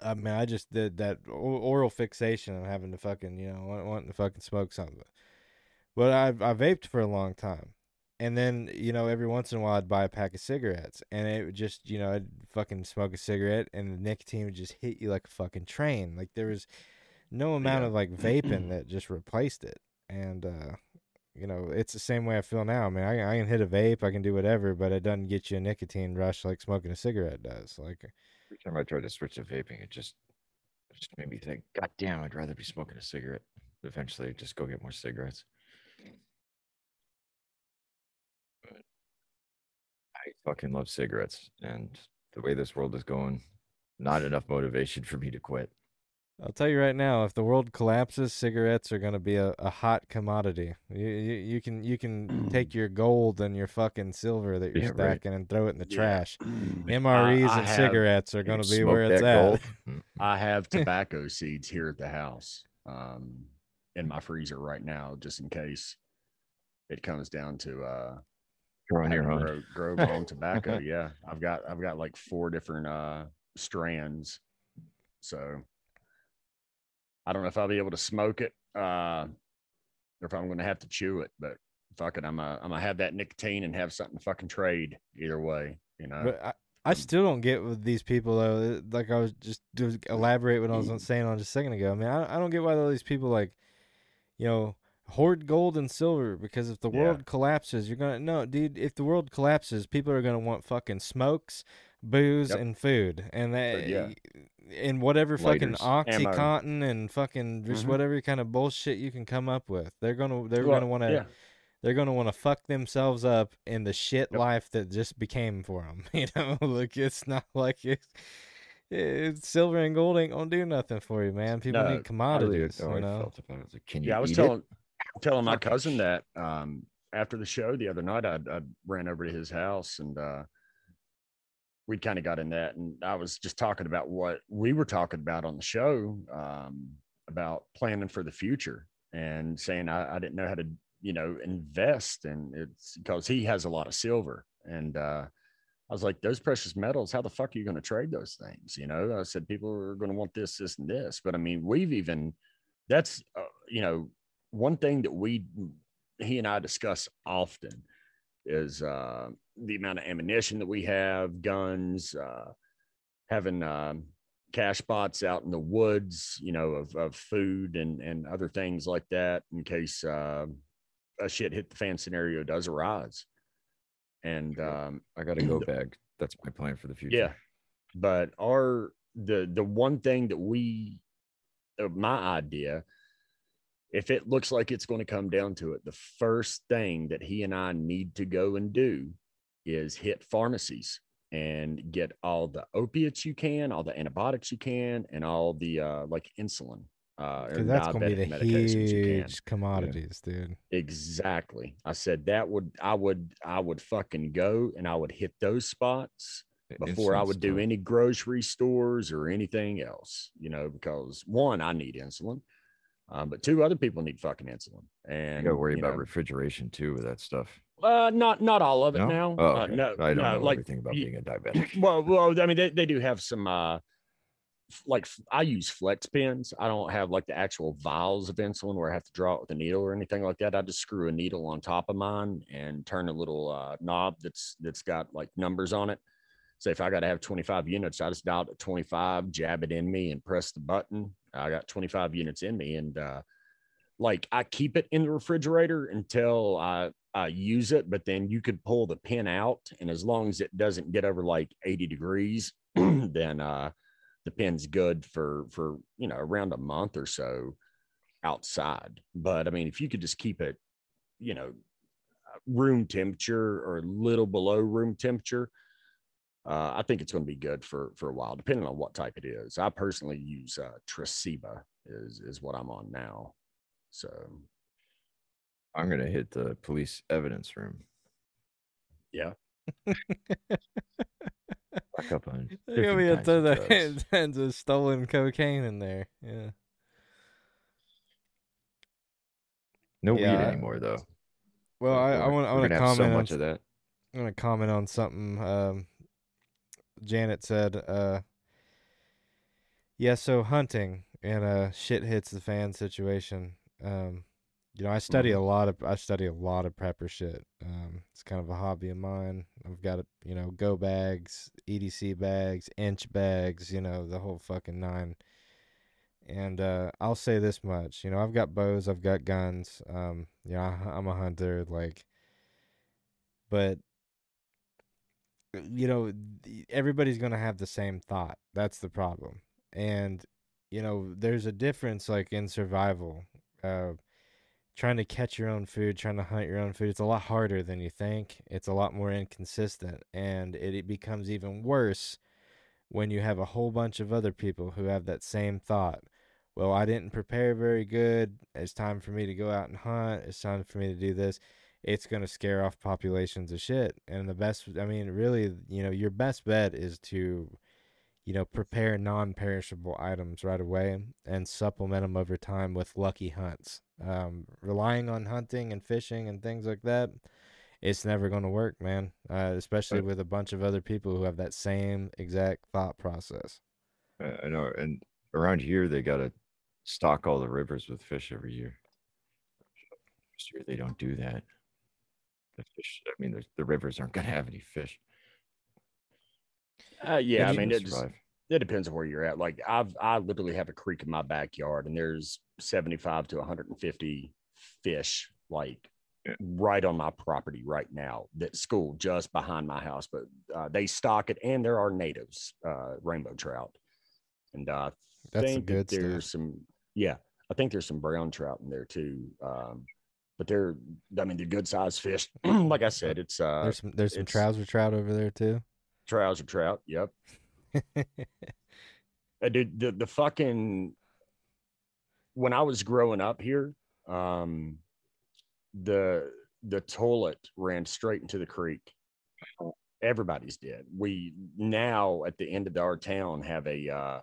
I mean, I just did that oral fixation of having to fucking you know want- wanting to fucking smoke something. But I I vaped for a long time, and then you know every once in a while I'd buy a pack of cigarettes, and it would just you know I'd fucking smoke a cigarette, and the nicotine would just hit you like a fucking train. Like there was no amount Yeah. of like vaping that just replaced it, and uh you know, it's the same way I feel now. I mean, I, I can hit a vape, I can do whatever, but it doesn't get you a nicotine rush like smoking a cigarette does. Like, Every time I tried to switch to vaping, it just it just made me think, God damn, I'd rather be smoking a cigarette. Eventually, just go get more cigarettes. But I fucking love cigarettes, and the way this world is going, not enough motivation for me to quit. I'll tell you right now, if the world collapses, cigarettes are going to be a, a hot commodity. You, you you can you can take your gold and your fucking silver that you're Yeah, right. stacking and throw it in the Yeah. trash. MREs I and have- cigarettes are going to be where it's at. Mm. I have tobacco seeds here at the house um, in my freezer right now, just in case it comes down to uh, Growing your own. grow, grow my own tobacco. Yeah, I've got I've got like four different uh, strands, so I don't know if I'll be able to smoke it uh, or if I'm going to have to chew it. But fuck it, I'm a, I'm gonna have that nicotine and have something to fucking trade either way. You know, But I, I still don't get with these people though. Like I was just to elaborate what I was saying on just a second ago. I mean, I, I don't get why all these people like, you know, hoard gold and silver because if the Yeah. world collapses, you're gonna no, dude. If the world collapses, people are gonna want fucking smokes, booze, Yep. and food, and that yeah. and whatever fucking Lighters, ammo. oxycontin and fucking just Mhm. whatever kind of bullshit you can come up with. They're gonna they're Well, gonna want to yeah. they're gonna want to fuck themselves up in the shit Yep. life that just became for them. You know, like it's not like it's, it's silver and gold ain't gonna do nothing for you, man. People No, need commodities. how you I know, felt. I was like, can you yeah, I was telling it? telling my cousin that um after the show the other night I I ran over to his house and uh we kind of got in that and I was just talking about what we were talking about on the show um about planning for the future and saying I, I didn't know how to you know invest and it's because he has a lot of silver and uh I was like, those precious metals, how the fuck are you going to trade those things? You know, I said, people are going to want this, this, and this. But I mean, we've even, that's, uh, you know, one thing that we, he and I discuss often is uh, the amount of ammunition that we have, guns, uh, having um, cache spots out in the woods, you know, of, of food and, and other things like that in case uh, a shit hit the fan scenario does arise. And, um, I got to go bag. That's my plan for the future. yeah. But our the the one thing that we uh, my idea, if it looks like it's going to come down to it, the first thing that he and I need to go and do is hit pharmacies and get all the opiates you can, all the antibiotics you can, and all the uh like insulin. Uh, that's gonna be the diabetic medications you can. huge commodities, dude. Exactly. I said that would I would I would fucking go and I would hit those spots before I Insulin's would do any grocery stores or anything else, you know, because one, I need insulin. Um, but two other people need fucking insulin. and You got to worry you about know, refrigeration too with that stuff. Uh not not all of it No? now. Oh, Uh, no, I don't no, know like everything about being a diabetic. well, well, I mean, they, they do have some uh like I use flex pens. I don't have like the actual vials of insulin where I have to draw it with a needle or anything like that. I just screw a needle on top of mine and turn a little uh, knob that's that's got like numbers on it. So if I got to have 25 units, I just dial it at 25, jab it in me, and press the button. I got 25 units in me, and uh, like I keep it in the refrigerator until I I use it, but then you could pull the pin out, and as long as it doesn't get over like 80 degrees, then uh, the pin's good for for you know around a month or so outside. But I mean, if you could just keep it, you know, room temperature or a little below room temperature, uh, I think it's going to be good for for a while, depending on what type it is. I personally use uh, Tresiba is is what I'm on now. So I'm gonna hit the police evidence room. yeah, Back up on There gonna be a different kinds ton of of tons of stolen cocaine in there. Yeah. No Yeah, weed I- anymore though. Well, I, I We're- want I we're want to gonna have comment so on much of that. I'm gonna comment on something. Um, Janet said, uh, "Yeah, so hunting and uh, shit hits the fan situation. Um, you know, I study Mm-hmm. a lot of I study a lot of prepper shit. Um, it's kind of a hobby of mine. I've got you know go bags, EDC bags, inch bags. You know the whole fucking nine. And uh, I'll say this much, you know, I've got bows, I've got guns. Um, you know, I, I'm a hunter, like, but you know everybody's going to have the same thought that's the problem and you know there's a difference like in survival uh trying to catch your own food trying to hunt your own food it's a lot harder than you think it's a lot more inconsistent and it, it becomes even worse when you have a whole bunch of other people who have that same thought well i didn't prepare very good it's time for me to go out and hunt it's time for me to do this it's going to scare off populations of shit. And the best, I mean, really, you know, your best bet is to, you know, prepare non perishable items right away and supplement them over time with lucky hunts. Um, relying on hunting and fishing and things like that, it's never going to work, man. Uh, especially with a bunch of other people who have that same exact thought process. Uh, I know, and around here they gotta stock all the rivers with fish every year. This year they don't do that. the fish. I mean, the, the rivers aren't gonna have any fish. Uh, yeah, I mean, it, just, it depends on where you're at. Like I've I literally have a creek in my backyard, and there's 75 to 150 fish like right on my property right now. That school just behind my house, but uh, they stock it, and there are natives, uh, rainbow trout, and uh, That's think good that there's stuff. some yeah i think there's some brown trout in there too um but they're i mean they're good sized fish like i said it's uh There's some there's some trouser trout over there too. Trouser trout yep. Uh, dude the, the fucking when i was growing up here um the the toilet ran straight into the creek. Everybody's dead. We now at the end of our town have a uh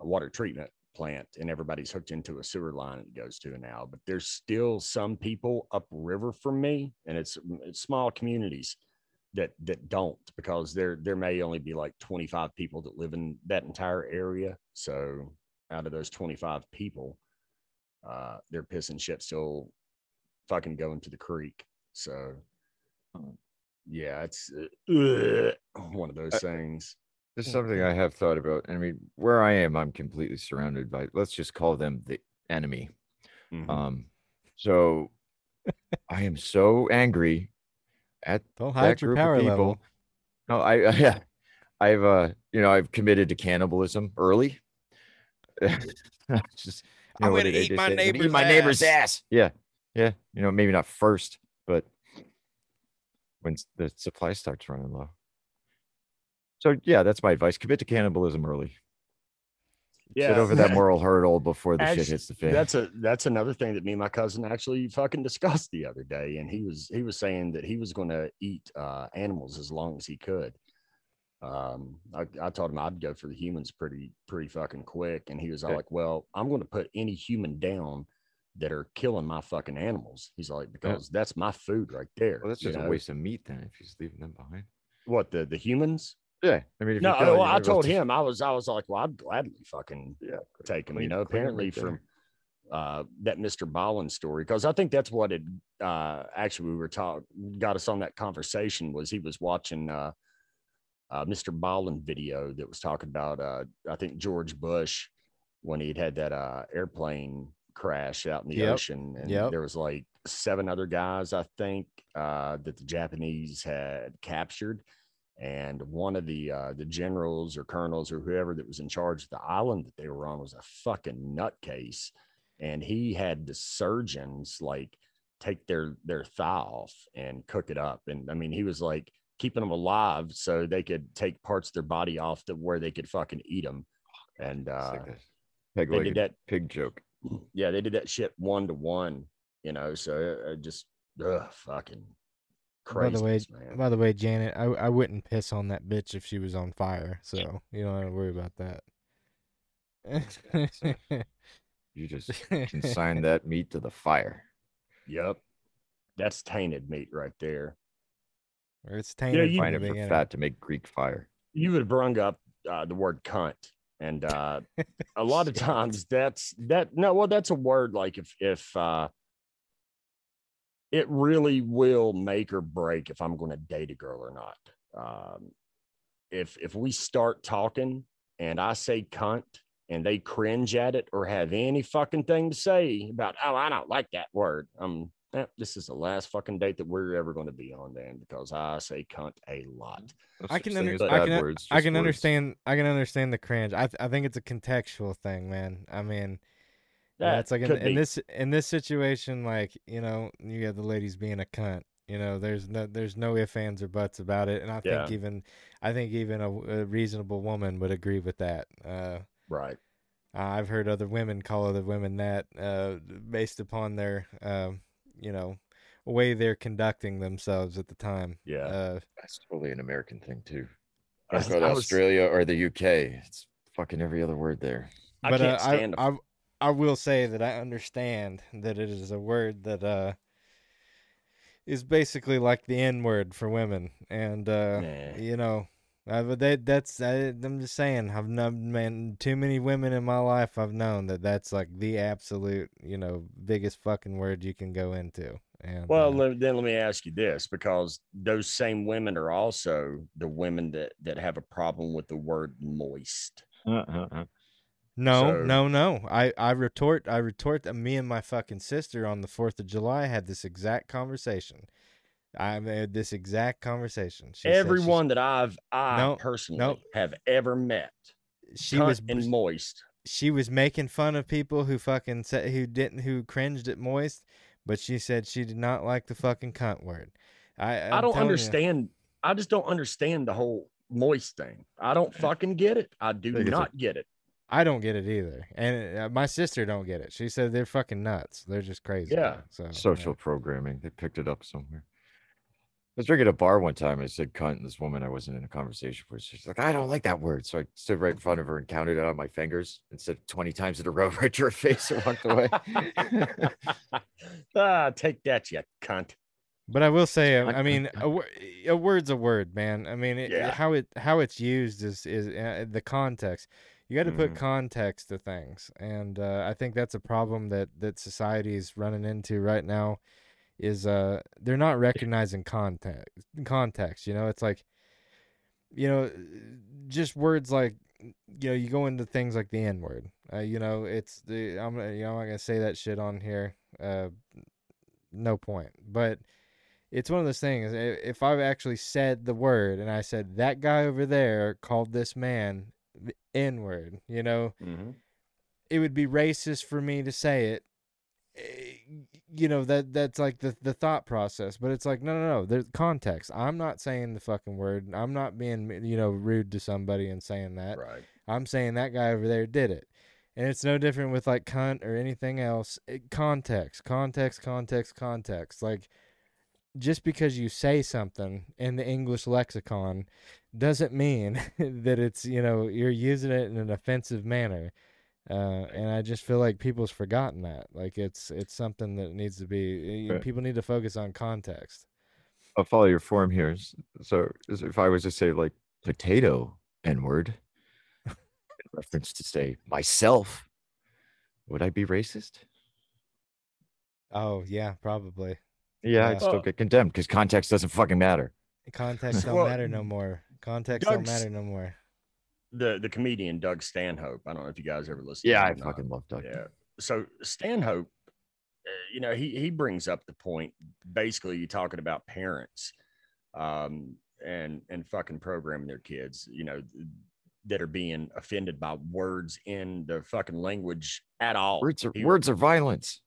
a water treatment plant and everybody's hooked into a sewer line it goes to now but there's still some people upriver from me and it's, it's small communities that that don't because there there may only be like 25 people that live in that entire area so out of those 25 people uh they're pissing shit still fucking going to the creek so yeah it's uh, one of those I- things This is something I have thought about. I mean, where I am, I'm completely surrounded by. Let's just call them the enemy. Mhm. Um, so I am so angry at Don't that hide your group of power people. level. No, I yeah, I've uh, you know, I've committed to cannibalism early. just you I'm gonna eat my say? Neighbor's eat my neighbor's ass. ass. Yeah, yeah. You know, maybe not first, but when the supply starts running low. So yeah, that's my advice. Commit to cannibalism early. Get over that moral hurdle before the shit hits the fan. That's a that's another thing that me and my cousin actually fucking discussed the other day, and he was he was saying that he was going to eat uh, animals as long as he could. Um, I, I told him I'd go for the humans pretty pretty fucking quick, and he was Yeah. like, "Well, I'm going to put any human down that are killing my fucking animals." He's like, "Because that's my food right there." well, that's just a waste of meat then if he's leaving them behind. What the the humans? Yeah, I mean, if No, you're well, I told just- him I was I was like, well, I'd gladly fucking Yeah, take him. You know, apparently right from uh, that MrBallen story, because I think that's what it uh, actually we were talking got us on that conversation was he was watching uh, uh, MrBallen video that was talking about uh, I think George Bush when he'd had that uh, airplane crash out in the Yep. ocean, and Yep. there was like seven other guys I think uh, that the Japanese had captured and one of the uh, the generals or colonels or whoever that was in charge of the island that they were on was a fucking nutcase, and he had the surgeons like take their their thigh off and cook it up, and I mean he was like keeping them alive so they could take parts of their body off to where they could fucking eat them, and uh, like peg they did that pig joke. yeah they did that shit one to one, you know, so it, it just ugh, fucking By the way, man. by the way, Janet, I I wouldn't piss on that bitch if she was on fire, so you don't have to worry about that. You just consign that meat to the fire. Yep. That's tainted meat right there. Or it's tainted. you- Find it for beginning. fat to make Greek fire. You would have brung up uh, the word cunt. And uh, a lot of times that's that no, well, that's a word like if if uh it really will make or break if I'm gonna date a girl or not. Um if if we start talking and I say cunt and they cringe at it or have any fucking thing to say about, oh, I don't like that word. Um, eh, this is the last fucking date that we're ever going to be on, then, because I say cunt a lot. I can thing under- I can- words, I can words. understand. I can understand the cringe. I th- I think it's a contextual thing, man. I mean, yeah, That it's like in, in this in this situation, like you know, you have the ladies being a cunt. You know, there's no there's no ifs, ands, or buts about it, and I think Yeah. even I think even a, a reasonable woman would agree with that. Uh, Right. I've heard other women call other women that uh, based upon their, um, you know, way they're conducting themselves at the time. Yeah. Uh, That's totally an American thing too. I, Don't go to I was- Australia or the UK. It's fucking every other word there. I but can't uh, stand I, I I will say that I understand that it is a word that uh is basically like the N word for women, and uh, Nah. you know, I, but that that's I, I'm just saying I've known man too many women in my life. I've known that that's like the absolute you know biggest fucking word you can go into. And Well, uh, then let me ask you this, because those same women are also the women that that have a problem with the word moist. Uh-uh. No, So- no, no. I, I retort, I retort that me and my fucking sister on the 4th of July had this exact conversation. I had this exact conversation. She Everyone that I've I No, personally no. have ever met, she, was, and moist. she was making fun of people who fucking said, who didn't, who cringed at moist, but she said she did not like the fucking cunt word. I, I I'm don't telling you. understand. I just don't understand the whole moist thing. I don't eh. fucking get it. I do not get it. I don't get it either, and uh, my sister don't get it. She said they're fucking nuts. They're just crazy. Yeah. So yeah. Social programming. They picked it up somewhere. I was drinking at a bar one time. and I said cunt, and this woman I wasn't in a conversation with. She's like, I don't like that word. So I stood right in front of her and counted it on my fingers and said 20 times in a row right to her face and walked away. ah, take that, you cunt. But I will say, uh, I mean, a, a word's a word, man. I mean, it, Yeah. how it how it's used is is uh, the context. You got to put Mhm. context to things, and uh, I think that's a problem that that society is running into right now. Is uh, they're not recognizing context. Context, you know, it's like, you know, just words like, you know, you go into things like the N word. Uh, you know, it's the I'm you know I'm not gonna say that shit on here. Uh, no point, but it's one of those things. If I've actually said the word and I said that guy over there called this man the N word, you know, Mhm. it would be racist for me to say it. Eh, You know that that's like the the thought process, but it's like no no no. There's context. I'm not saying the fucking word. I'm not being you know rude to somebody and saying that. Right. I'm saying that guy over there did it. And it's no different with like cunt or anything else. It, context, context, context, context. Like just because you say something in the English lexicon doesn't mean that it's, you know, you're using it in an offensive manner. Uh, and I just feel like people's forgotten that. Like it's it's something that needs to be Right. people need to focus on context. I'll follow your form here. So if I was to say like potato N word, in reference to say myself, would I be racist? Oh yeah, probably. Yeah, Yeah. I'd still get condemned because context doesn't fucking matter. Context don't Well, matter no more. Context don't Doug's- matter no more. The the comedian Doug Stanhope. I don't know if you guys ever listened. Yeah, to I him not. fucking love Doug. Yeah. So Stanhope, uh, you know, he he brings up the point. Basically, you talking about parents, um, and and fucking programming their kids. You know, that are being offended by words in the fucking language at all. Words are He- words are violence.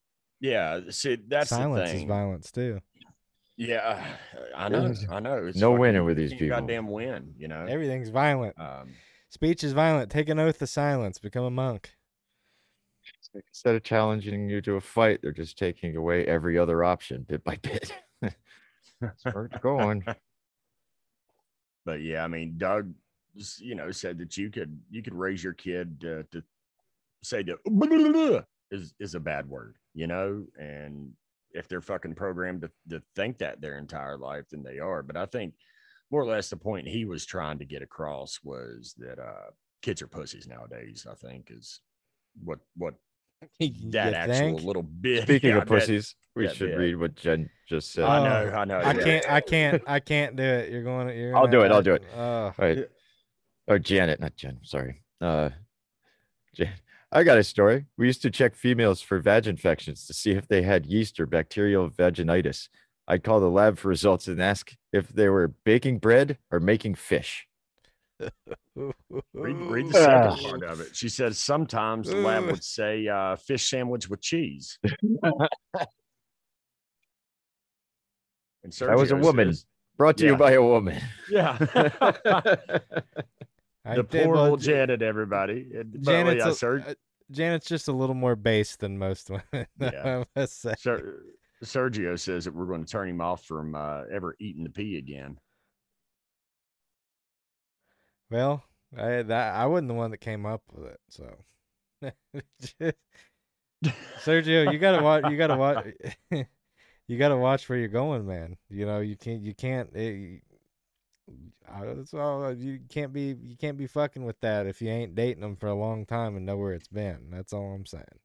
Yeah. See, that's Silence the is violence too. Yeah, I know. I know. It's no fucking- winning with these people. Goddamn win. You know. Everything's violent. Um, Speech is violent. Take an oath of silence. Become a monk. Instead of challenging you to a fight, they're just taking away every other option bit by bit. That's where it's going. but yeah, I mean, Doug, you know, said that you could you could raise your kid uh, to say that is is a bad word, you know, and if they're fucking programmed to, to think that their entire life, then they are. But I think more or less the point he was trying to get across was that uh kids are pussies nowadays. I think is what what You that actual think? little bit. Speaking yeah, of that- pussies, we that should bit. read what Jen just said. I Oh, know, I know. I yeah. can't. I can't. I can't do it. You're going. You're. I'll do it, I'll do it. Oh, All right. Or Janet, not Jen. Sorry. Uh, Jan. I got a story. We used to check females for vag infections to see if they had yeast or bacterial vaginitis. I'd call the lab for results and ask if they were baking bread or making fish. Read, read the second Ah. part of it. She says sometimes the lab would say uh, fish sandwich with cheese. And That was a woman. says- Brought to Yeah. you by a woman. yeah. I the did- poor well, old Janet, everybody. Janet's, yeah, a- uh, Janet's just a little more base than most women. Yeah. I must say. Ser- Sergio says that we're going to turn him off from uh, ever eating the pea again. Well, I that I wasn't the one that came up with it, so. Sergio, you gotta watch. You gotta watch. you gotta watch where you're going, man. You know you can't. You can't. eh, I- That's all. You can't be. You can't be fucking with that if you ain't dating them for a long time and know where it's been. That's all I'm saying.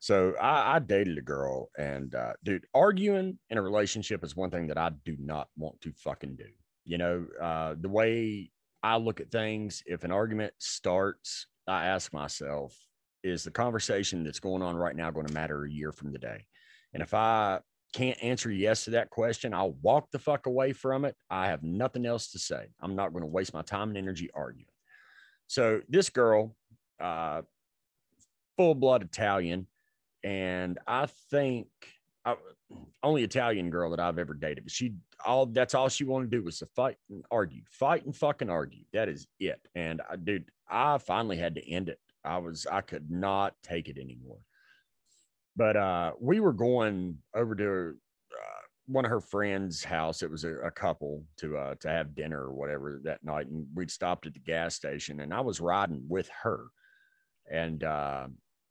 So I, I dated a girl, and uh, dude, arguing in a relationship is one thing that I do not want to fucking do. You know, uh, the way I look at things, if an argument starts, I ask myself, is the conversation that's going on right now going to matter a year from today? And if I can't answer yes to that question, I'll walk the fuck away from it. I have nothing else to say. I'm not going to waste my time and energy arguing. So this girl, uh, full blood Italian, and I think I, only Italian girl that I've ever dated. But she all that's all she wanted to do was to fight and argue, fight and fucking argue. That is it. And I, dude, I finally had to end it. I was I could not take it anymore. But uh, we were going over to uh, one of her friends' house. It was a, a couple to uh, to have dinner or whatever that night, and we'd stopped at the gas station, and I was riding with her, and uh,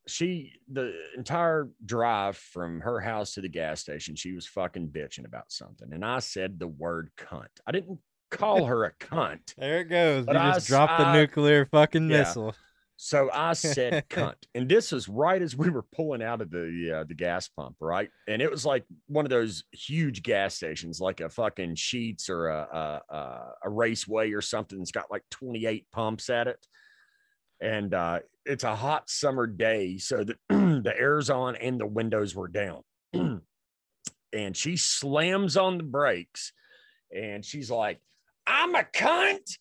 she the entire drive from her house to the gas station, she was fucking bitching about something, and I said the word cunt. I didn't call her a cunt. There it goes. But you I just dropped the nuclear fucking Yeah. missile. So I said cunt. And this was right as we were pulling out of the uh, the gas pump, right? And it was like one of those huge gas stations, like a fucking Sheetz or a a, a, Raceway or something that's got like 28 pumps at it. And uh, it's a hot summer day, so the, the air's on and the windows were down. and she slams on the brakes and she's like, I'm a cunt.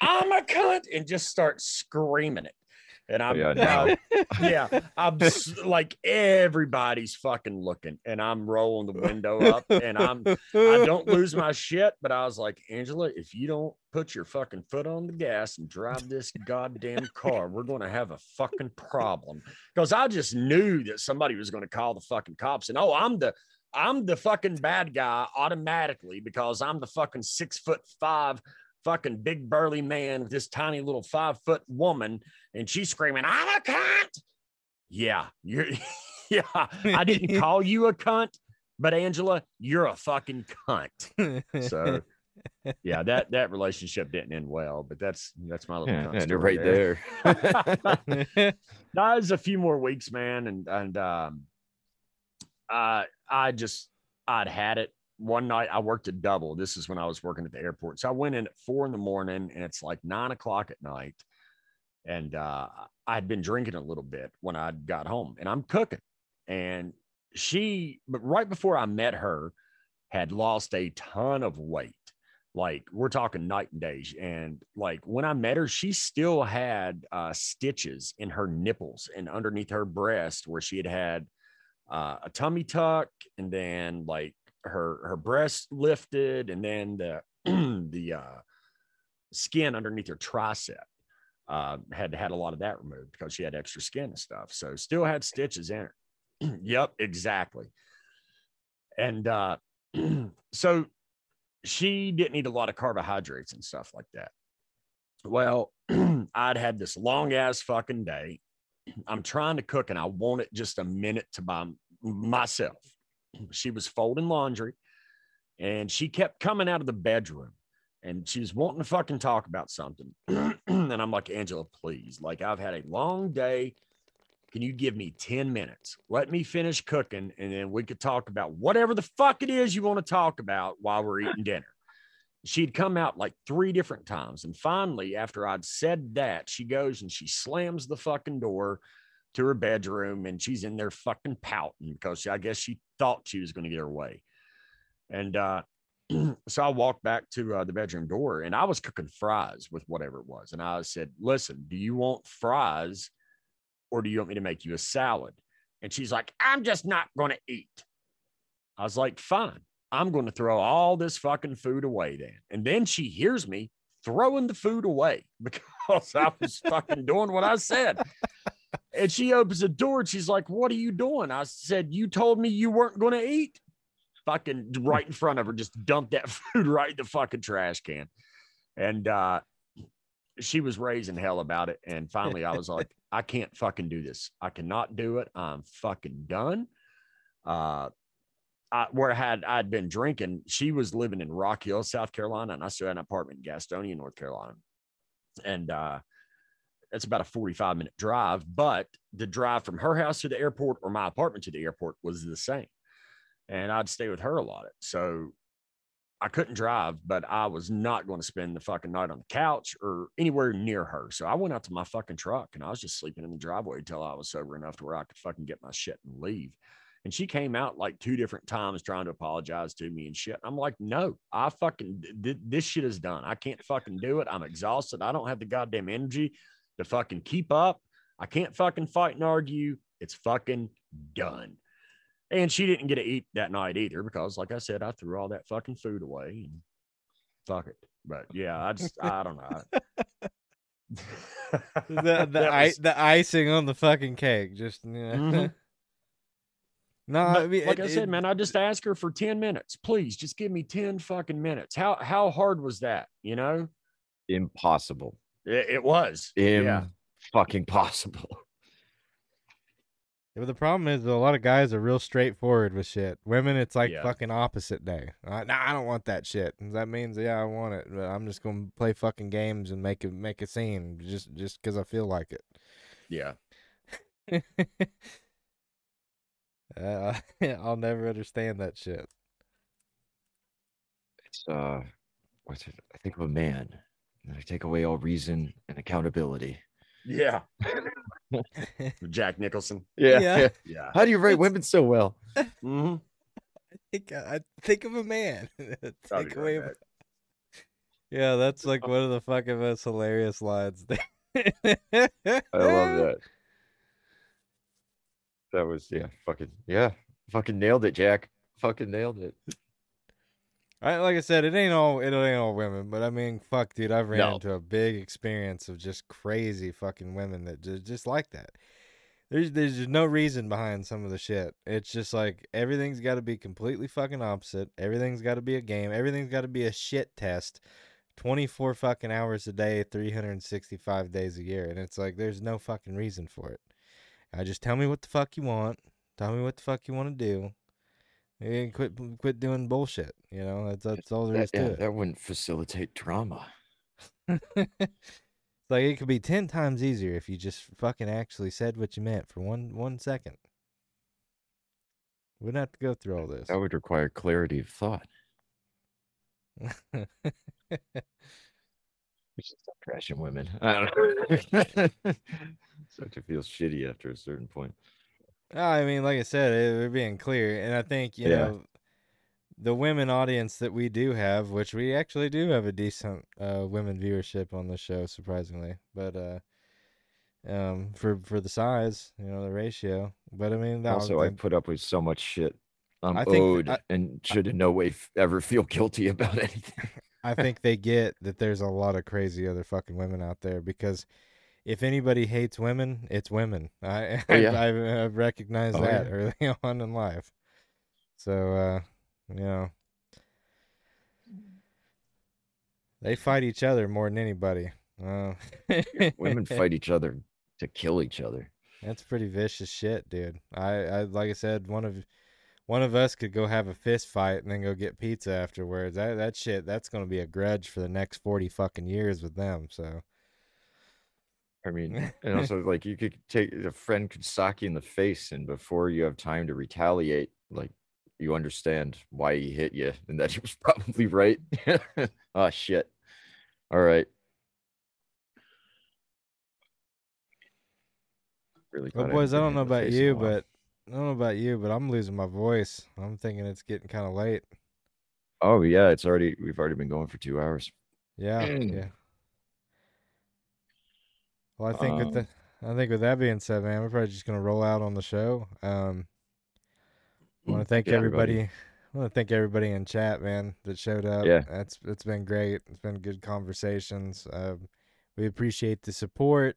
I'm a cunt. And just starts screaming it. And I'm yeah, no. yeah, I'm like everybody's fucking looking, and I'm rolling the window up, and I'm I don't lose my shit, but I was like, Angela, if you don't put your fucking foot on the gas and drive this goddamn car, we're gonna have a fucking problem. Because I just knew that somebody was gonna call the fucking cops, and oh, I'm the I'm the fucking bad guy automatically because I'm the fucking six foot five fucking big burly man with this tiny little five foot woman and she's screaming, I'm a cunt. Yeah, you're yeah. I didn't call you a cunt, but Angela, you're a fucking cunt. So yeah, that that relationship didn't end well, but that's that's my little Yeah, cunt yeah, story right there. that was a few more weeks, man, and and um, I I just I'd had it. One night I worked a double. This is when I was working at the airport. So I went in at four in the morning, and it's like nine o'clock at night, and uh, I'd been drinking a little bit when I got home, and I'm cooking, and she, but right before I met her, had lost a ton of weight. Like we're talking night and day. And like when I met her, she still had uh, stitches in her nipples and underneath her breast where she had had uh, a tummy tuck and then like her her breast lifted and then the the uh, skin underneath her tricep uh, had had a lot of that removed because she had extra skin and stuff. So still had stitches in her. yep, exactly. And uh, so she didn't eat a lot of carbohydrates and stuff like that. Well, I'd had this long ass fucking day. I'm trying to cook and I want it just a minute to by myself. She was folding laundry and she kept coming out of the bedroom and she was wanting to fucking talk about something. And I'm like, Angela, please, like I've had a long day. Can you give me 10 minutes? Let me finish cooking and then we could talk about whatever the fuck it is you want to talk about while we're eating dinner. She'd come out like three different times. And finally, after I'd said that, she goes and she slams the fucking door to her bedroom and she's in there fucking pouting because I guess she thought she was going to get her way. And uh, so I walked back to uh, the bedroom door and I was cooking fries with whatever it was. And I said, Listen, do you want fries or do you want me to make you a salad? And she's like, I'm just not going to eat. I was like, Fine. I'm going to throw all this fucking food away then. And then she hears me throwing the food away because I was fucking doing what I said. And she opens the door and she's like, What are you doing? I said, You told me you weren't going to eat. Fucking right in front of her, just dumped that food right in the fucking trash can. And uh, she was raising hell about it. And finally, I was like, I can't fucking do this. I cannot do it. I'm fucking done. Uh, I, where I had I'd been drinking, she was living in Rock Hill, South Carolina, and I still had an apartment in Gastonia, North Carolina. And uh, it's about a 45 minute drive, but the drive from her house to the airport or my apartment to the airport was the same. And I'd stay with her a lot. So I couldn't drive, but I was not going to spend the fucking night on the couch or anywhere near her. So I went out to my fucking truck and I was just sleeping in the driveway until I was sober enough to where I could fucking get my shit and leave. And she came out like two different times trying to apologize to me and shit. I'm like, no, I fucking, th- this shit is done. I can't fucking do it. I'm exhausted. I don't have the goddamn energy to fucking keep up. I can't fucking fight and argue. It's fucking done. And she didn't get to eat that night either because, like I said, I threw all that fucking food away and fuck it. But yeah, I just, I don't know. the the, I, was- the icing on the fucking cake. Just you know. Mhm. no, I mean, like it- I said, it- man, I just asked her for 10 minutes. Please just give me 10 fucking minutes. How how hard was that? You know? Impossible. It, it was. Im- yeah. fucking possible. Yeah, but the problem is a lot of guys are real straightforward with shit. Women, it's like Yeah. fucking opposite day. Uh, nah, I don't want that shit. That means yeah, I want it, but I'm just gonna play fucking games and make it make a scene just just because I feel like Yeah. it. uh, I'll never understand that shit. It's uh what's it? I think of a man. And I take away all reason and accountability. Yeah. Jack Nicholson. Yeah. Yeah. How do you write It's- women so well? hmm think I think of a man. Something Take away. that. Yeah, that's like one of the fucking most hilarious lines. there. I love that. That was yeah, fucking yeah, fucking nailed it, Jack. Fucking nailed it. I, like I said, it ain't all it ain't all women, but I mean, fuck, dude, I've ran No. into a big experience of just crazy fucking women that just just like that. There's there's just no reason behind some of the shit. It's just like everything's got to be completely fucking opposite. Everything's got to be a game. Everything's got to be a shit test. 24 fucking hours a day, 365 days a year. And it's like, there's no fucking reason for it. I just tell me what the fuck you want. Tell me what the fuck you want to do. And quit, quit doing bullshit. You know, that's, that's all there is That, to yeah, it. that wouldn't facilitate drama. Like it could be 10 times easier if you just fucking actually said what you meant for one, one second. Wouldn't have to go through all this. That would require clarity of thought. We should stop trashing women. I don't know. Start to feel shitty after a certain point. I mean, like I said, it, we're being clear, and I think you Yeah. know the women audience that we do have, which we actually do have a decent uh, women viewership on the show, surprisingly. But uh, um, for for the size, you know, the ratio. But I mean, that also, I put up with so much shit. I'm I owed I- and should in no way f- ever feel guilty about anything. I think they get that there's a lot of crazy other fucking women out there because if anybody hates women, it's women. I Oh, yeah. I've, I've recognized Oh, that yeah. early on in life. So uh, you know, they fight each other more than anybody. Uh, Women fight each other to kill each other. That's pretty vicious shit, dude. I, I like I said, one of one of us could go have a fist fight and then go get pizza afterwards. That that shit, that's gonna be a grudge for the next forty fucking years with them. So I mean, and also like you could take a friend could sock you in the face, and before you have time to retaliate, like you understand why he hit you and that he was probably right. oh shit. All right. Really oh, well boys, I haven't don't know about in the face in a you, but I don't know about you, but I'm losing my voice. I'm thinking it's getting kinda late. oh yeah, it's already we've already been going for two hours. Yeah, yeah. Well, I think with Um, the, I think with that being said, man, we're probably just gonna roll out on the show. Um, I want to thank Yeah, everybody. everybody. I want to thank everybody in chat, man, that showed up. Yeah. that's it's been great. It's been good conversations. Um, we appreciate the support.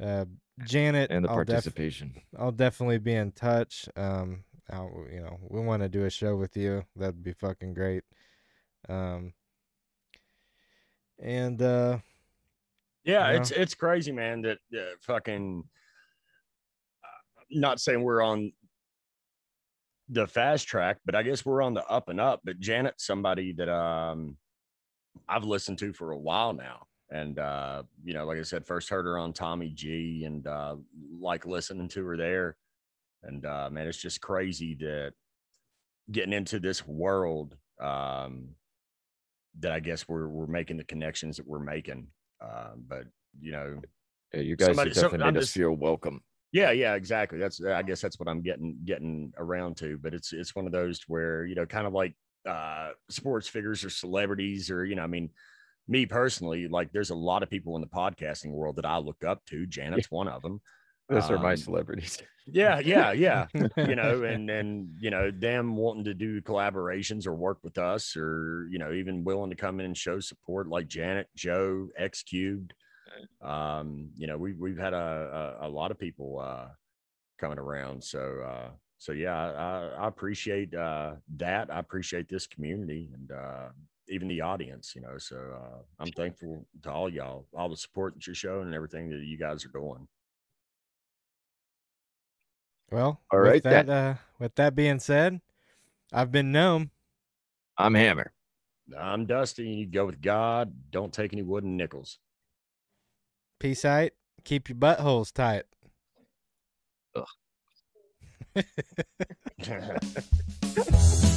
Uh, Janet and the I'll def- participation. I'll definitely be in touch. Um, I'll, you know, we want to do a show with you. That'd be fucking great. Um, and uh, Yeah, Yeah. it's it's crazy, man. That uh, fucking. uh, Not saying we're on the fast track, but I guess we're on the up and up. But Janet's somebody that um I've listened to for a while now, And uh, you know, like I said, first heard her on Tommy G, and uh, like listening to her there. And uh, man, it's just crazy that getting into this world um, that I guess we're we're making the connections that we're making. Uh, but you know, Yeah, you guys Somebody- so- definitely I'm made us just- feel welcome. yeah, yeah, exactly. That's I guess that's what I'm getting getting around to. But it's it's one of those where you know, kind of like uh, sports figures or celebrities, or you know, I mean, me personally, like there's a lot of people in the podcasting world that I look up to. Janet's one of them. Those are my Um, celebrities. Yeah, yeah, yeah. you know, and and you know them wanting to do collaborations or work with us, or you know even willing to come in and show support, like Janet, Joe, X Cubed. Um, you know, we've we've had a a, a lot of people uh, coming around, so uh, so yeah, I, I- I appreciate uh, that. I appreciate this community and uh, even the audience. You know, so uh, I'm thankful to all y'all, all the support that you're showing and everything that you guys are doing. Well, all right. with right, that uh, with that being said, I've been gnome. I'm Hammer. I'm Dusty. You go with God. Don't take any wooden nickels. Peace out. Keep your buttholes tight. Ugh.